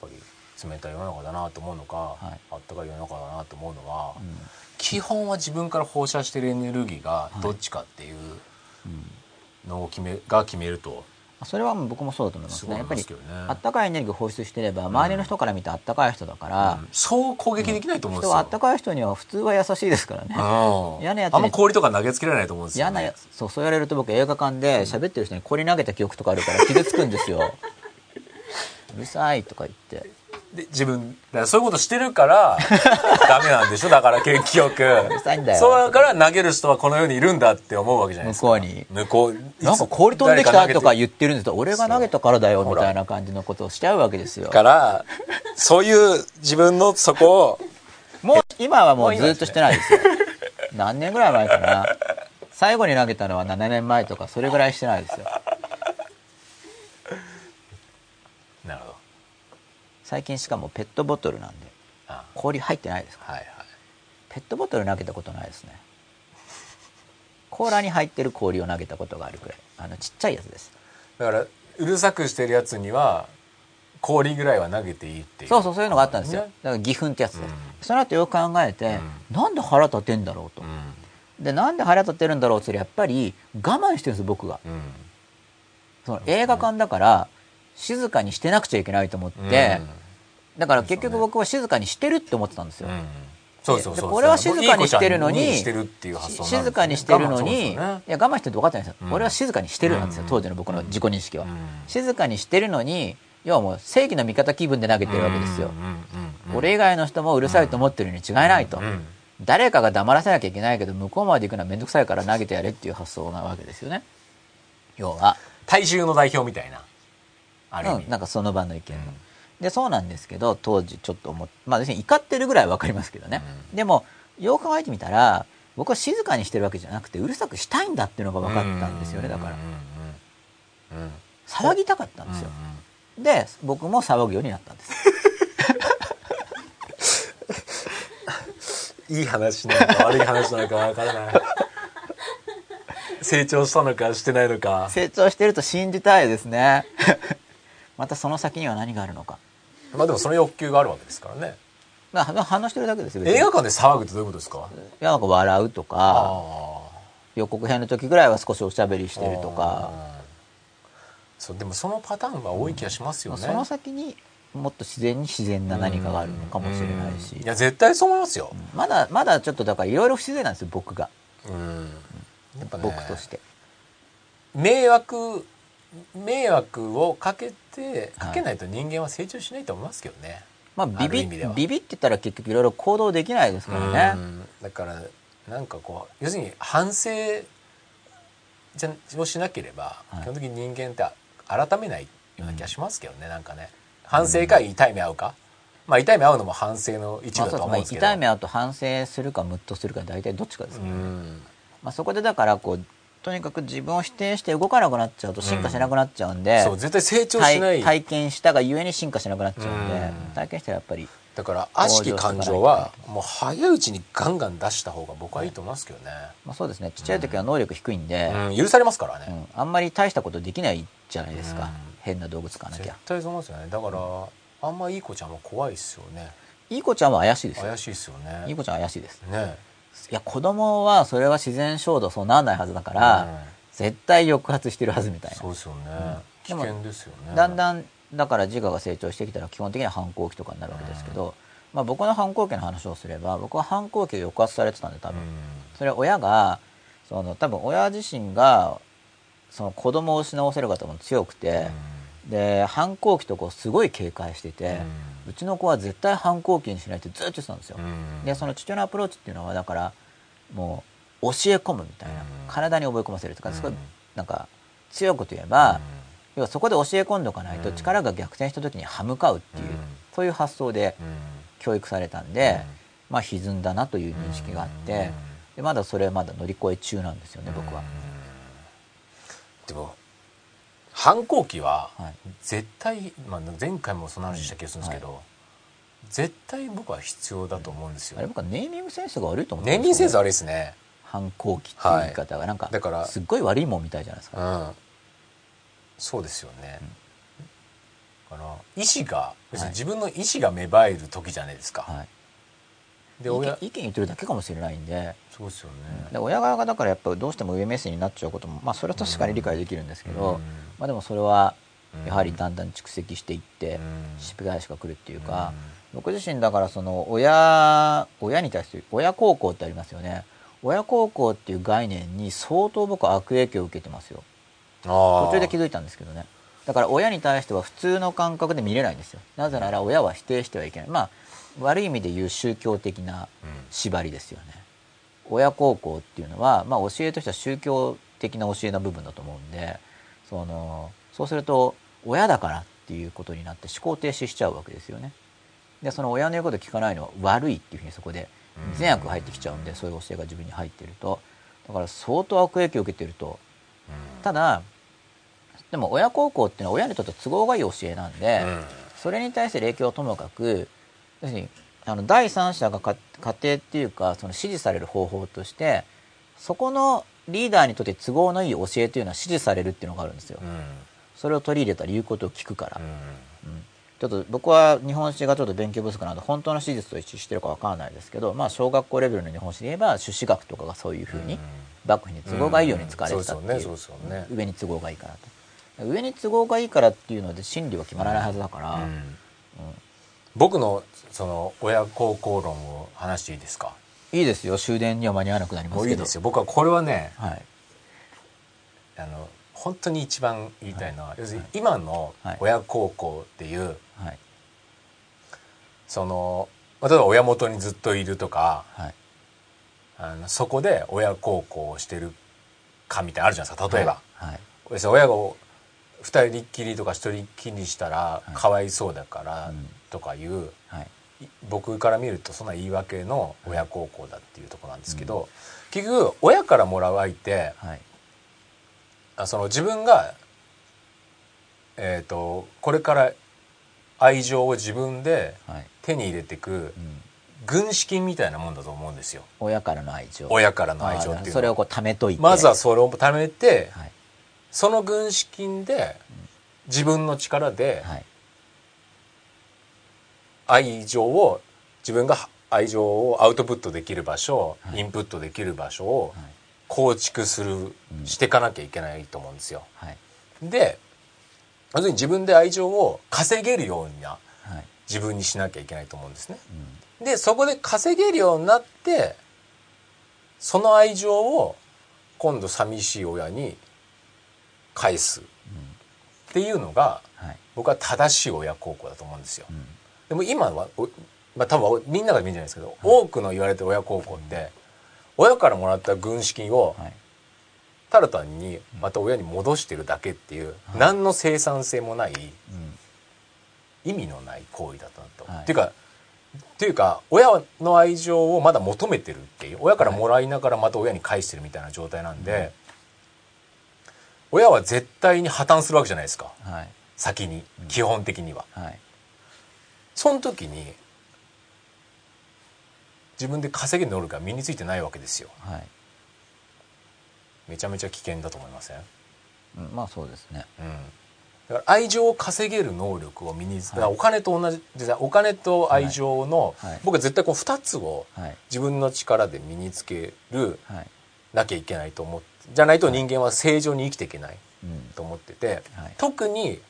ぱり冷たい世の中だなと思うのか、はい。あったかい世の中だなと思うのは、うん。基本は自分から放射してるエネルギーがどっちかっていうのを決めが決めるとそれは僕もそうだと思いますすごいねやっぱりあったかいエネルギーを放出してれば周りの人から見てあったかい人だから、そう攻撃できないと思うんですよ。あったかい人には普通は優しいですからね。うん嫌なやつにあんま氷とか投げつけられないと思うんですよ、ね。嫌なやそうそう言われると僕映画館で喋ってる人に氷投げた記憶とかあるから傷つくんですよ。うるさいとか言ってで自分だそういうことしてるから ダメなんでしょ？だから結局そうだから投げる人はこの世にいるんだって思うわけじゃないですか。向こうに。向こうなんか氷飛んできたとか誰言ってるんですけど俺が投げたからだよみたいな感じのことをしちゃうわけですよ。から、そういう自分のそこを、もう今はもうずっとしてないですよ。何年ぐらい前かな。最後に投げたのは7年前とかそれぐらいしてないですよなるほど最近しかもペットボトルなんで。あ。氷入ってないですか？らはいはい。ペットボトル投げたことないですね。コーラに入ってる氷を投げたことがあるくらい。あのちっちゃいやつです。だからうるさくしてるやつには氷ぐらいは投げていいっていう。そうそうそういうのがあったんですよ。ね。だから義憤ってやつです、うん。その後よく考えて、なんで腹立てんだろうと、うでなんで腹立てるんだろうってやっぱり我慢してるんです僕が。んうん。その映画館だから静かにしてなくちゃいけないと思って、だから結局僕は静かにしてるって思ってたんですよ、そうそうそうそう。でこれは静かにしてるのにいい子ちゃんしてるっていう発想なんですね。静かにしてるのに、いや我慢してるって分かってないんですよ、うん。俺は静かにしてるなんですよ、うん。当時の僕の自己認識は、うん。静かにしてるのに要はもう正義の味方気分で投げてるわけですよ、俺以外の人もうるさいと思ってるに違いないと、うん誰かが黙らせなきゃいけないけど向こうまで行くのは面倒くさいから投げてやれっていう発想なわけですよね。要は、大衆の代表みたいなある意味、うん、なんかその場の意見。の、でそうなんですけど当時ちょっと思っまあ別に怒ってるぐらいは分かりますけどね、でもよく考えてみたら僕は静かにしてるわけじゃなくてうるさくしたいんだっていうのが分かったんですよねだから。騒ぎたかったんですよ、うで僕も騒ぐようになったんです。ん いい話なのか悪い話なのかわからない。成長したのかしてないのか。成長してると信じたいですねまたその先には何があるのか。まあでもその欲求があるわけですからね。まあ反応してるだけですよ映画館で騒ぐってどういうことですか？いやなんか笑うとかあ予告編の時ぐらいは少しおしゃべりしてるとか、あそうでもそのパターンは多い気がしますよね、まあその先にもっと自然に自然な何かがあるのかもしれないし。いや絶対そう思いますよ、まだまだちょっとだからいろいろ不自然なんですよ僕が、うん。やっぱね僕として。迷惑迷惑をかけてはいかけないと人間は成長しないと思いますけどね、まあビビあビビってたら結局いろいろ行動できないですからね。うん。だからなんかこう要するに反省じゃをしなければ、はい。基本的に人間って改めないような気がしますけどね、なんかね。反省か痛い目合うか、まあ痛い目合うのも反省の一部だと思うんですけど、痛い目合うと反省するかムッとするか大体どっちかですうね、ん。まあ、そこでだからこうとにかく自分を否定して動かなくなっちゃうと進化しなくなっちゃうんで、そう絶対成長しない。体体験したがゆえに進化しなくなっちゃうんで、うん。体験したらやっぱりだから悪しき感情はもう早いうちにガンガン出した方が僕はい。いと思いますけどね、まあ、そうですね。ちっちゃい時は能力低いんで、うん。許されますからね、うん。あんまり大したことできないじゃないですか、うん。変な動物飼わなき絶ゃ対そうすよね。だから、あんまいい子ちゃんも怖いっすよね。いい子ちゃんは怪しいですよ。怪しいっすよね。いい子ちゃんは怪しいです。ねいや子供はそれは自然衝動そうならないはずだから、うん。絶対抑圧してるはずみたいな。そうですよね、危険ですよね。だんだんだから自我が成長してきたら基本的には反抗期とかになるわけですけど、まあ、僕の反抗期の話をすれば僕は反抗期を抑圧されてたんで多分、それは親がその多分親自身がその子供を失わせる方も強くて、で反抗期とこうすごい警戒してて、うちの子は絶対反抗期にしないってずっと言ってたんですよ、でその父親のアプローチっていうのはだからもう教え込むみたいな、うん。体に覚え込ませるとか、うん。すごいなんか強く言えば、要はそこで教え込んでおかないとうん。力が逆転した時に歯向かうっていう、うん。そういう発想で教育されたんで、まあ歪んだなという認識があって、でまだそれまだ乗り越え中なんですよね僕は、でも反抗期ははい。絶対、まあ、前回もその話した気がするんですけど、絶対僕は必要だと思うんですよ。あれ僕はネーミングセンスが悪いと思って年輪センスは悪いですね。反抗期っていう言い方。がなんかだからすっごい悪いもんみたいじゃないですうか、ん。そうですよね、だから意思が要するに自分の意思が芽生える時じゃないですか、はいで親意見言ってるだけかもしれないんで。そうですよね、で親側がだからやっぱどうしても上目線になっちゃうこともまあそれは確かに理解できるんですけど、うん。まあでもそれはうん。やはりだんだん蓄積していってうん。しっぺ返しが来るっていうか、僕自身だからその親親に対して親孝行ってありますよね。親孝行っていう概念に相当僕は悪影響を受けてますよ。途途中で気づいたんですけどね。だから親に対しては普通の感覚で見れないんですよ。なぜなら親は否定してはいけない。まあ悪い意味で言う宗教的な縛りですよね。親孝行っていうのは、まあ、教えとしては宗教的な教えの部分だと思うんでそのそうすると親だからっていうことになって思考停止しちゃうわけですよね。でその親の言うことを聞かないのは悪いっていうふうにそこで善悪が入ってきちゃうんでそういう教えが自分に入ってると。だから相当悪影響を受けてると。ただでも親孝行っていうのは親にとって都合がいい教えなんで、それに対して影響はともかく要するにあの第三者がか家庭っていうかその指示される方法としてそこのリーダーにとって都合のいい教えというのは指示されるっていうのがあるんですよ。それを取り入れたり言うことを聞くから、うん。ちょっと僕は日本史がちょっと勉強不足なので本当の史実と一致してるかわからないですけど、まあ、小学校レベルの日本史で言えば朱子学とかがそういうふうに幕府に都合がいいように使われてたっていう上に都合がいいからと。上に都合がいいからっていうので真理は決まらないはずだから、僕のその親孝行論を話していいですか？いいですよ。終電には間に合わなくなりますけど。いいですよ。僕はこれはねはい。あの本当に一番言いたいのは、要するに今のはい親孝行っていう、はい。そのまあ例えば親元にずっといるとかはい。あのそこで親孝行をしてるかみたいなのあるじゃないですか例えば、はい。要するに親が二人っきりとか一人っきりにしたらい。かわいそうだからうん。とかいう、はいい僕から見るとそんな言い訳の親孝行だっていうところなんですけど、結局親からもらう愛ってはその自分が、えー、とこれから愛情を自分ではい。手に入れていくうん。軍資金みたいなもんだと思うんですよ。親からの愛情。親からの愛情っていうそれをこう貯めといて。まずはそれを貯めてはい。その軍資金で自分の力ではい愛情を自分が愛情をアウトプットできる場所、はい。インプットできる場所をはい。構築する、うんしていかなきゃいけないと思うんですよ。はい。で要するに自分で愛情を稼げるようなはい。自分にしなきゃいけないと思うんですね。うん。でそこで稼げるようになってその愛情を今度寂しい親に返す。っていうのがはい。僕は正しい親孝行だと思うんですよ。うんでも今は、おまあ、多分みんなが見るんじゃないですけど、多くの言われてる親孝行って親からもらった軍資金をはい。ただ単にまた親に戻してるだけっていう、何の生産性もないうん。意味のない行為だったなと。はい。っていうかっていうか親の愛情をまだ求めてるっていう親からもらいながらまた親に返してるみたいな状態なんで、親は絶対に破綻するわけじゃないですか。はい。先に基本的には。はいその時に自分で稼げる能力が身についてないわけですよ。はい。めちゃめちゃ危険だと思いません、うんまあそうですね。うん、だから愛情を稼げる能力を身につ、はい。お金と同じでお金と愛情の、はい。はい。僕は絶対この2つをはい。自分の力で身につけるはい。なきゃいけないと思ってじゃないと人間は正常に生きていけないうんと思ってて、はい。特に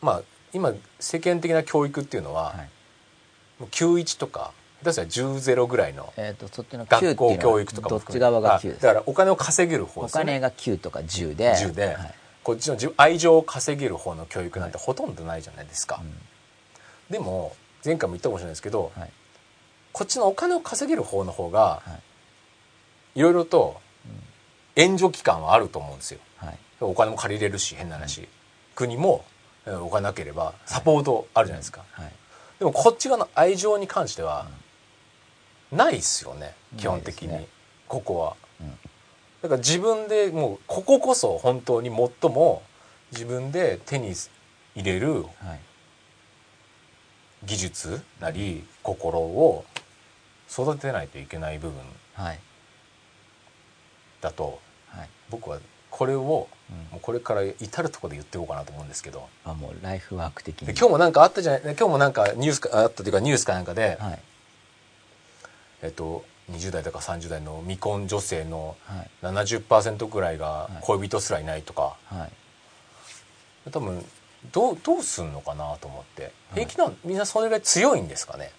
まあ今世間的な教育っていうのは、はい。もう91とか下手したら10-0ぐらいのえっとそっちの9っていう学校教育とかどっちも含め側が9ですあだからお金を稼げる方おですよね。金が9とか10で。10で、はい。こっちの自愛情を稼げる方の教育なんてほとんどないじゃないですか、でも前回も言ったかもしれないですけど、はい。こっちのお金を稼げる方の方がはい。いろいろと援助機関はあると思うんですよ。はい。お金も借りれるし変な話、国もえーお金なければサポート。あるじゃないですか、はい。でもこっち側の愛情に関してはないっすよね基本的に、ね。ここは、うん。だから自分でもうこここそ本当に最も自分で手に入れるはい。技術なり心を育てないといけない部分はい。だとはい。僕はこれをうんもうこれから至るところで言っていこうかなと思うんですけど。あもうライフワーク的に。で今日もなんかあったじゃない今日もなんかニュースかあったというかニュースかなんかで、はい。えっと、20代とか30代の未婚女性のはい。70%ぐらいがい。恋人すらいないとか、はい。多分どうどうすんのかなと思って。はい。平気なみんなそれぐらい強いんですかね。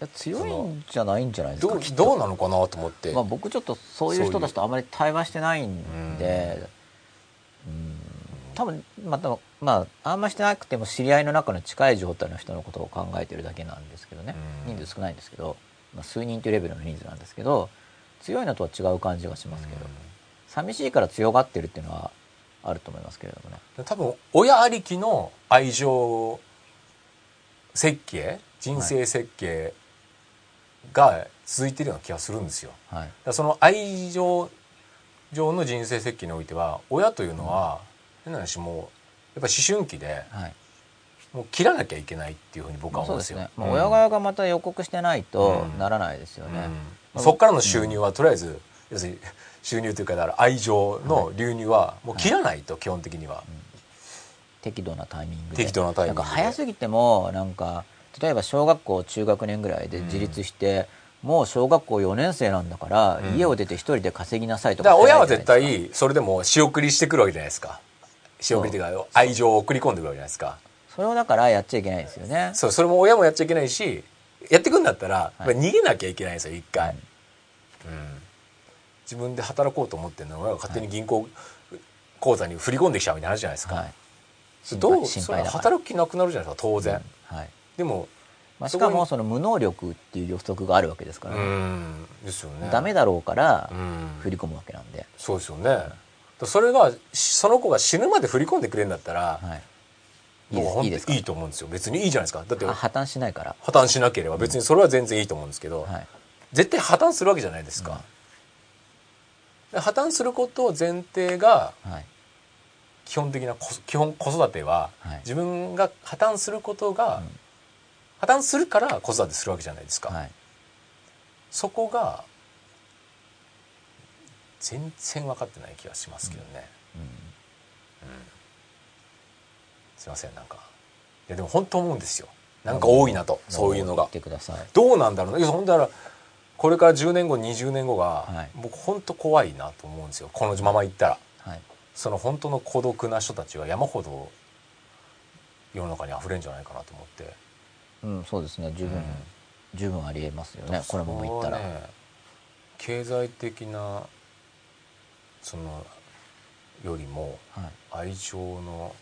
いや強いんじゃないんじゃないですどうかどうなのかなと思って、まあ、僕ちょっとそういう人たちとあまり対話してないんでうん多分またまああんましてなくても知り合いの中の近い状態の人のことを考えてるだけなんですけどね。うん。人数少ないんですけど、まあ、数人というレベルの人数なんですけど強いのとは違う感じがしますけど寂しいから強がってるっていうのはあると思いますけれどもね。うん多分親ありきの愛情設計人生設計が続いてるような気がするんですよ。はい。だその愛情上の人生設計においては親というのは、変な話もうやっぱ思春期ではい。もう切らなきゃいけないっていうふうに僕は思うんですすね、まあ、うん。親側がまた予告してないとうん。ならないですよね、うん。そこからの収入はとりあえず、要するに収入というかだから愛情の流入はもう切らないと基本的には、適度なタイミングで。適度なタイミングで。なんか早すぎてもなんか例えば小学校中学年ぐらいで自立して、もう小学校4年生なんだから、うん。家を出て一人で稼ぎなさいとだか親は絶対それでも仕送りしてくるわけじゃないですか。仕送りというか愛情を送り込んでくるわけじゃないですか。かそれをだからやっちゃいけないですよね。そうそれも親もやっちゃいけないしやってくんだったら、はい。逃げなきゃいけないんですよ一回、うん。うん。自分で働こうと思ってるのを親が勝手に銀行口座に振り込んできちゃうみたいな話じゃないですか、はい。それどう働く気なくなるじゃないですか当然、はい。でもまあ、しかもその無能力っていう予測があるわけですかうら、ね。ん。ですよね。ダメだろうからうん。振り込むわけなんで、そうですよね。それがしその子が死ぬまで振り込んでくれるんだったら、はい、いいですいいと思うんですよ。別にいいじゃないですか。だってあ破綻しないから、破綻しなければ。別にそれは全然いいと思うんですけど、はい、絶対破綻するわけじゃないですか、で破綻することを前提がはい。基本的なこ基本子育ては、はい。自分が破綻することが、うん破綻するから子育てするわけじゃないですか、はい。そこが全然分かってない気がしますけどね、うん。すいませんなんか。いやでも本当思うんですよ。なんか多いなと、そういうのが。どうなんだろうないや本当だからこれから10年後20年後が、はい。僕本当怖いなと思うんですよ。このままいったら。はい。その本当の孤独な人たちは山ほど世の中に溢れるんじゃないかなと思ってうん、そうですね。十分、うん十分ありえますよね。このままいったら、ね。経済的なそのよりもはい。愛情の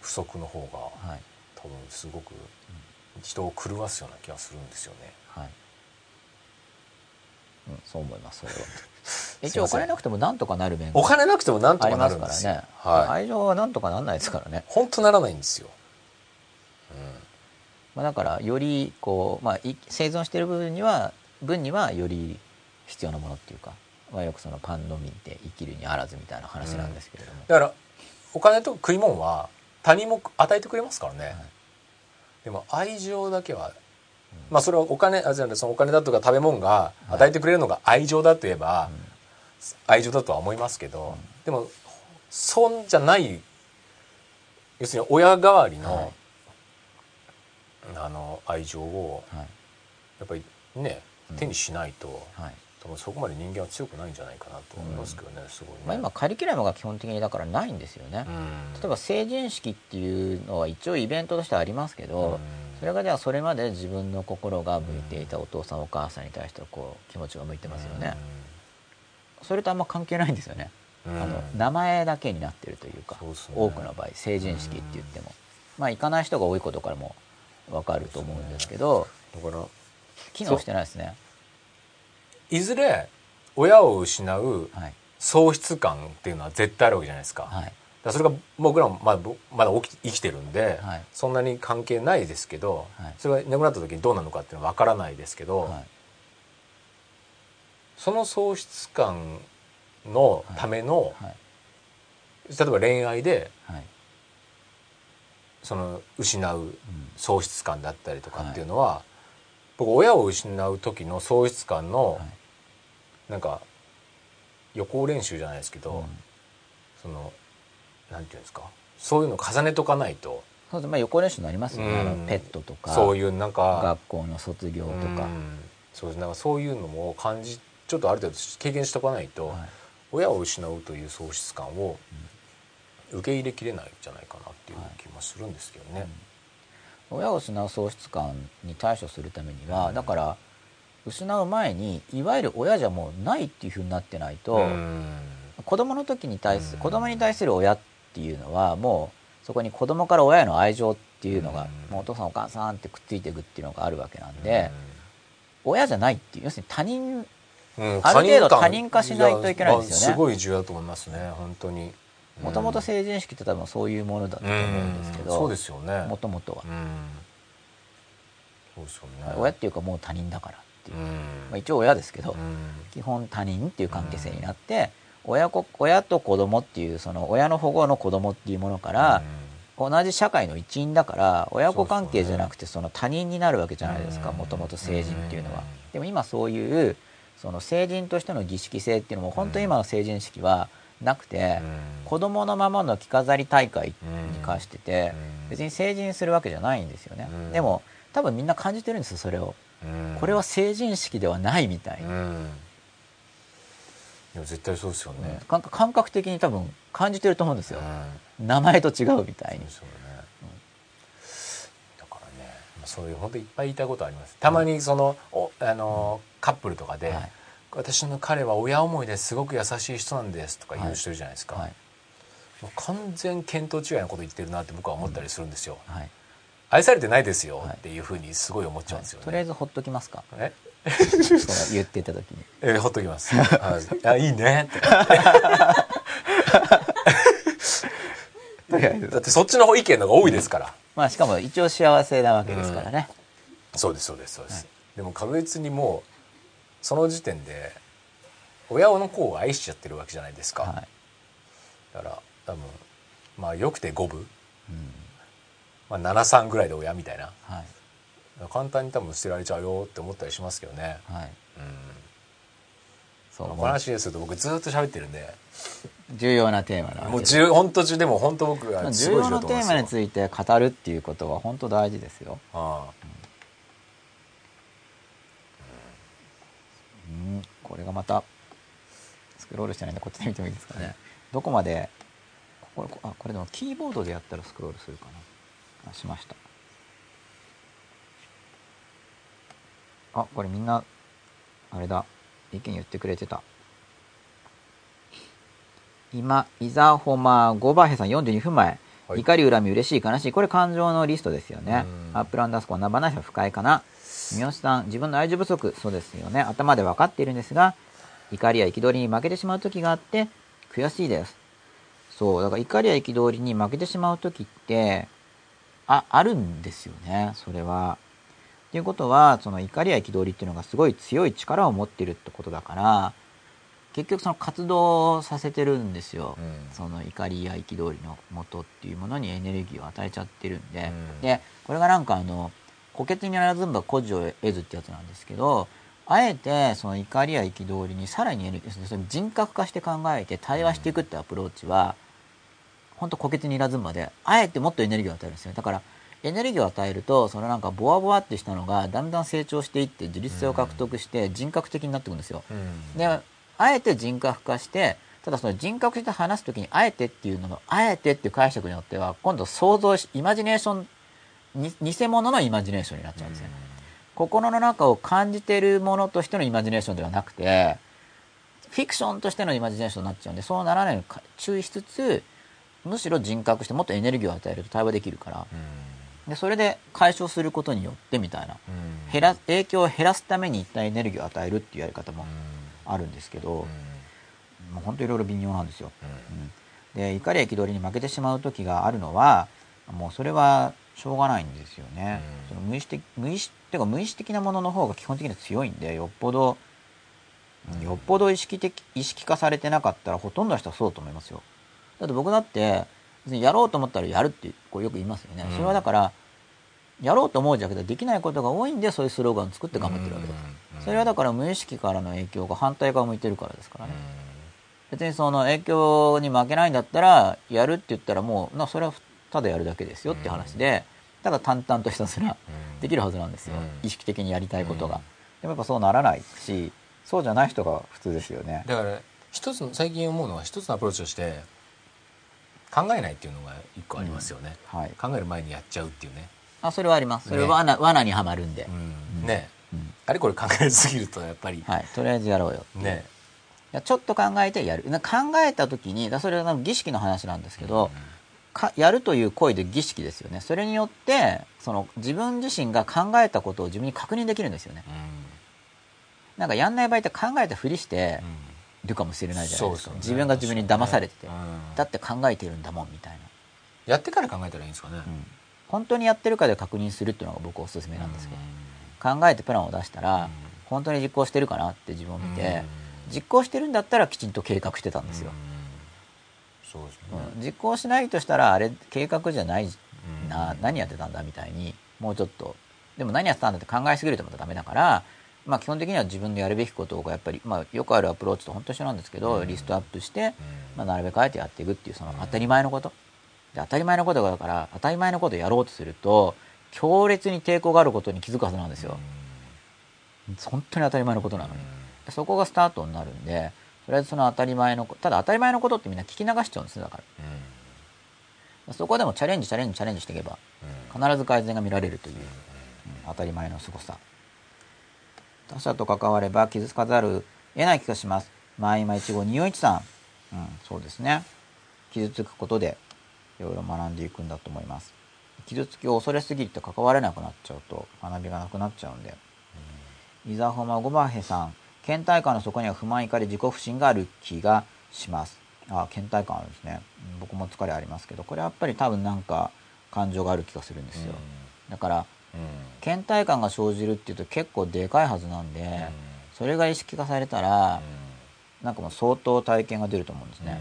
不足の方がはい。多分すごく人を狂わすような気がするんですよね。はい、うん、そう思いますそれは。す 一応お金なくてもなんとかなる面お金なくてもなんとかなるんですよ。からね、はい。愛情はなんとかなんないですからね、本当ならないんですよ。まあ、だからよりこう、まあ、い生存している部分には分にはより必要なものっていうか、まあ、よくそのパンのみで生きるにあらずみたいな話なんですけれども、だからお金と食い物は他人も与えてくれますからね。でも愛情だけは、まあそれはお金あじゃあそのお金だとか食べ物が与えてくれるのが愛情だといえば、愛情だとは思いますけど、でもそうじゃない要するに親代わりの、はいあの愛情をはい。やっぱりねうん。手にしないと、はい。多分そこまで人間は強くないんじゃないかなと思いますけどね、すごいね。まあ、今カリキュラムが基本的にだからないんですよね、うん。例えば成人式っていうのは一応イベントとしてありますけど、うん。それがじゃあそれまで自分の心が向いていたお父さんお母さんに対してこう気持ちが向いてますよね、それとあんま関係ないんですよね、うん。あの名前だけになってるというかね。多くの場合成人式って言っても、まあ行かない人が多いことからも分かると思うんですけどだから機能してないですね。いずれ親を失うはい。喪失感っていうのは絶対あるわけじゃないですか,、はい。それが僕らもまだぼまだ起き生きてるんで、はい。そんなに関係ないですけど、はい。それがいなくなった時にどうなるのかっていうのは分からないですけど、はい。その喪失感のための、はい。例えば恋愛ではいその失う喪失感だったりとかっていうのは、僕親を失う時の喪失感の、はい。なんか予行練習じゃないですけど、うん。そのなんていうんですかそういうのを重ねとかないと、そうですまあ横練習になりますよね、うん。ペットとかそういうなんか学校の卒業とか、うん。そうですなんかそういうのも感じちょっとある程度経験しとかないと、はい。親を失うという喪失感を受け入れきれないんじゃないかなっていう気もするんですけどね。親を失う喪失感に対処するためには、だから失う前にいわゆる親じゃもうないっていうふうになってないと、うん。子供の時に対すうん。子供に対する親っていうのはもうそこに子供から親への愛情っていうのが、うん。もうお父さんお母さんってくっついていくっていうのがあるわけなんで、親じゃないっていう要するに他人うん。ある程度感他人化しないといけないですよね。すごい重要だと思いますね。本当に。もともと成人式って多分そういうものだったと思うんですけど。うん。そうですよね。もともとは、うん。そうですよね。親っていうかもう他人だからっていう、うん。まあ、一応親ですけど、うん。基本他人っていう関係性になって、親子親と子供っていうその親の保護の子供っていうものから、同じ社会の一員だから親子関係じゃなくてその他人になるわけじゃないですかうん。もともと成人っていうのは。うん。でも今そういうその成人としての儀式性っていうのも本当に今の成人式はなくてうん。子供のままの着飾り大会に関しててうん。別に成人するわけじゃないんですよね。うん。でも多分みんな感じてるんですよそれを。うん。これは成人式ではないみたい。なうん。いや絶対そうですよね。感感覚的に多分感じてると思うんですよ。うん。名前と違うみたいに。そういう本当いっぱい言いたいことあります。たまにその、おあのカップルとかで、はい私の彼は親思いですごく優しい人なんですとか言う人いるじゃないですか。はい。もう完全見当違いなこと言ってるなって僕は思ったりするんですよ。はい。愛されてないですよはい。っていうふうにすごい思っちゃうんですよね。とりあえずほっときますか？え？言ってた時に。えーほっときます。はい。あいいね。って。だってそっちの方意見の方が多いですから。まあしかも一応幸せなわけですからね、そうですそうですそうです、でも確実にもうその時点で親の子を愛しちゃってるわけじゃないですか、はい。だから多分まあよくて5分、うん。まあ、73ぐらいで親みたいな。はい。簡単に多分捨てられちゃうよって思ったりしますけどね。はい。うん。そうこの話ですると僕ずっと喋ってるんで。重要なテーマなわもうけで。す10本当中でも本当僕まあはすごい重要なテーマについて語るっていうことは本当大事ですよ、あうん、これがまたスクロールしてないんでこっちで見てもいいですかね。どこまでここあこれでもキーボードでやったらスクロールするかな。あしました。あこれみんなあれだ。意見言ってくれてた。今イザホマゴバヘさん42分前、はい。怒り恨み嬉しい悲しい。これ感情のリストですよね。うん。アップランダースコアナバナシは不快かな三好さん自分の愛情不足そうですよね。頭で分かっているんですが怒りや憤りに負けてしまう時があって悔しいです。そうだから怒りや憤りに負けてしまう時ってああるんですよねそれは。っていうことはその怒りや憤りっていうのがすごい強い力を持ってるってことだから結局その活動させてるんですよ、うん。その怒りや憤りの元っていうものにエネルギーを与えちゃってるんで、うん。でこれがなんかあの「虎穴にあらずんば孤児を得ず」ってやつなんですけどあえてその怒りや憤りにさらにエネルギーそれ人格化して考えて対話していくってアプローチは本当虎穴にいらずんばであえてもっとエネルギーを与えるんですよだからエネルギーを与えるとそのなんかボワボワってしたのがだんだん成長していって自立性を獲得して人格的になっていくんですよ、うん。であえて人格化してただその人格して話す時にあえてっていうののあえてっていう解釈によっては今度想像しイマジネーションに偽物のイマジネーションになっちゃうんですよ。ね、心の中を感じてるものとしてのイマジネーションではなくてフィクションとしてのイマジネーションになっちゃうんでそうならないようにか注意しつつむしろ人格してもっとエネルギーを与えると対話できるから。でそれで解消することによってみたいな。うん。減ら影響を減らすために一旦エネルギーを与えるっていうやり方もうん。あるんですけど、うん。もう本当いろいろ微妙なんですよ。うん。うん。で怒りや憤りに負けてしまう時があるのはもうそれはしょうがないんですよね。うん。その無意識的無意識てか無意識的なものの方が基本的には強いんでよっぽど、うんよっぽど意識的意識化されてなかったらほとんどの人はそうだと思いますよ。だって僕だって別にやろうと思ったらやるってこうよく言いますよね、それはだからやろうと思うじゃなくてできないことが多いんでそういうスローガンを作って頑張ってるわけです、それはだから無意識からの影響が反対側向いてるからですからね、別にその影響に負けないんだったらやるって言ったらもうなそれはただやるだけですよって話で、だから淡々とひたすらできるはずなんですよ、うん。意識的にやりたいことが、でもやっぱそうならないしそうじゃない人が普通ですよね。だから一つの最近思うのは一つのアプローチとして考えないっていうのが一個ありますよね、はい。考える前にやっちゃうっていうね、あそれはあります。それねは罠,、罠にはまるんで、ね、うん。あれこれ考えすぎるとやっぱり、はい。とりあえずやろうよね。ちょっと考えてやる。な考えた時にだそれは儀式の話なんですけど、かやるという行為で儀式ですよね。それによってその自分自身が考えたことを自分に確認できるんですよね。うん。なんかやんない場合って考えたふりしてるかもしれないじゃないですか。そうですよね。自分が自分に騙されてて、うん。だって考えてるんだもんみたいな、やってから考えたらいいんですかね、うん。本当にやってるかで確認するっていうのが僕おすすめなんですけど、考えてプランを出したら、本当に実行してるかなって自分を見て、実行してるんだったらきちんと計画してたんですよ、そうですね、うん。実行しないとしたらあれ計画じゃないな、うん。何やってたんだみたいにもうちょっと。でも何やってたんだって考えすぎるとまたダメだから、まあ、基本的には自分のやるべきことがやっぱり、まあ、よくあるアプローチと本当一緒なんですけど、リストアップして、まあ、なるべくあえてやっていくっていうその当たり前のこと。で当たり前のことがだから当たり前のことをやろうとすると強烈に抵抗があることに気づくはずなんですよ。本当に当たり前のことなのに。そこがスタートになるんでとりあえずその当たり前のこただ当たり前のことってみんな聞き流しちゃうんですねだから。そこでもチャレンジチャレンジチャレンジしていけば必ず改善が見られるという、うん当たり前の凄さ。他者と関われば傷つかざる得ない気がします。マイマイチゴ241うんそうですね。傷つくことでいろいろ学んでいくんだと思います。傷つきを恐れすぎて関われなくなっちゃうと学びがなくなっちゃうんで、イザホマゴバヘさん倦怠感の底には不満怒り自己不信がある気がします。あ倦怠感あるんですね。うん僕も疲れありますけど。これやっぱり多分なんか感情がある気がするんですよ、だから倦怠感が生じるっていうと結構でかいはずなんで、それが意識化されたら、なんかもう相当体験が出ると思うんですね、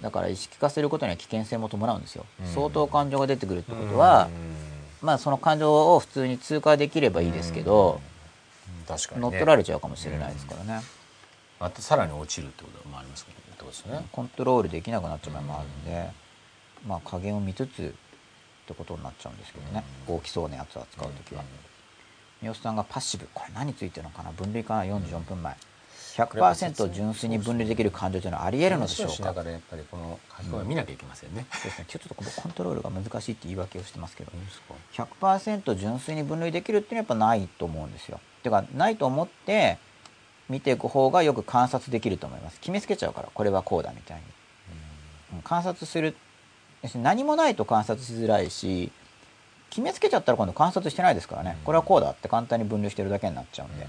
だから意識化することには危険性も伴うんですよ、相当感情が出てくるってことは、まあその感情を普通に通過できればいいですけど、乗っ取られちゃうかもしれないですからね、またさらに落ちるってこともありますけどってことですね、コントロールできなくなっちゃう場合もあるんで、まあ加減を見つつってことになっちゃうんですけどね、大きそうなやつを扱う時は、三好さんがパッシブ。これ何についてるのかな？分類かな？44分前。100%純粋に分類できる感情というのはあり得るのでしょうか？話をしながらやっぱりこの書き込みを見なきゃいけませんね、そうですね、ちょっとこのコントロールが難しいって言い訳をしてますけど。いいですか？100%純粋に分類できるっていうのはやっぱないと思うんですよ。てかないと思って見ていく方がよく観察できると思います。決めつけちゃうからこれはこうだみたいに。うん。観察する何もないと観察しづらいし決めつけちゃったら今度観察してないですからね。これはこうだって簡単に分類してるだけになっちゃうんで。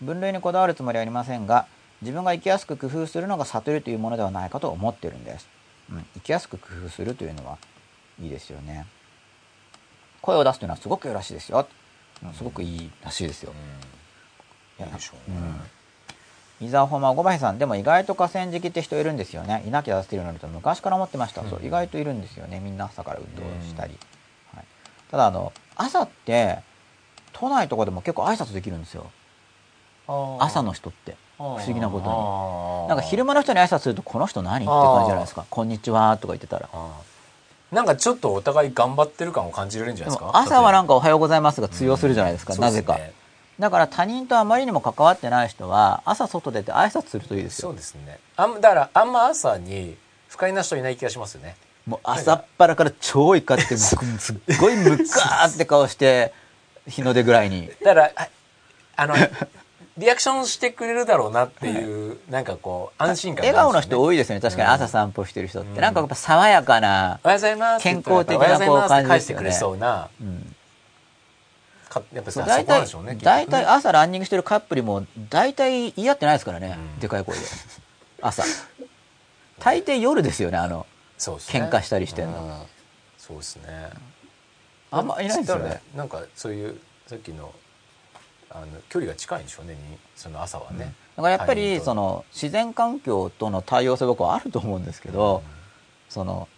分類にこだわるつもりはありませんが自分が生きやすく工夫するのが悟りというものではないかと思ってるんです、うん、生きやすく工夫するというのはいいですよね。声を出すというのはすごくよろしいですよ、うんすごくいいらしいですよ、いやでしょうね、伊沢ホマ五林さんでも意外と河川敷って人いるんですよね。いなきゃ出せてるのにと昔から思ってました、そう意外といるんですよね。みんな朝から運動したり、はい、ただあの朝って都内とかでも結構挨拶できるんですよ。朝の人って。不思議なことに。なんか昼間の人に挨拶するとこの人何？って感じじゃないですか「こんにちは」とか言ってたらなんかちょっとお互い頑張ってる感を感じられるんじゃでないですか？も朝はなんかか「おはようございます」が通用するじゃないですか、なぜか、だから他人とあまりにも関わってない人は朝外出て挨拶するといいですよ。そうですね。あんだからあんま朝に不快な人いない気がしますよね。もう朝っぱらから超怒ってすっごいムカーって顔して日の出ぐらいに。だからああのリアクションしてくれるだろうなっていう、なんかこう安心感ね。笑顔の人多いですよね。確かに朝散歩してる人って、なんかやっぱ爽やかなおはようございます健康的なこう感じですよね。返してくれそうな、うんかやっぱりそ大体ね。大体朝ランニングしてるカップルも大体言い合ってないですからね、うん。でかい声で。朝。大抵夜ですよねあのね。喧嘩したりしてんの。うん。そうですね。あんまいないですよね。なんかそういうさっきのあの距離が近いんでしょうねにその朝はね、だからやっぱりその自然環境との対応性僕はあると思うんですけど、その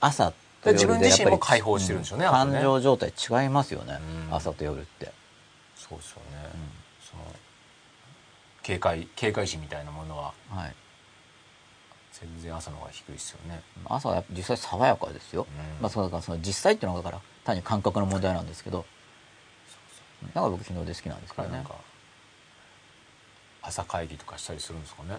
朝とで夜で自分自身もやっぱり解放してるんでしょうね感情状態違いますよね、うん。朝と夜って。そうですよね、その警戒警戒心みたいなものははい。全然朝の方が低いですよね。朝は実際爽やかですよ、うん。まあそうだからその実際っていうのがだから単に感覚の問題なんですけどだから僕日の出好きなんですけどねなんか朝会議とかしたりするんですかね。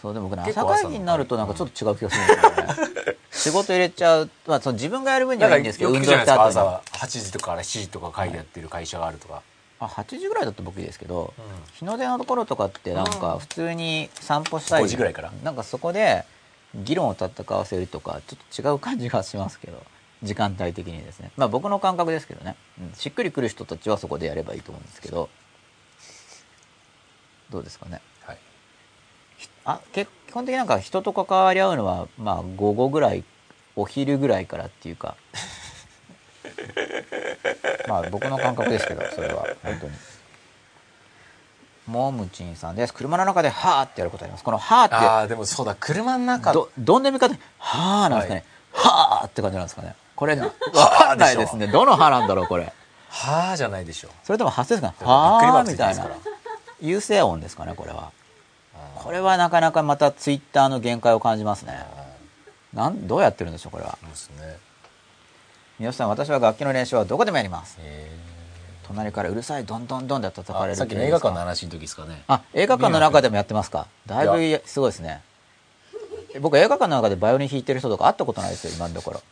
そうでも僕ね朝会議になるとなんかちょっと違う気がするんですよね、仕事入れちゃう、まあ、その自分がやる分になんかはいいんですけど運動した後にないですか朝8時とかから7時とか会議やってる会社があるとか、あ8時ぐらいだと僕いいですけど、うん。日の出のところとかってなんか普通に散歩したり5時ぐらいから。なんかそこで議論を戦わせるとかちょっと違う感じがしますけど時間帯的にですね。まあ僕の感覚ですけどね、うん。しっくりくる人たちはそこでやればいいと思うんですけど。どうですかね。はい。あけ基本的になんか人と関わり合うのはまあ午後ぐらいお昼ぐらいからっていうか。まあ僕の感覚ですけどそれは。本当に。もむちんさんです。車の中で「はーってやることあります。この「はーって。ああでもそうだ。車の中どどんな見方。はーなんですかね、はーって感じなんですかねこれわかんないですね。どのはなんだろうこれ。はあじゃないでしょ。それとも発声ですか？ねはーみたいな。優勢音ですかねこれは。あこれはなかなかまたツイッターの限界を感じますね。ー。なんどうやってるんでしょうこれは。そうですね。三好さん私は楽器の練習はどこでもやります。へ隣からうるさいどんどんどんで叩ーかれるあさっきの映画館の話の時ですかね。あ映画館の中でもやってますか？だいぶいすごいですね。僕映画館の中でバイオリン弾いてる人とか会ったことないですよ今のところ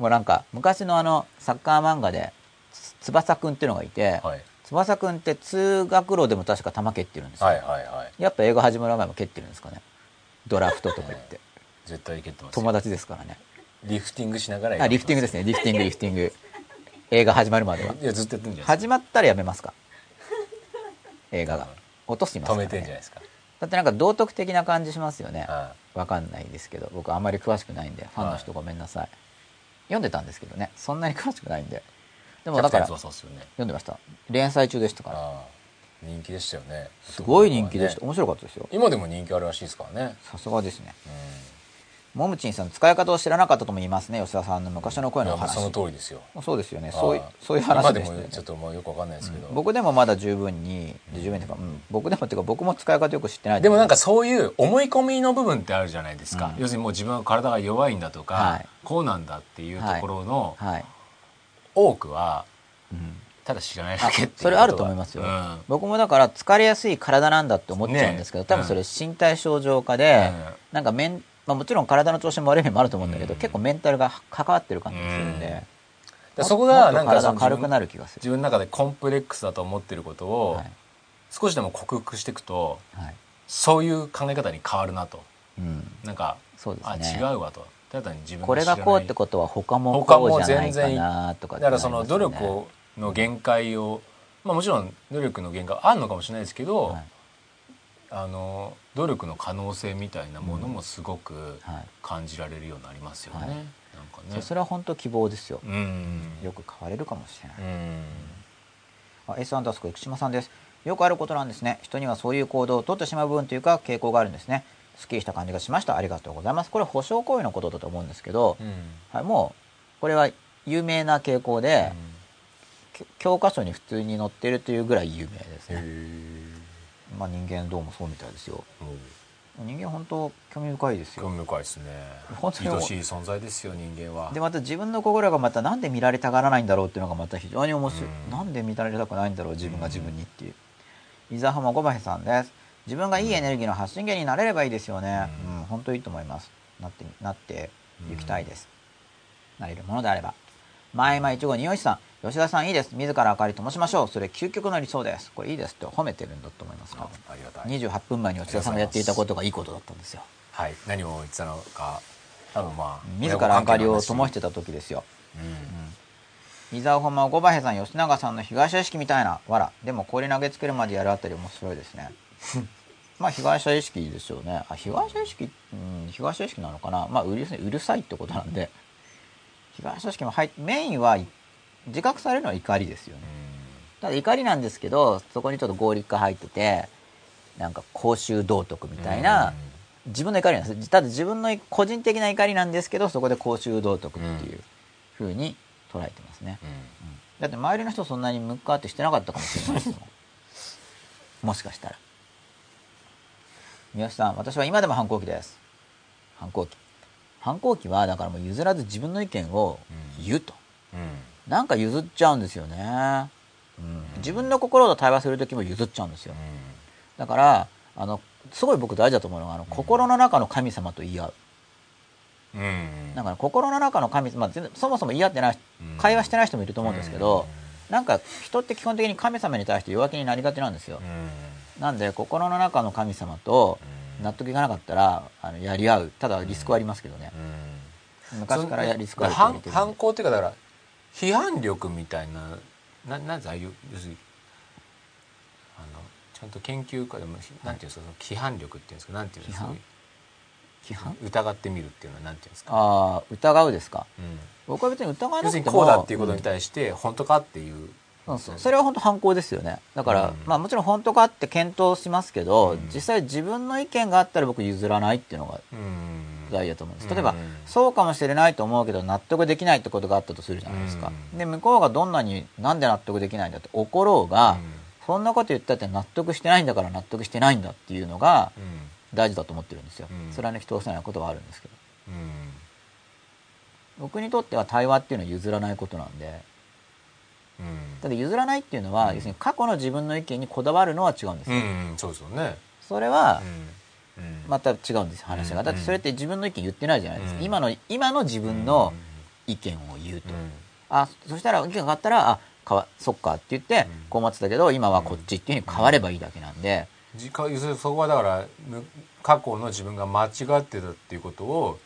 もうなんか昔のあのサッカー漫画でつ翼くんっていうのがいて、はい。翼くんって通学路でも確か球蹴ってるんですよ、はいはいはい。やっぱ映画始まる前も蹴ってるんですかね。ドラフトとか言って。絶対いけてますよ。友達ですからね。リフティングしながらあリフティングですね。リフティングリフティング。映画始まるまでは。いやずっとやってんじゃない始まったらやめますか。映画が。落としますか止めてんじゃないですか。だってなんか道徳的な感じしますよね。はわかんないですけど。僕あんまり詳しくないんでファンの人ごめんなさい、読んでたんですけどね。そんなに詳しくないんで。でいもだから読んでました。連載中でしたから。人気でしたよね。すごい人気でした、ね。面白かったですよ。今でも人気あるらしいですからね。さすがですね。うもむちんさん使い方を知らなかったとも言いますね。吉田さんの昔のん声の話。その通りですよ。そうですよね。そうそういう話でしたよね。今でもちょっともうよくわかんないですけど、僕でもまだ十分に十分っていうか、うん、僕でもっていうか僕も使い方よく知ってないでもなんかそういう思い込みの部分ってあるじゃないですか、うん。要するにもう自分は体が弱いんだとか、はい。こうなんだっていうところのはい、多くはうん、ただ知らないあだけっていうことそれあると思いますよ、うん。僕もだから疲れやすい体なんだって思っちゃうんですけど、ね多分それ身体症状化で、うん。なんかメン、まあ、もちろん体の調子も悪い面もあると思うんだけど、うん。結構メンタルが関わってる感じがするんで、うん。でそこがなんか軽くなる気がする。自分の中でコンプレックスだと思ってることをはい。少しでも克服していくとはい。そういう考え方に変わるなと。うん、なんか、そうですあね違うわと。ただ単に自分これがこうってとことは他もこうじゃないかなとかだからその努力をの限界をまあもちろん努力の限界あるのかもしれないですけど、はい。あの努力の可能性みたいなものもすごくはい。感じられるようになりますよね、はい。なんかね。それは本当希望ですよ、うん。よく変われるかもしれない、うん。あ S アンダースコ生島さんです。よくあることなんですね。人にはそういう行動を取ってしまう部分というか傾向があるんですね。すっきりした感じがしました。ありがとうございます。これ保証行為のことだと思うんですけど、うん。はい、もうこれは有名な傾向で、き教科書に普通に載ってるというぐらい有名ですへね、えまあ、人間どうもそうみたいですよ。もう人間本当興味深いです興よ味深いですね。本当に愛しい存在ですよ人間は。でまた自分の心がまたなんで見られたがらないんだろうっていうのがまた非常に面白い、うん。なんで見られたくないんだろう自分が自分にっていう。伊沢浜小林さんです。自分がいいエネルギーの発信源になれればいいですよね。ううんん、本当いいと思います。なってなっていきたいです、なれるものであれば前々一号匂い師さん。吉田さんいいです。自ら明かり灯しましょう。それ究極の理想です。これいいです。って褒めてるんだと思います。あよありがたい。28分前に吉田さんがやっていたことがいいことだったんですよ。はい。何を言ってたのか。多分まあ自ら明かりを灯してた時ですよ。うん。伊沢浜五馬平さん吉永さんの被害者意識みたいな。わらでも氷投げつけるまでやるあたり面白いですね。まあ被害者意識でしょうね。あ被害者意識うん被害者意識なのかな。まあうるうるさいってことなんで被害者意識も入っメインはい自覚されるのは怒りですよね。ただ怒りなんですけどそこにちょっと合理化入っててなんか公衆道徳みたいな自分の怒りなんです。ただ自分の個人的な怒りなんですけどそこで公衆道徳っていうふうに捉えてますね、だって周りの人そんなにムッカーってしてなかったかもしれないですもん。もしかしたら。三好さん私は今でも反抗期です。反抗期反抗期はだからもう譲らず自分の意見を言うと、うん。なんか譲っちゃうんですよね、うん、自分の心と対話する時も譲っちゃうんですよ。だからあのすごい僕大事だと思うのがあの心の中の神様と言い合う。うん。うんだから心の中の神様、まあ、そもそも言い合ってない会話してない人もいると思うんですけど、なんか人って基本的に神様に対して弱気になりがちなんですよ。うん。なんで心の中の神様と納得いかなかったらあのやり合う。ただリスクはありますけどね。うん。昔からやリスクあるって言われ反て反抗っていうかだから批判力みたいなななんてああいう要するにあのちゃんと研究家でもなんていうんですかその規範力っていうんですかなんていうんですか規範規範疑ってみるっていうのはなんていうんですか、ああ疑うですか？うん。僕は別に疑わ要するになくてもこうだっていうことに対して本当かっていう、そうそう。それは本当反抗ですよね。だから、うん。まあもちろん本当かって検討しますけど、うん。実際自分の意見があったら僕譲らないっていうのがうん。大事だと思うんです。うん例えば、そうかもしれないと思うけど納得できないってことがあったとするじゃないですか、うん。で向こうがどんなになんで納得できないんだって怒ろうが、うん。そんなこと言ったって納得してないんだから納得してないんだっていうのがうん。大事だと思ってるんですよ、うん。それはね人を押さないことはあるんですけど。うん。僕にとっては対話っていうのは譲らないことなんでうんただ譲らないっていうのは、うん。要するに過去の自分の意見にこだわるのは違うんですよ、そうですよね。それはまた違うんですよ話が。うんだってそれって自分の意見言ってないじゃないですか、うん。今の今の自分の意見を言うと、うん。あそしたら意見が変わったらあかわそっかって言って、うん。こう思ってたけど今はこっちっていうふうに変わればいいだけなんで、じか要するにそこはだからむ過去の自分が間違ってたっていうことを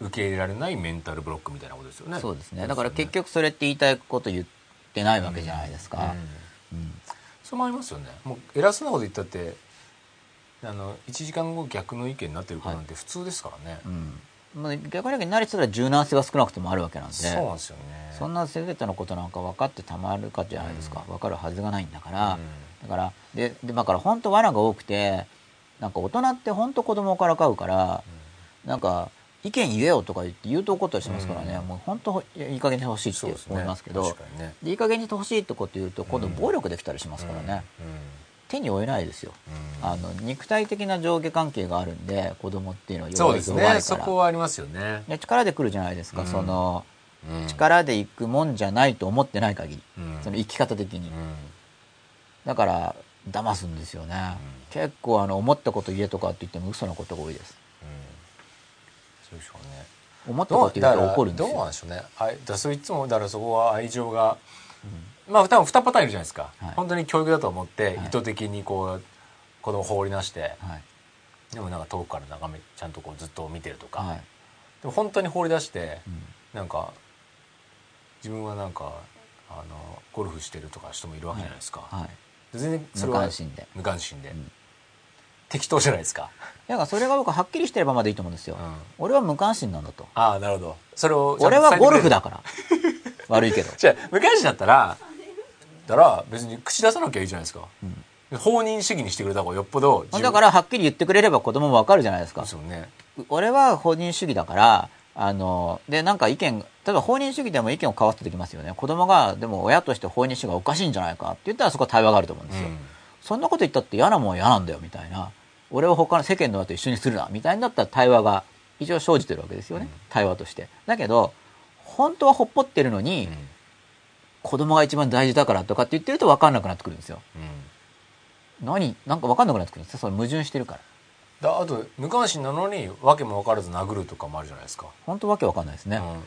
受け入れられないメンタルブロックみたいなことですよね。そうですね。だから結局それって言いたいこと言ってないわけじゃないですうん。か、うん。それもありますよね。もう偉そうなこと言ったってあの1時間後逆の意見になってることなんて普通ですからね。うん。まあ、逆に言うと何したら柔軟性が少なくともあるわけなんでそうなんですよね。そんな全てのことなんか分かってたまるかじゃないですか、分かるはずがないんだから、だからででだから本当罠が多くてなんか大人って本当子供から買うから、なんか意見言えよとか言って言うと怒ったりしますからね、うん。もう本当いやいい加減にしてほしいってそうですね思いますけど。ね。でいい加減にしてほしいってこと言うと今度暴力できたりしますからね、手に負えないですよ、うん。あの肉体的な上下関係があるんで子供っていうのはそうです弱い弱いから。ね。そこはありますよね。で力で来るじゃないですか、うん。そのうん。力で行くもんじゃないと思ってない限り、うん。その生き方的に、うん。だから騙すんですよね、結構あの思ったこと言えとかって言っても嘘のことが多いです。そうでしょうね。思ったこと言うと怒るんですどうなんよでしょうね。あいだそれいつもだからそこは愛情が、まあ多分二パターンいるじゃないですか。はい。本当に教育だと思って、はい。意図的にこう子供を放り出して、はい。でもなんか遠くから眺めちゃんとこうずっと見てるとか、はい。でも本当に放り出して、うん。なんか自分はなんかあのゴルフしてるとか人もいるわけじゃないですか。はい。全然それ無は関心で。無関心で、ん適当じゃないですか。だからそれが僕はっきりしてればまだいいと思うんですよ、うん。俺は無関心なんだと。ああなるほど。それを俺はゴルフだ伝から。悪いけど。じゃあ無関心だったらだから別に口出さなきゃいいじゃないですか、放任主義にしてくれた方がよっぽどだからはっきり言ってくれれば子供もわかるじゃないですか。ですよね。俺は放任主義だからあのでなんか意見例えば放任主義でも意見を交わすとできますよね。子供がでも親として放任主義がおかしいんじゃないかって言ったらそこは対話があると思うんですよ、うん。そんなこと言ったって嫌なもんは嫌なんだよみたいな俺を他の世間の親と一緒にするなみたいになったら対話が一応生じてるわけですよね、対話として。だけど本当はほっぽってるのに、うん。子供が一番大事だからとかって言ってると分かんなくなってくるんですよ。うん。何？なんか分かんなくなってくるんですよそれ矛盾してるから。だあと無関心なのに訳も分からず殴るとかもあるじゃないですか、本当わけ分かんないですね、うん。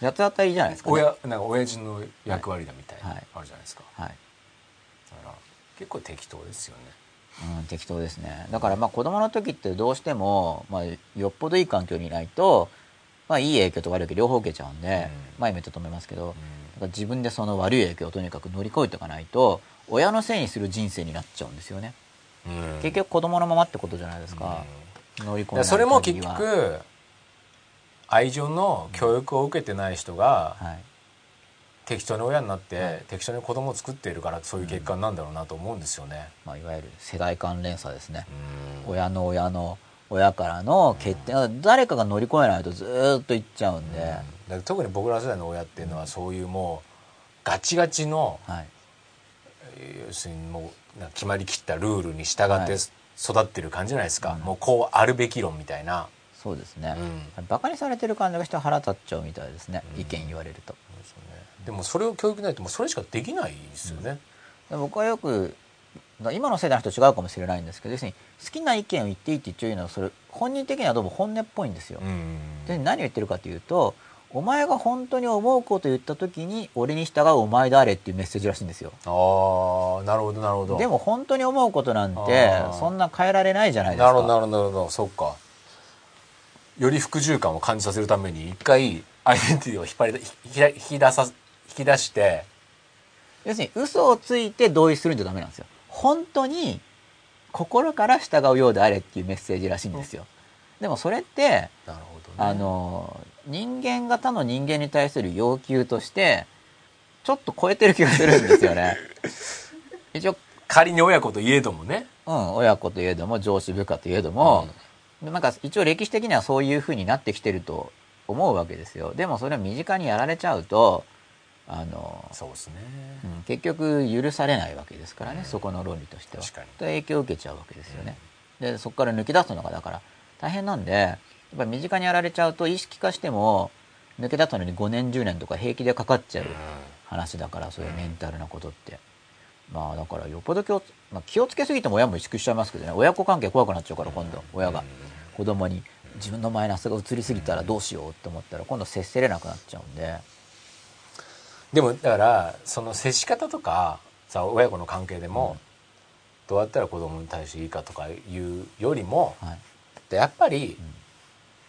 やつ当たりじゃないですか、ね、親なんか親父の役割だみたいな、はい。あるじゃないですか。はい、だから結構適当ですよねうん、適当ですね。だからまあ子供の時ってどうしても、まあ、よっぽどいい環境にいないと、まあ、いい影響と悪い影響両方受けちゃうんで、うん。前も言ったと思いますけど、だから自分でその悪い影響をとにかく乗り越えていかないと親のせいにする人生になっちゃうんですよね、うん。結局子供のままってことじゃないですか、乗り越えないだからそれも結局愛情の教育を受けてない人がはい適当に親になって、はい。適当に子供を作っているからそういう結果なんだろうなと思うんですよね。まあ、いわゆる世代間連鎖ですね、うん。親の親の親からの決定、誰かが乗り越えないとずーっといっちゃうんで、だから特に僕ら世代の親っていうのはそういうもうガチガチのはい、えー要するにもう決まりきったルールに従ってはい。育ってる感じじゃないですか、うん。もうこうあるべき論みたいな、そうですね、うん。バカにされてる感じがして腹立っちゃうみたいですね、うん。意見言われるとでもそれを教育ないともうそれしかできないですよね、で僕はよくだ今の世代の人違うかもしれないんですけど要するに好きな意見を言っていいって言っちゃうのはそれ本人的にはどうも本音っぽいんですよ、うん。で何を言ってるかというとお前が本当に思うことを言った時に俺に従うお前であれっていうメッセージらしいんですよ。ああなるほどなるほど。でも本当に思うことなんてそんな変えられないじゃないですか。なるほどなるほどなるほどそっか。より服従感を感じさせるために一回アイデンティティを引っ張り引き引き出さ引き出して要するに嘘をついて同意するんじゃダメなんですよ。本当に心から従うようであれっていうメッセージらしいんですよ。でもそれってね。あの人間が他の人間に対する要求としてちょっと超えてる気がするんですよね。一応、仮に親子といえどもね。うん、親子といえども上司部下といえども、なんか一応歴史的にはそういう風になってきてると思うわけですよ。でもそれを身近にやられちゃうとあの、そうですね。うん結局許されないわけですからね、そこの論理としては。影響を受けちゃうわけですよね、でそこから抜け出すのがだから大変なんでやっぱり身近にやられちゃうと意識化しても抜け出すのに5年10年とか平気でかかっちゃう話だからそういうメンタルなことって、まあだからよっぽど気を,、まあ、気をつけすぎても親も萎縮しちゃいますけどね。親子関係怖くなっちゃうから今度親が。子供に自分のマイナスが移りすぎたらどうしようって思ったら今度接せれなくなっちゃうんででもだからその接し方とかさ親子の関係でも、どうやったら子供に対していいかとかいうよりもはい。やっぱり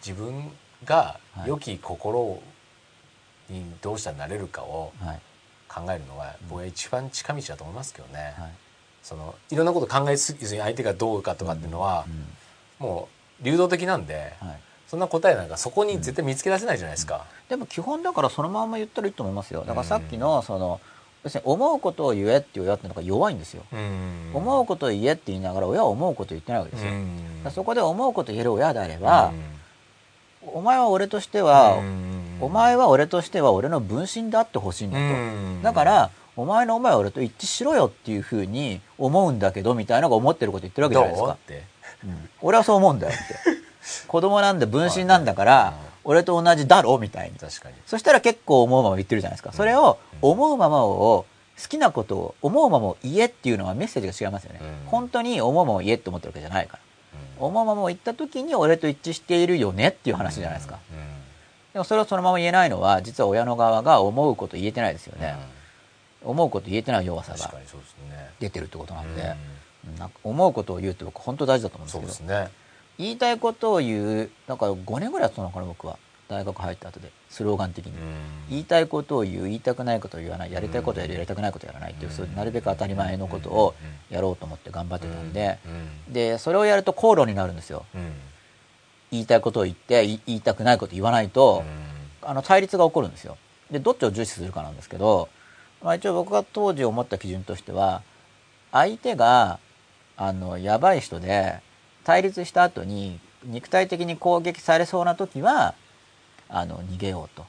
自分がはい。良き心にどうしたらなれるかをはい。考えるのが僕は一番近道だと思いますけどね。はい。そのいろんなこと考えすぎずに相手がどうかとかっていうのはう、ん。もう流動的なんで、はいそんな答えなんかそこに絶対見つけ出せないじゃないですか。でも基本だからそのまま言ったらいいと思いますよ。だからさっきのその要するに思うことを言えって親ってのが弱いんですよ、うん。思うことを言えって言いながら親は思うことを言ってないわけですよ、そこで思うことを言える親であれば、お前は俺としては、お前は俺としては俺の分身であってほしいんだと、だからお前の思いは俺と一致しろよっていうふうに思うんだけどみたいなのが思ってること言ってるわけじゃないですか。うん。俺はそう思うんだよって 子供なんで分身なんだから俺と同じだろみたいに。確かに。そしたら結構思うまま言ってるじゃないですか。それを思うままを好きなことを思うままを言えっていうのはメッセージが違いますよね、うん。本当に思うままを言えって思ってるわけじゃないから。思うままを言った時に俺と一致しているよねっていう話じゃないですか、でもそれをそのまま言えないのは実は親の側が思うこと言えてないですよね、思うこと言えてない弱さが。出てるってことなんで、うん。なんか思うことを言うって僕本当大事だと思うんですそうけどですね。言いたいことを言うだから5年ぐらいやってたのかな僕は。大学入った後で。スローガン的に、うん。言いたいことを言う言いたくないことを言わない。やりたいことをやるやりたくないことをやらないっていう、そなるべく当たり前のことをやろうと思って頑張ってたんで、うん。でそれをやると口論になるんですよ。うん。言いたいことを言って言いたくないことを言わないと、あの対立が起こるんですよ。でどっちを重視するかなんですけど、まあ、一応僕が当時思った基準としては相手があのやばい人で対立した後に肉体的に攻撃されそうな時はあの逃げようと。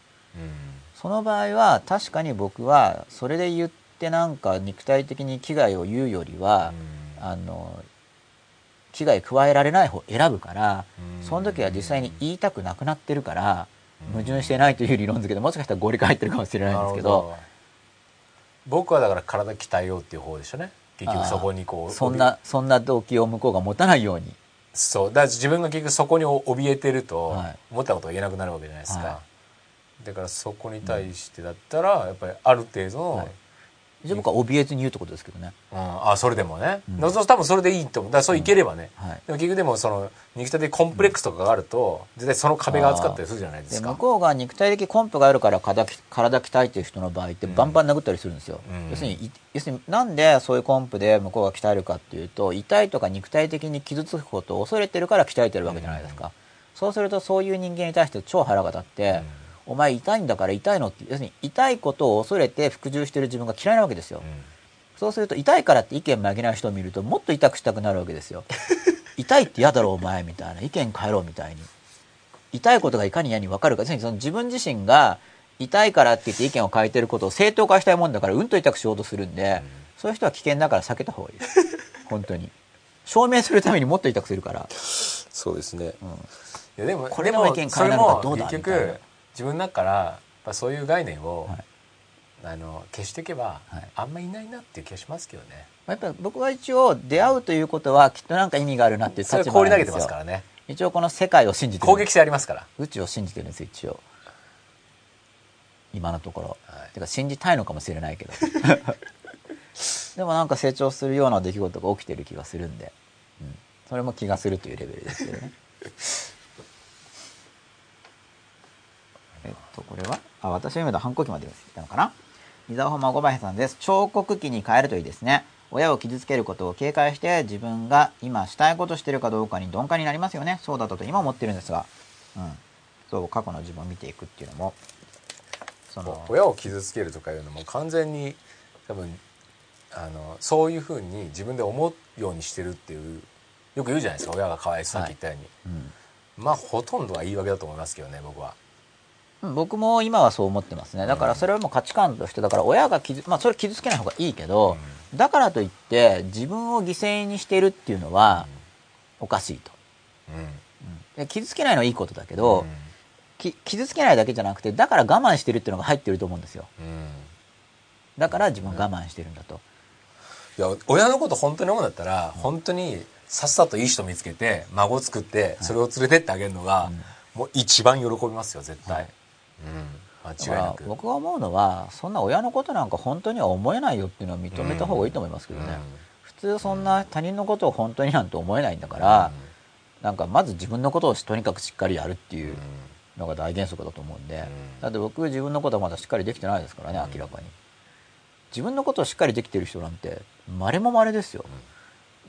その場合は確かに僕はそれで言ってなんか肉体的に危害を言うよりは、あの危害加えられない方を選ぶから、うん。その時は実際に言いたくなくなってるから、矛盾してないという理論付けでもしかしたら合理化入ってるかもしれないんですけど。僕はだから体鍛えようっていう方でしたね。結局そこにこうそんなそんな動機を向こうが持たないようにそう。だから自分が結局そこに怯えてるとはい。思ったことが言えなくなるわけじゃないですか、はだからそこに対してだったらやっぱりある程度の、はいじゃあ僕は怯えずに言うってことですけどね、うん、あそれでもね、うん。多分それでいいと思う。だそういければね、はい、でも結局でもその肉体的コンプレックスとかがあると絶対その壁が厚かったりするじゃないでですか。向こうが肉体的コンプがあるから体き体鍛えてる人の場合ってバンバン殴ったりするんですよ、うん。要するにい要するになんでそういうコンプで向こうが鍛えるかっていうと痛いとか肉体的に傷つくことを恐れてるから鍛えてるわけじゃないですか、そうするとそういう人間に対して超腹が立って、お前痛いんだから痛いのって要するに痛いことを恐れて服従してる自分が嫌いなわけですよ、うん。そうすると痛いからって意見曲げない人を見るともっと痛くしたくなるわけですよ。痛いって嫌だろお前みたいな。意見変えろみたいに。痛いことがいかに嫌に分かるか。要するにその自分自身が痛いからって言って意見を変えてることを正当化したいもんだからうんと痛くしようとするんで、そういう人は危険だから避けた方がいいです。本当に。証明するためにもっと痛くするから。そうですね。いやでもこれでも意見変えなのかどうだみたいな。局自分の中からやっぱそういう概念を、はい。あの消していけば、はい。あんまいないなっていう気がしますけどね。やっぱり僕は一応出会うということはきっとなんか意味があるなっていう立場なんですよ。ますからね。一応この世界を信じてる攻撃性ありますから。宇宙を信じてるんです一応。今のところ、はい。てか信じたいのかもしれないけど。でもなんか成長するような出来事が起きてる気がするんで、うん、それも気がするというレベルですけどねえっとこれは？あ私が読めた反抗期まで来たのかな？伊沢本孫林さんです。彫刻機に変えるといいですね。親を傷つけることを警戒して自分が今したいことしてるかどうかに鈍感になりますよね。そうだったと今思ってるんですが。うん。そう過去の自分を見ていくっていうのも。その親を傷つけるとかいうのも完全に多分あのそういうふうに自分で思うようにしてるっていうよく言うじゃないですか。親がかわいそうさっき言ったように、うん。まあほとんどは言い訳だと思いますけどね僕は。うん僕も今はそう思ってますね。だからそれはもう価値観としてだから親が傷まあそれ傷つけない方がいいけど、だからといって自分を犠牲にしてるっていうのはおかしいと、うん。傷つけないのはいいことだけど、うん。き傷つけないだけじゃなくてだから我慢してるっていうのが入ってると思うんですよ。うん。だから自分は我慢してるんだと、いや親のこと本当に思うんだったら本当にさっさといい人見つけて孫作ってそれを連れてってあげるのが、もう一番喜びますよ絶対、はいうん、僕が思うのはそんな親のことなんか本当には思えないよっていうのを認めた方がいいと思いますけどね、うん。普通そんな他人のことを本当になんて思えないんだから、なんかまず自分のことをとにかくしっかりやるっていうのが大原則だと思うんで、だって僕自分のことはまだしっかりできてないですからね明らかに。自分のことをしっかりできてる人なんて稀も稀ですよ。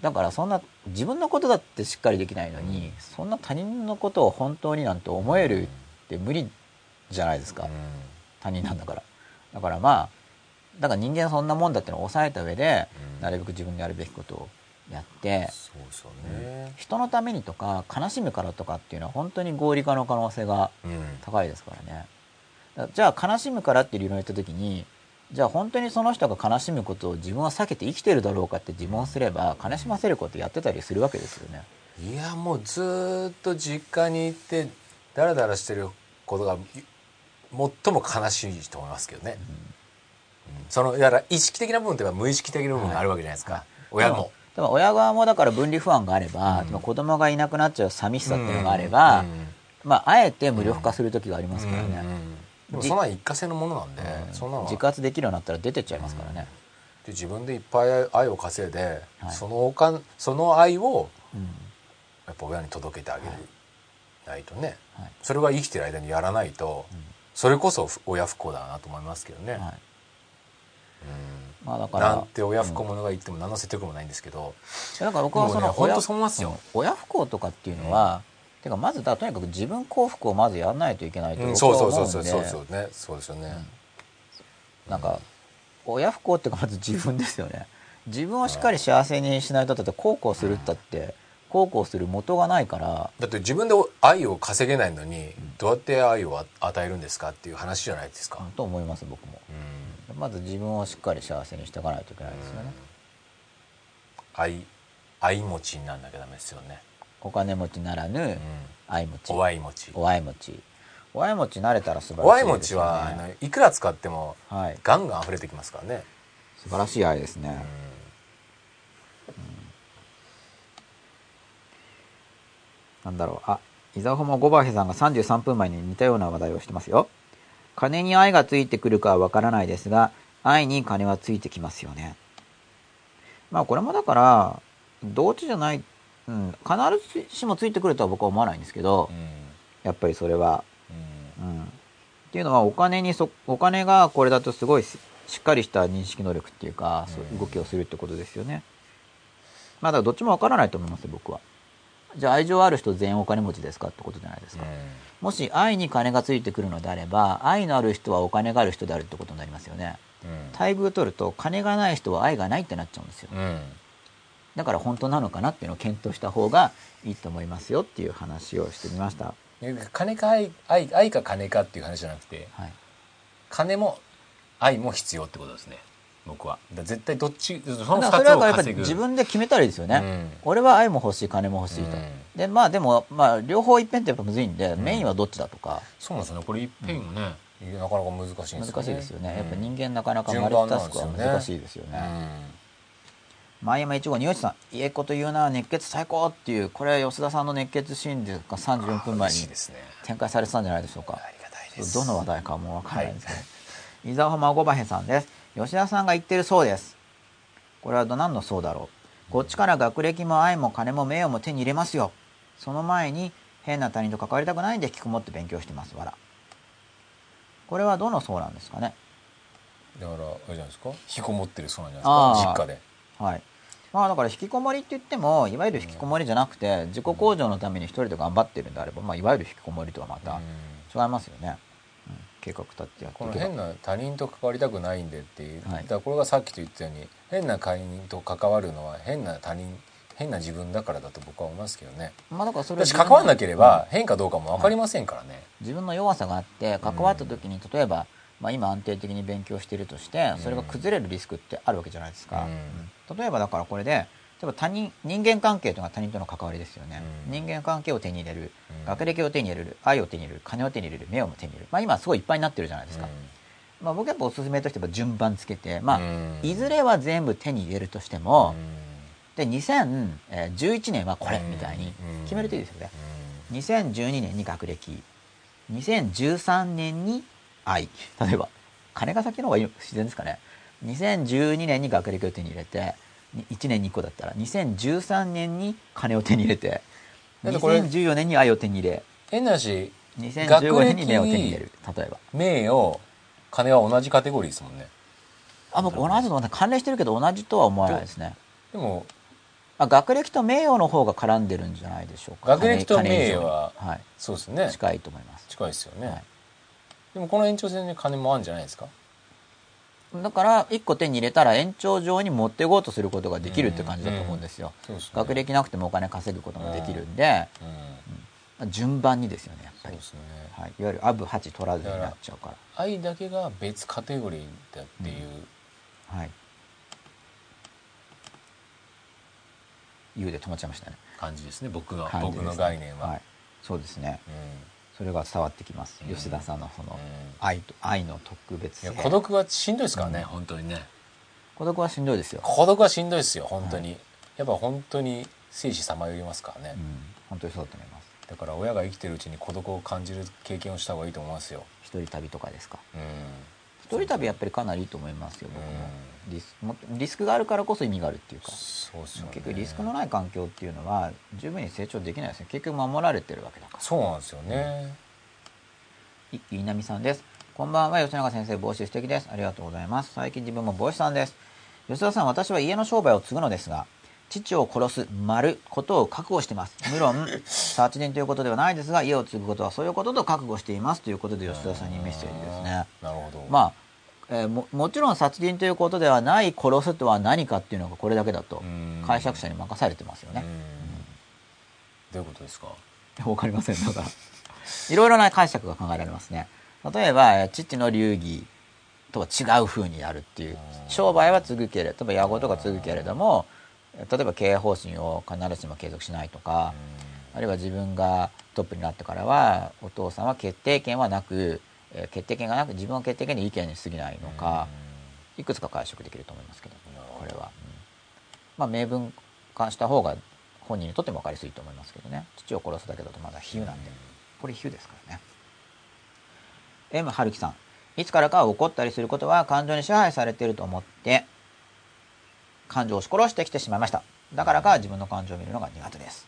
だからそんな自分のことだってしっかりできないのにそんな他人のことを本当になんて思えるって無理じゃないですか、他人なんだから。だからまあだから人間そんなもんだってのを抑えた上で、うん。なるべく自分でやるべきことをやってね、人のためにとか悲しむからとかっていうのは本当に合理化の可能性がうん。高いですからね。だじゃあ悲しむからっていう理論を言った時にじゃあ本当にその人が悲しむことを自分は避けて生きてるだろうかって自問すれば悲しませることやってたりするわけですよね。いやもうずーっと実家に行ってダラダラしてることがい最も悲しいと思いますけどね、うん。そのだから意識的な部分というか無意識的な部分があるわけじゃないですか、親も。でも親側もだから分離不安があれば、うん。子供がいなくなっちゃう寂しさっていうのがあれば、うん。まああえて無力化する時がありますからね、うん。うん。でもそんなん一過性のものなんで、うん。そんな自活できるようになったら出てっちゃいますからね、で自分でいっぱい愛を稼いで、はい。そのおかんその愛をうん。やっぱ親に届けてあげる、ないとね。はい。それは生きてる間にやらないと、それこそ親不幸だなと思いますけどね、はい。うん。まあだからなんて親不幸者が言っても何の説得もないんですけど、だから僕はそのね本当そう思いますよ。うん親不幸とかっていうのは、てかまずだとにかく自分幸福をまずやらないといけないと僕う思うんで、そうそうそうそうそうね。そうですよね、なんか親不幸っていうかまず自分ですよね。自分をしっかり幸せにしないとだって孝行するったって孝行する元がないからだって自分で愛を稼げないのにどうやって愛を与えるんですかっていう話じゃないですか、と思います僕も。うん。まず自分をしっかり幸せにしていかないといけないですよね、愛愛持ちになんなきゃダメですよね、お金持ちならぬうん、愛持ち。お愛持ち。お愛持ち。お愛持ち慣れたら素晴お愛持らしいですよちは、いくら使ってもはい。ガンガン溢れてきますからね、素晴らしい愛ですね、うんなんだろう。あ、伊沢ホモゴバーヘさんが33分前に似たような話題をしてますよ。金に愛がついてくるかはわからないですが、愛に金はついてきますよね。まあこれもだから、同値じゃない、うん、必ずしもついてくるとは僕は思わないんですけど、やっぱりそれは、うんうん。っていうのはお金にそ、お金がこれだとすごいししっかりした認識能力っていうか、そういう動きをするってことですよね。まあだからどっちもわからないと思いますよ、僕は。じゃあ愛情ある人全員お金持ちですかってことじゃないですか。もし愛に金がついてくるのであれば、愛のある人はお金がある人であるってことになりますよね。うん待遇取ると金がない人は愛がないってなっちゃうんですよ。うんだから本当なのかなっていうのを検討した方がいいと思いますよっていう話をしてみました。金か愛愛愛か金かっていう話じゃなくてはい、金も愛も必要ってことですね僕は。絶対どっちそのだからそ2つをれはやっぱり自分で決めたらいいですよね、うん。俺は愛も欲しい金も欲しいと、うん。でまあでも、まあ、両方いっぺんってやっぱむずいんで、メインはどっちだとか。そうなんですよね。これいっぺん。なかなか難しいんですよね。難しいですよね、うんやっぱ人間なかなかマルチタスクは難しいですよね。前山一号二吉さん家子というのは熱血最高っていうこれは吉田さんの熱血シーンでが34分前に展開されてたんじゃないでしょうか。ありがたいです。どの話題かもわからないんですけど、伊沢浜ごばへさんです吉田さんが言ってるそうです。これはど何のそうだろう。こっちから学歴も愛も金も名誉も手に入れますよ。その前に変な他人と関わりたくないんで引きこもって勉強してます。わらこれはどのそうなんですかね。だからあれじゃないですか？引きこもってるそうなんじゃないですか？実家で。はい。まあだから引きこもりって言ってもいわゆる引きこもりじゃなくて自己向上のために一人で頑張ってるんであれば、まあ、いわゆる引きこもりとはまた違いますよね、うん、計画立ってやってこの変な他人と関わりたくないんでっていう、はい。だからこれがさっきと言ったように変な他人と関わるのは変な他人変な自分だからだと僕は思いますけどね。まあだからそれは私関わらなければ変かどうかも分かりませんからね、自分の弱さがあって関わった時に例えば、まあ、今安定的に勉強しているとしてそれが崩れるリスクってあるわけじゃないですか、うんうん。例えばだからこれで例えば他人人間関係というのは他人との関わりですよね、うん。人間関係を手に入れる、うん。学歴を手に入れる。愛を手に入れる。金を手に入れる。名誉も手に入れる、まあ、今すごいいっぱいになってるじゃないですか、まあ、僕やっぱおすすめとしては順番つけて、まあうん。いずれは全部手に入れるとしても、で2011年はこれみたいに決めるといいですよね、2012年に学歴。2013年に愛。例えば金が先の方がいい自然ですかね。2012年に学歴を手に入れて1年に1個だったら2013年に金を手に入れてだってこれ2014年に愛を手に入れ変なし2015年に目を手に入れる例えば。名誉金は同じカテゴリーですもんね。あ僕同じと思って関連してるけど同じとは思わないですね。でもあ学歴と名誉の方が絡んでるんじゃないでしょうか。学歴と名誉はは。い、そうですね。近いと思います。近いですよね、はい。でもこの延長線で金もあるんじゃないですか？だから1個手に入れたら延長上に持っていこうとすることができるって感じだと思うんですよ、そうですね。学歴なくてもお金稼ぐこともできるんで、うん。順番にですよねやっぱり、ね。はい、いわゆるアブハチ取らずになっちゃうから。愛だけが別カテゴリーだっていう、はい。言うで止まっちゃいましたね。感じですね僕の感じですね。僕の概念は、はい、そうですね。うんそれが伝わってきます、うん。吉田さんのそのうん。愛と愛の特別性。孤独はしんどいですからね、うん。本当にね。孤独はしんどいですよ、孤独はしんどいですよ本当に、やっぱ本当に生死さまよりますからね、うん、本当にそうだと思います。だから親が生きてるうちに孤独を感じる経験をした方がいいと思いますよ。一人旅とかですか？うん。一人旅やっぱりかなりいいと思いますよ僕も。うリスもリスクがあるからこそ意味があるっていうか。そうですよね。結局リスクのない環境っていうのは十分に成長できないですね。結局守られてるわけだから。そうなんですよね、一木稲美さんです。こんばんは。吉永先生帽子素敵です。ありがとうございます。最近自分も帽子さんです。吉田さん私は家の商売を継ぐのですが父を殺す丸ことを覚悟しています。無論 殺人ということではないですが家を継ぐことはそういうことと覚悟しています。ということで吉田さんにメッセージですね。なるほど。まあえーももちろん殺人ということではない殺すとは何かっていうのがこれだけだとうん。解釈者に任されてますよね。うん。どういうことですか？わかりませんだ。からいろいろな解釈が考えられますね。例えばえー父の流儀とは違う風にやるっていう商売は継ぐけれど例えば野号とか継ぐけれどもえー例えば経営方針を必ずしも継続しないとかあるいは自分がトップになってからはお父さんは決定権はなくえー決定権がなく自分の決定権で意見に過ぎないのかいくつか解釈できると思いますけどこれは、うんまあ明文化した方が本人にとっても分かりやすいと思いますけどね。父を殺すだけだとまだ比喩なんで。これ比喩ですからね。M 春樹さん。いつからか怒ったりすることは感情に支配されていると思って感情を押し殺してきてしまいました。だからか自分の感情を見るのが苦手です。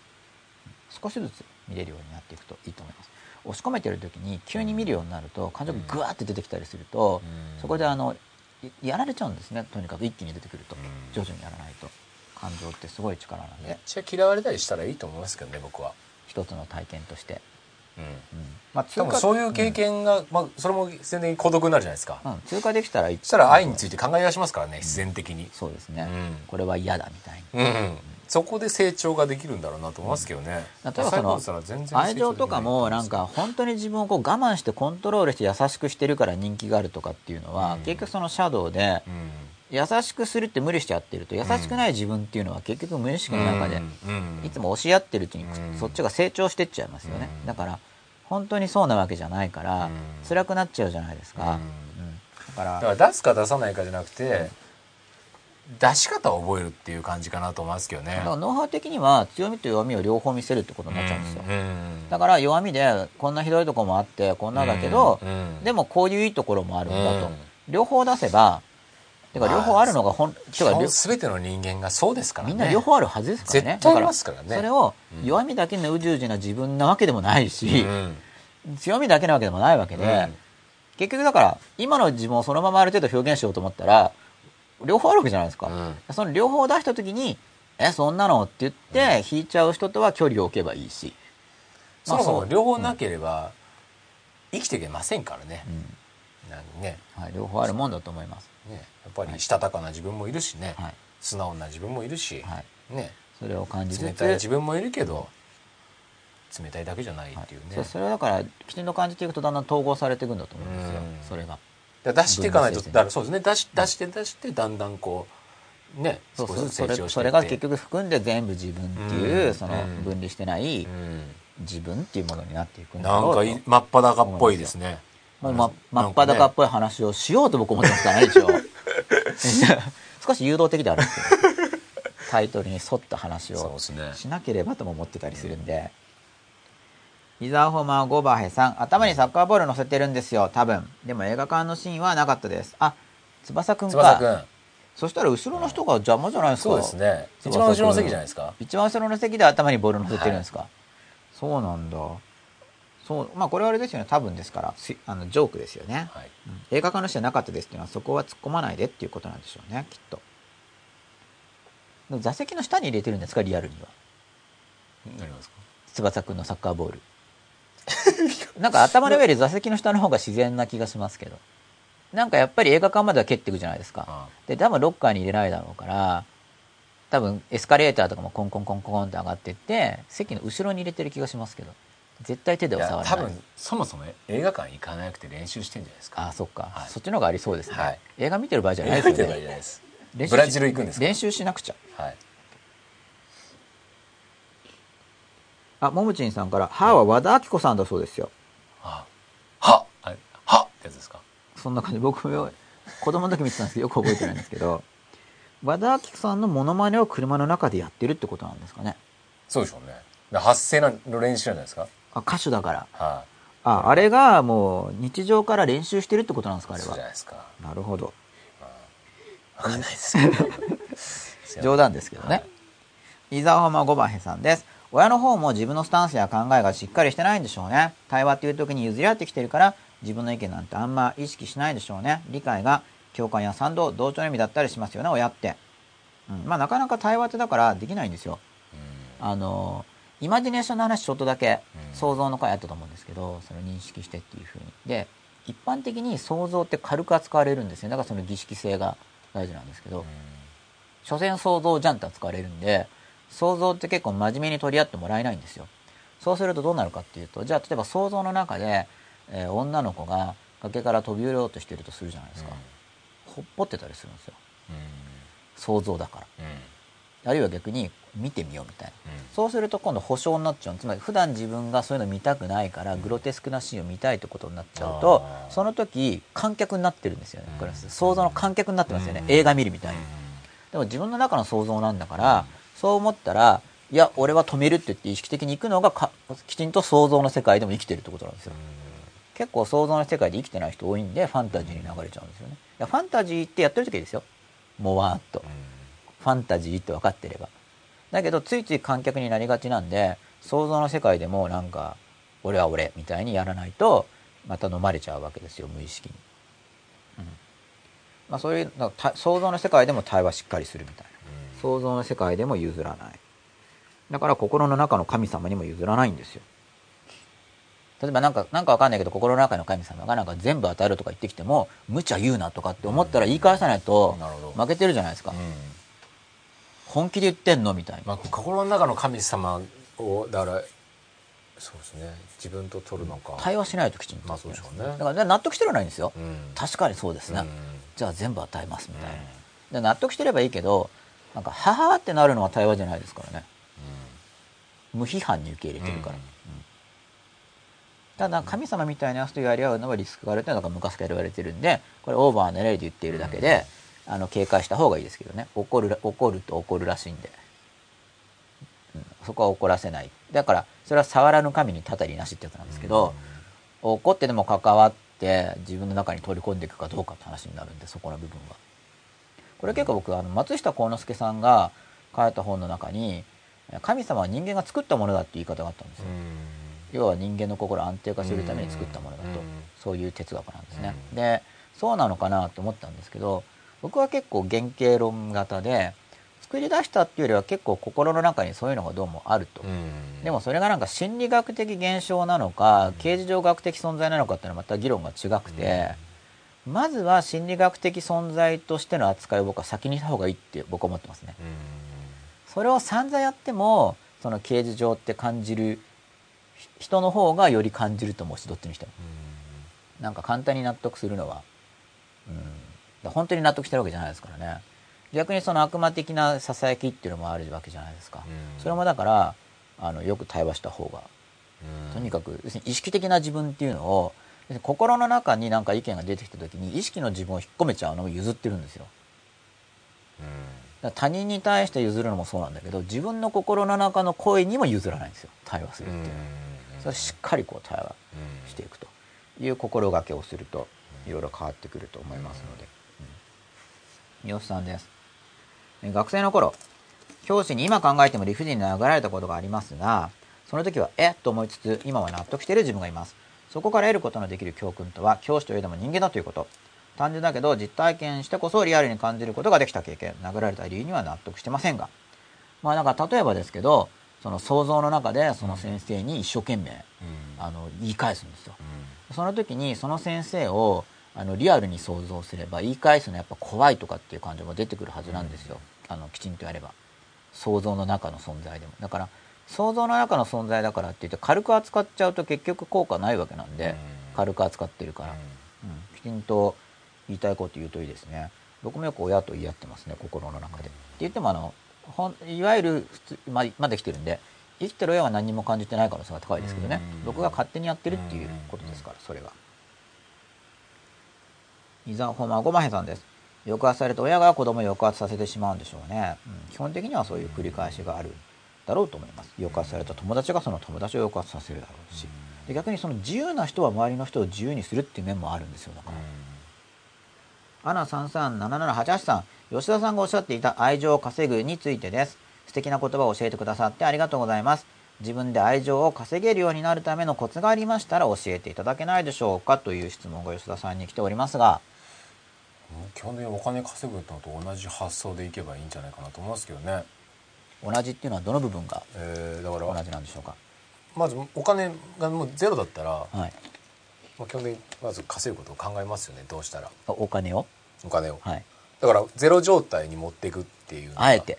少しずつ見れるようになっていくといいと思います押し込めてる時に急に見るようになると感情がグワーって出てきたりするとうん。そこであのいやられちゃうんですね。とにかく一気に出てくると。うん。徐々にやらないと。感情ってすごい力なんで。めっちゃ嫌われたりしたらいいと思いますけどね僕は。一つの体験としてまあ、そういう経験が、まあ、それも全然孤独になるじゃないですか、うん、通過できたらそしたら愛について考え出しますからね自然的に、そうですね、うん。これは嫌だみたいにうんそこで成長ができるんだろうなと思いますけどね、例えばその愛情とかもなんか本当に自分をこう我慢してコントロールして優しくしてるから人気があるとかっていうのは、うん。結局そのシャドウでうん優しくするって無理してやってると優しくない自分っていうのは結局無意識の中でうん。いつも押し合ってるうちにうん。そっちが成長してっちゃいますよね。うん。だから本当にそうなわけじゃないからうん。辛くなっちゃうじゃないですか、うん。うん。だから出すか出さないかじゃなくて、出し方を覚えるっていう感じかなと思いますけどね。だからノウハウ的には強みと弱みを両方見せるってことになっちゃうんですよ、うん。だから弱みでこんなひどいところもあってこんなだけど、うん。でもこういういいところもあるんだと、うん。両方出せばてか両方あるのがほん、て基本全ての人間がそうですからね。みんな両方あるはずですからね。絶対ありますからね。だそれをうん。弱みだけのうじうじな自分なわけでもないしう、ん。強みだけなわけでもないわけで、うん。結局だから今の自分をそのままある程度表現しようと思ったら両方あるわけじゃないですか、うん。その両方を出した時に「えそんなの?」って言って引いちゃう人とは距離を置けばいいし、そもそまあも両方なければ生きていけませんからね。う、ん。ね。はい、両方あるもんだと思います、ねやっぱりしたたかな自分もいるしね、はい。素直な自分もいるし、はい、ね。それを感じつつ冷たい自分もいるけど冷たいだけじゃないっていうね、そうそれはだからきちんと感じていくとだんだん統合されていくんだと思うんですよ。うん。それが。出していかないとだからそうですね。出し出して出してだんだんこうねそうそう。少しずつそれそ成長していって。れが結局含んで全部自分っていう、うん。そのうん。分離してないうん。自分っていうものになっていくんだろう。となんかい真っ裸っぽいですねもうま真っ裸っぽい話をしようと僕思ってますからね一応。少し誘導的であるんですけどタイトルに沿った話をしなければとも思ってたりするんで、伊沢ホマーゴバヘさん頭にサッカーボール乗せてるんですよ多分。でも映画館のシーンはなかったです。あ翼くんか。翼くん。そしたら後ろの人が邪魔じゃないですか。そうですね。一番後ろの席じゃないですか。一番後ろの席で頭にボール乗せてるんですか、そうなんだそうまあこれはあれですよね。多分ですからすあのジョークですよね、はい。うん。映画館の人はなかったですっていうのはそこは突っ込まないでっていうことなんでしょうねきっと。座席の下に入れてるんですかリアルには。何がですか？翼くんのサッカーボール。なんか頭の上より座席の下の方が自然な気がしますけど。なんかやっぱり映画館までは蹴っていくじゃないですか。あ。で多分ロッカーに入れないだろうから多分エスカレーターとかもコンコンコンコンって上がってって席の後ろに入れてる気がしますけど絶対手で触らない。多分そもそも映画館行かなくて練習してんじゃないですか。ああそっか、はい。そっちの方がありそうですね、はい。映画見てる場合じゃないですよね。ブラジル行くんですか？練習しなくちゃ。はい。あももちんさんから「は」は和田アキ子さんだそうですよ。はははってやつですか？そんな感じ。僕も子供の時見てたんですけどよく覚えてないんですけど和田アキ子さんのモノマネを車の中でやってるってことなんですかね。そうでしょうね。発声の練習じゃないですか？あ歌手だから。はああれがもう日常から練習してるってことなんですかあいそうれはじゃないですか。なるほど。わかんないですけど 冗談ですけどね、伊沢浜五番へさんです。親の方も自分のスタンスや考えがしっかりしてないんでしょうね。対話っていう時に譲り合ってきてるから自分の意見なんてあんま意識しないでしょうね。理解が共感や賛同同調の意味だったりしますよね親って、うん、まあなかなか対話ってだからできないんですよ。あのイマジネーションの話ちょっとだけうん。想像の回あったと思うんですけどその認識してっていうふうに。で一般的に想像って軽く扱われるんですよ。だからその儀式性が大事なんですけど、所詮想像じゃんって扱われるんで想像って結構真面目に取り合ってもらえないんですよ。そうするとどうなるかっていうとじゃあ例えば想像の中で、えー女の子が崖から飛び降りようとしてるとするじゃないですか、ほっぽってたりするんですよ。想像だからあるいは逆に見てみようみたいな。そうすると今度保証になっちゃう。つまり普段自分がそういうの見たくないからグロテスクなシーンを見たいってことになっちゃうとあー。その時観客になってるんですよねうん。想像の観客になってますよね。うん。映画見るみたいに。でも自分の中の想像なんだからそう思ったらいや俺は止めるって言って意識的に行くのがかきちんと想像の世界でも生きてるってことなんですよ。結構想像の世界で生きてない人多いんでファンタジーに流れちゃうんですよね。ファンタジーってやってる時ですよ。もわーっとファンタジーって分かってれば。だけどついつい観客になりがちなんで想像の世界でもなんか俺は俺みたいにやらないとまた飲まれちゃうわけですよ無意識に、うん。まあ、そういう想像の世界でも対話しっかりするみたいな。想像の世界でも譲らない。だから心の中の神様にも譲らないんですよ。例えばなんか、なんかわかんないけど、心の中の神様がなんか全部当たるとか言ってきても、無茶言うなとかって思ったら言い返さないと負けてるじゃないですか。うん本気で言ってんの？みたいな。まあ、心の中の神様をだからそうですね自分と取るのか、対話しないときちんと。まあそうでしょうねだから納得してるのはいいんですよ。うん確かにそうですね。うんじゃあ全部与えますみたいな。で納得してればいいけど、なんか、ははーってなるのは対話じゃないですからね。無批判に受け入れてるから。うんただ神様みたいなやつとやり合うのはリスクがあるっていうのが昔から言われてるんでこれオーバーな例で言っているだけで、あの警戒した方がいいですけどね。怒るら怒ると怒るらしいんで、うんそこは怒らせない。だからそれは触らぬ神にたたりなしってやつなんですけど、怒ってでも関わって自分の中に取り込んでいくかどうかって話になるんでそこの部分は。これ結構僕あの松下幸之助さんが書いた本の中に神様は人間が作ったものだって言い方があったんですよ、要は人間の心を安定化するために作ったものだと、うん。そういう哲学なんですね、うんでそうなのかなと思ったんですけど僕は結構原型論型で作り出したっていうよりは結構心の中にそういうのがどうもあると、うん。でもそれがなんか心理学的現象なのか形而上学的存在なのかっていうのはまた議論が違くて、まずは心理学的存在としての扱いを僕は先にした方がいいって僕は思ってますね。それを散々やってもその形而上って感じるひ人の方がより感じると思うしどっちにしても。なんか簡単に納得するのは、うん、本当に納得してるわけじゃないですからね。逆にその悪魔的なささやきっていうのもあるわけじゃないですか、うん。それもだからあのよく対話した方がとにかく要するに意識的な自分っていうのを心の中になんか意見が出てきた時に意識の自分を引っ込めちゃうのを譲ってるんですよ。だから他人に対して譲るのもそうなんだけど自分の心の中の声にも譲らないんですよ。対話するっていうのは。それしっかりこう対話していくと。いう心がけをするといろいろ変わってくると思いますので、うん、よっさんです。え学生の頃教師に今考えても理不尽に殴られたことがありますがその時はえっ？と思いつつ今は納得している自分がいます。そこから得ることのできる教訓とは教師といえども人間だということ。単純だけど実体験してこそリアルに感じることができた経験。殴られた理由には納得してませんが。まあなんか例えばですけどその想像の中でその先生に一生懸命あの言い返すんですよ。その時にその先生をあのリアルに想像すれば言い返すのはやっぱ怖いとかっていう感情が出てくるはずなんですよ、あのきちんとやれば。想像の中の存在でも。だから想像の中の存在だからって言って軽く扱っちゃうと結局効果ないわけなんで、軽く扱ってるから、うん、きちんと言いたいこと言うといいですね。僕もよく親と言い合ってますね心の中で。って言ってもあのほんいわゆる普通ままだ生きてるんで生きてる親は何にも感じてない可能性が高いですけどね。うん。僕が勝手にやってるっていうことですからそれが伊沢ホマゴマヘさんです。抑圧された親が子供を抑圧させてしまうんでしょうね、うん、基本的にはそういう繰り返しがあるだろうと思います。抑圧された友達がその友達を抑圧させるだろうし。で逆にその自由な人は周りの人を自由にするっていう面もあるんですよだから。アナ337788さん。吉田さんがおっしゃっていた愛情を稼ぐについてです。素敵な言葉を教えてくださってありがとうございます。自分で愛情を稼げるようになるためのコツがありましたら教えていただけないでしょうかという質問が吉田さんに来ておりますが基本的にお金稼ぐのと同じ発想でいけばいいんじゃないかなと思いますけどね、同じっていうのはどの部分が同ら。じなんでしょうか？まずお金がもうゼロだったら、はい。まあ、基本的にまず稼ぐことを考えますよね。どうしたら。お金を？お金を。はい。だからゼロ状態に持っていくっていうあえて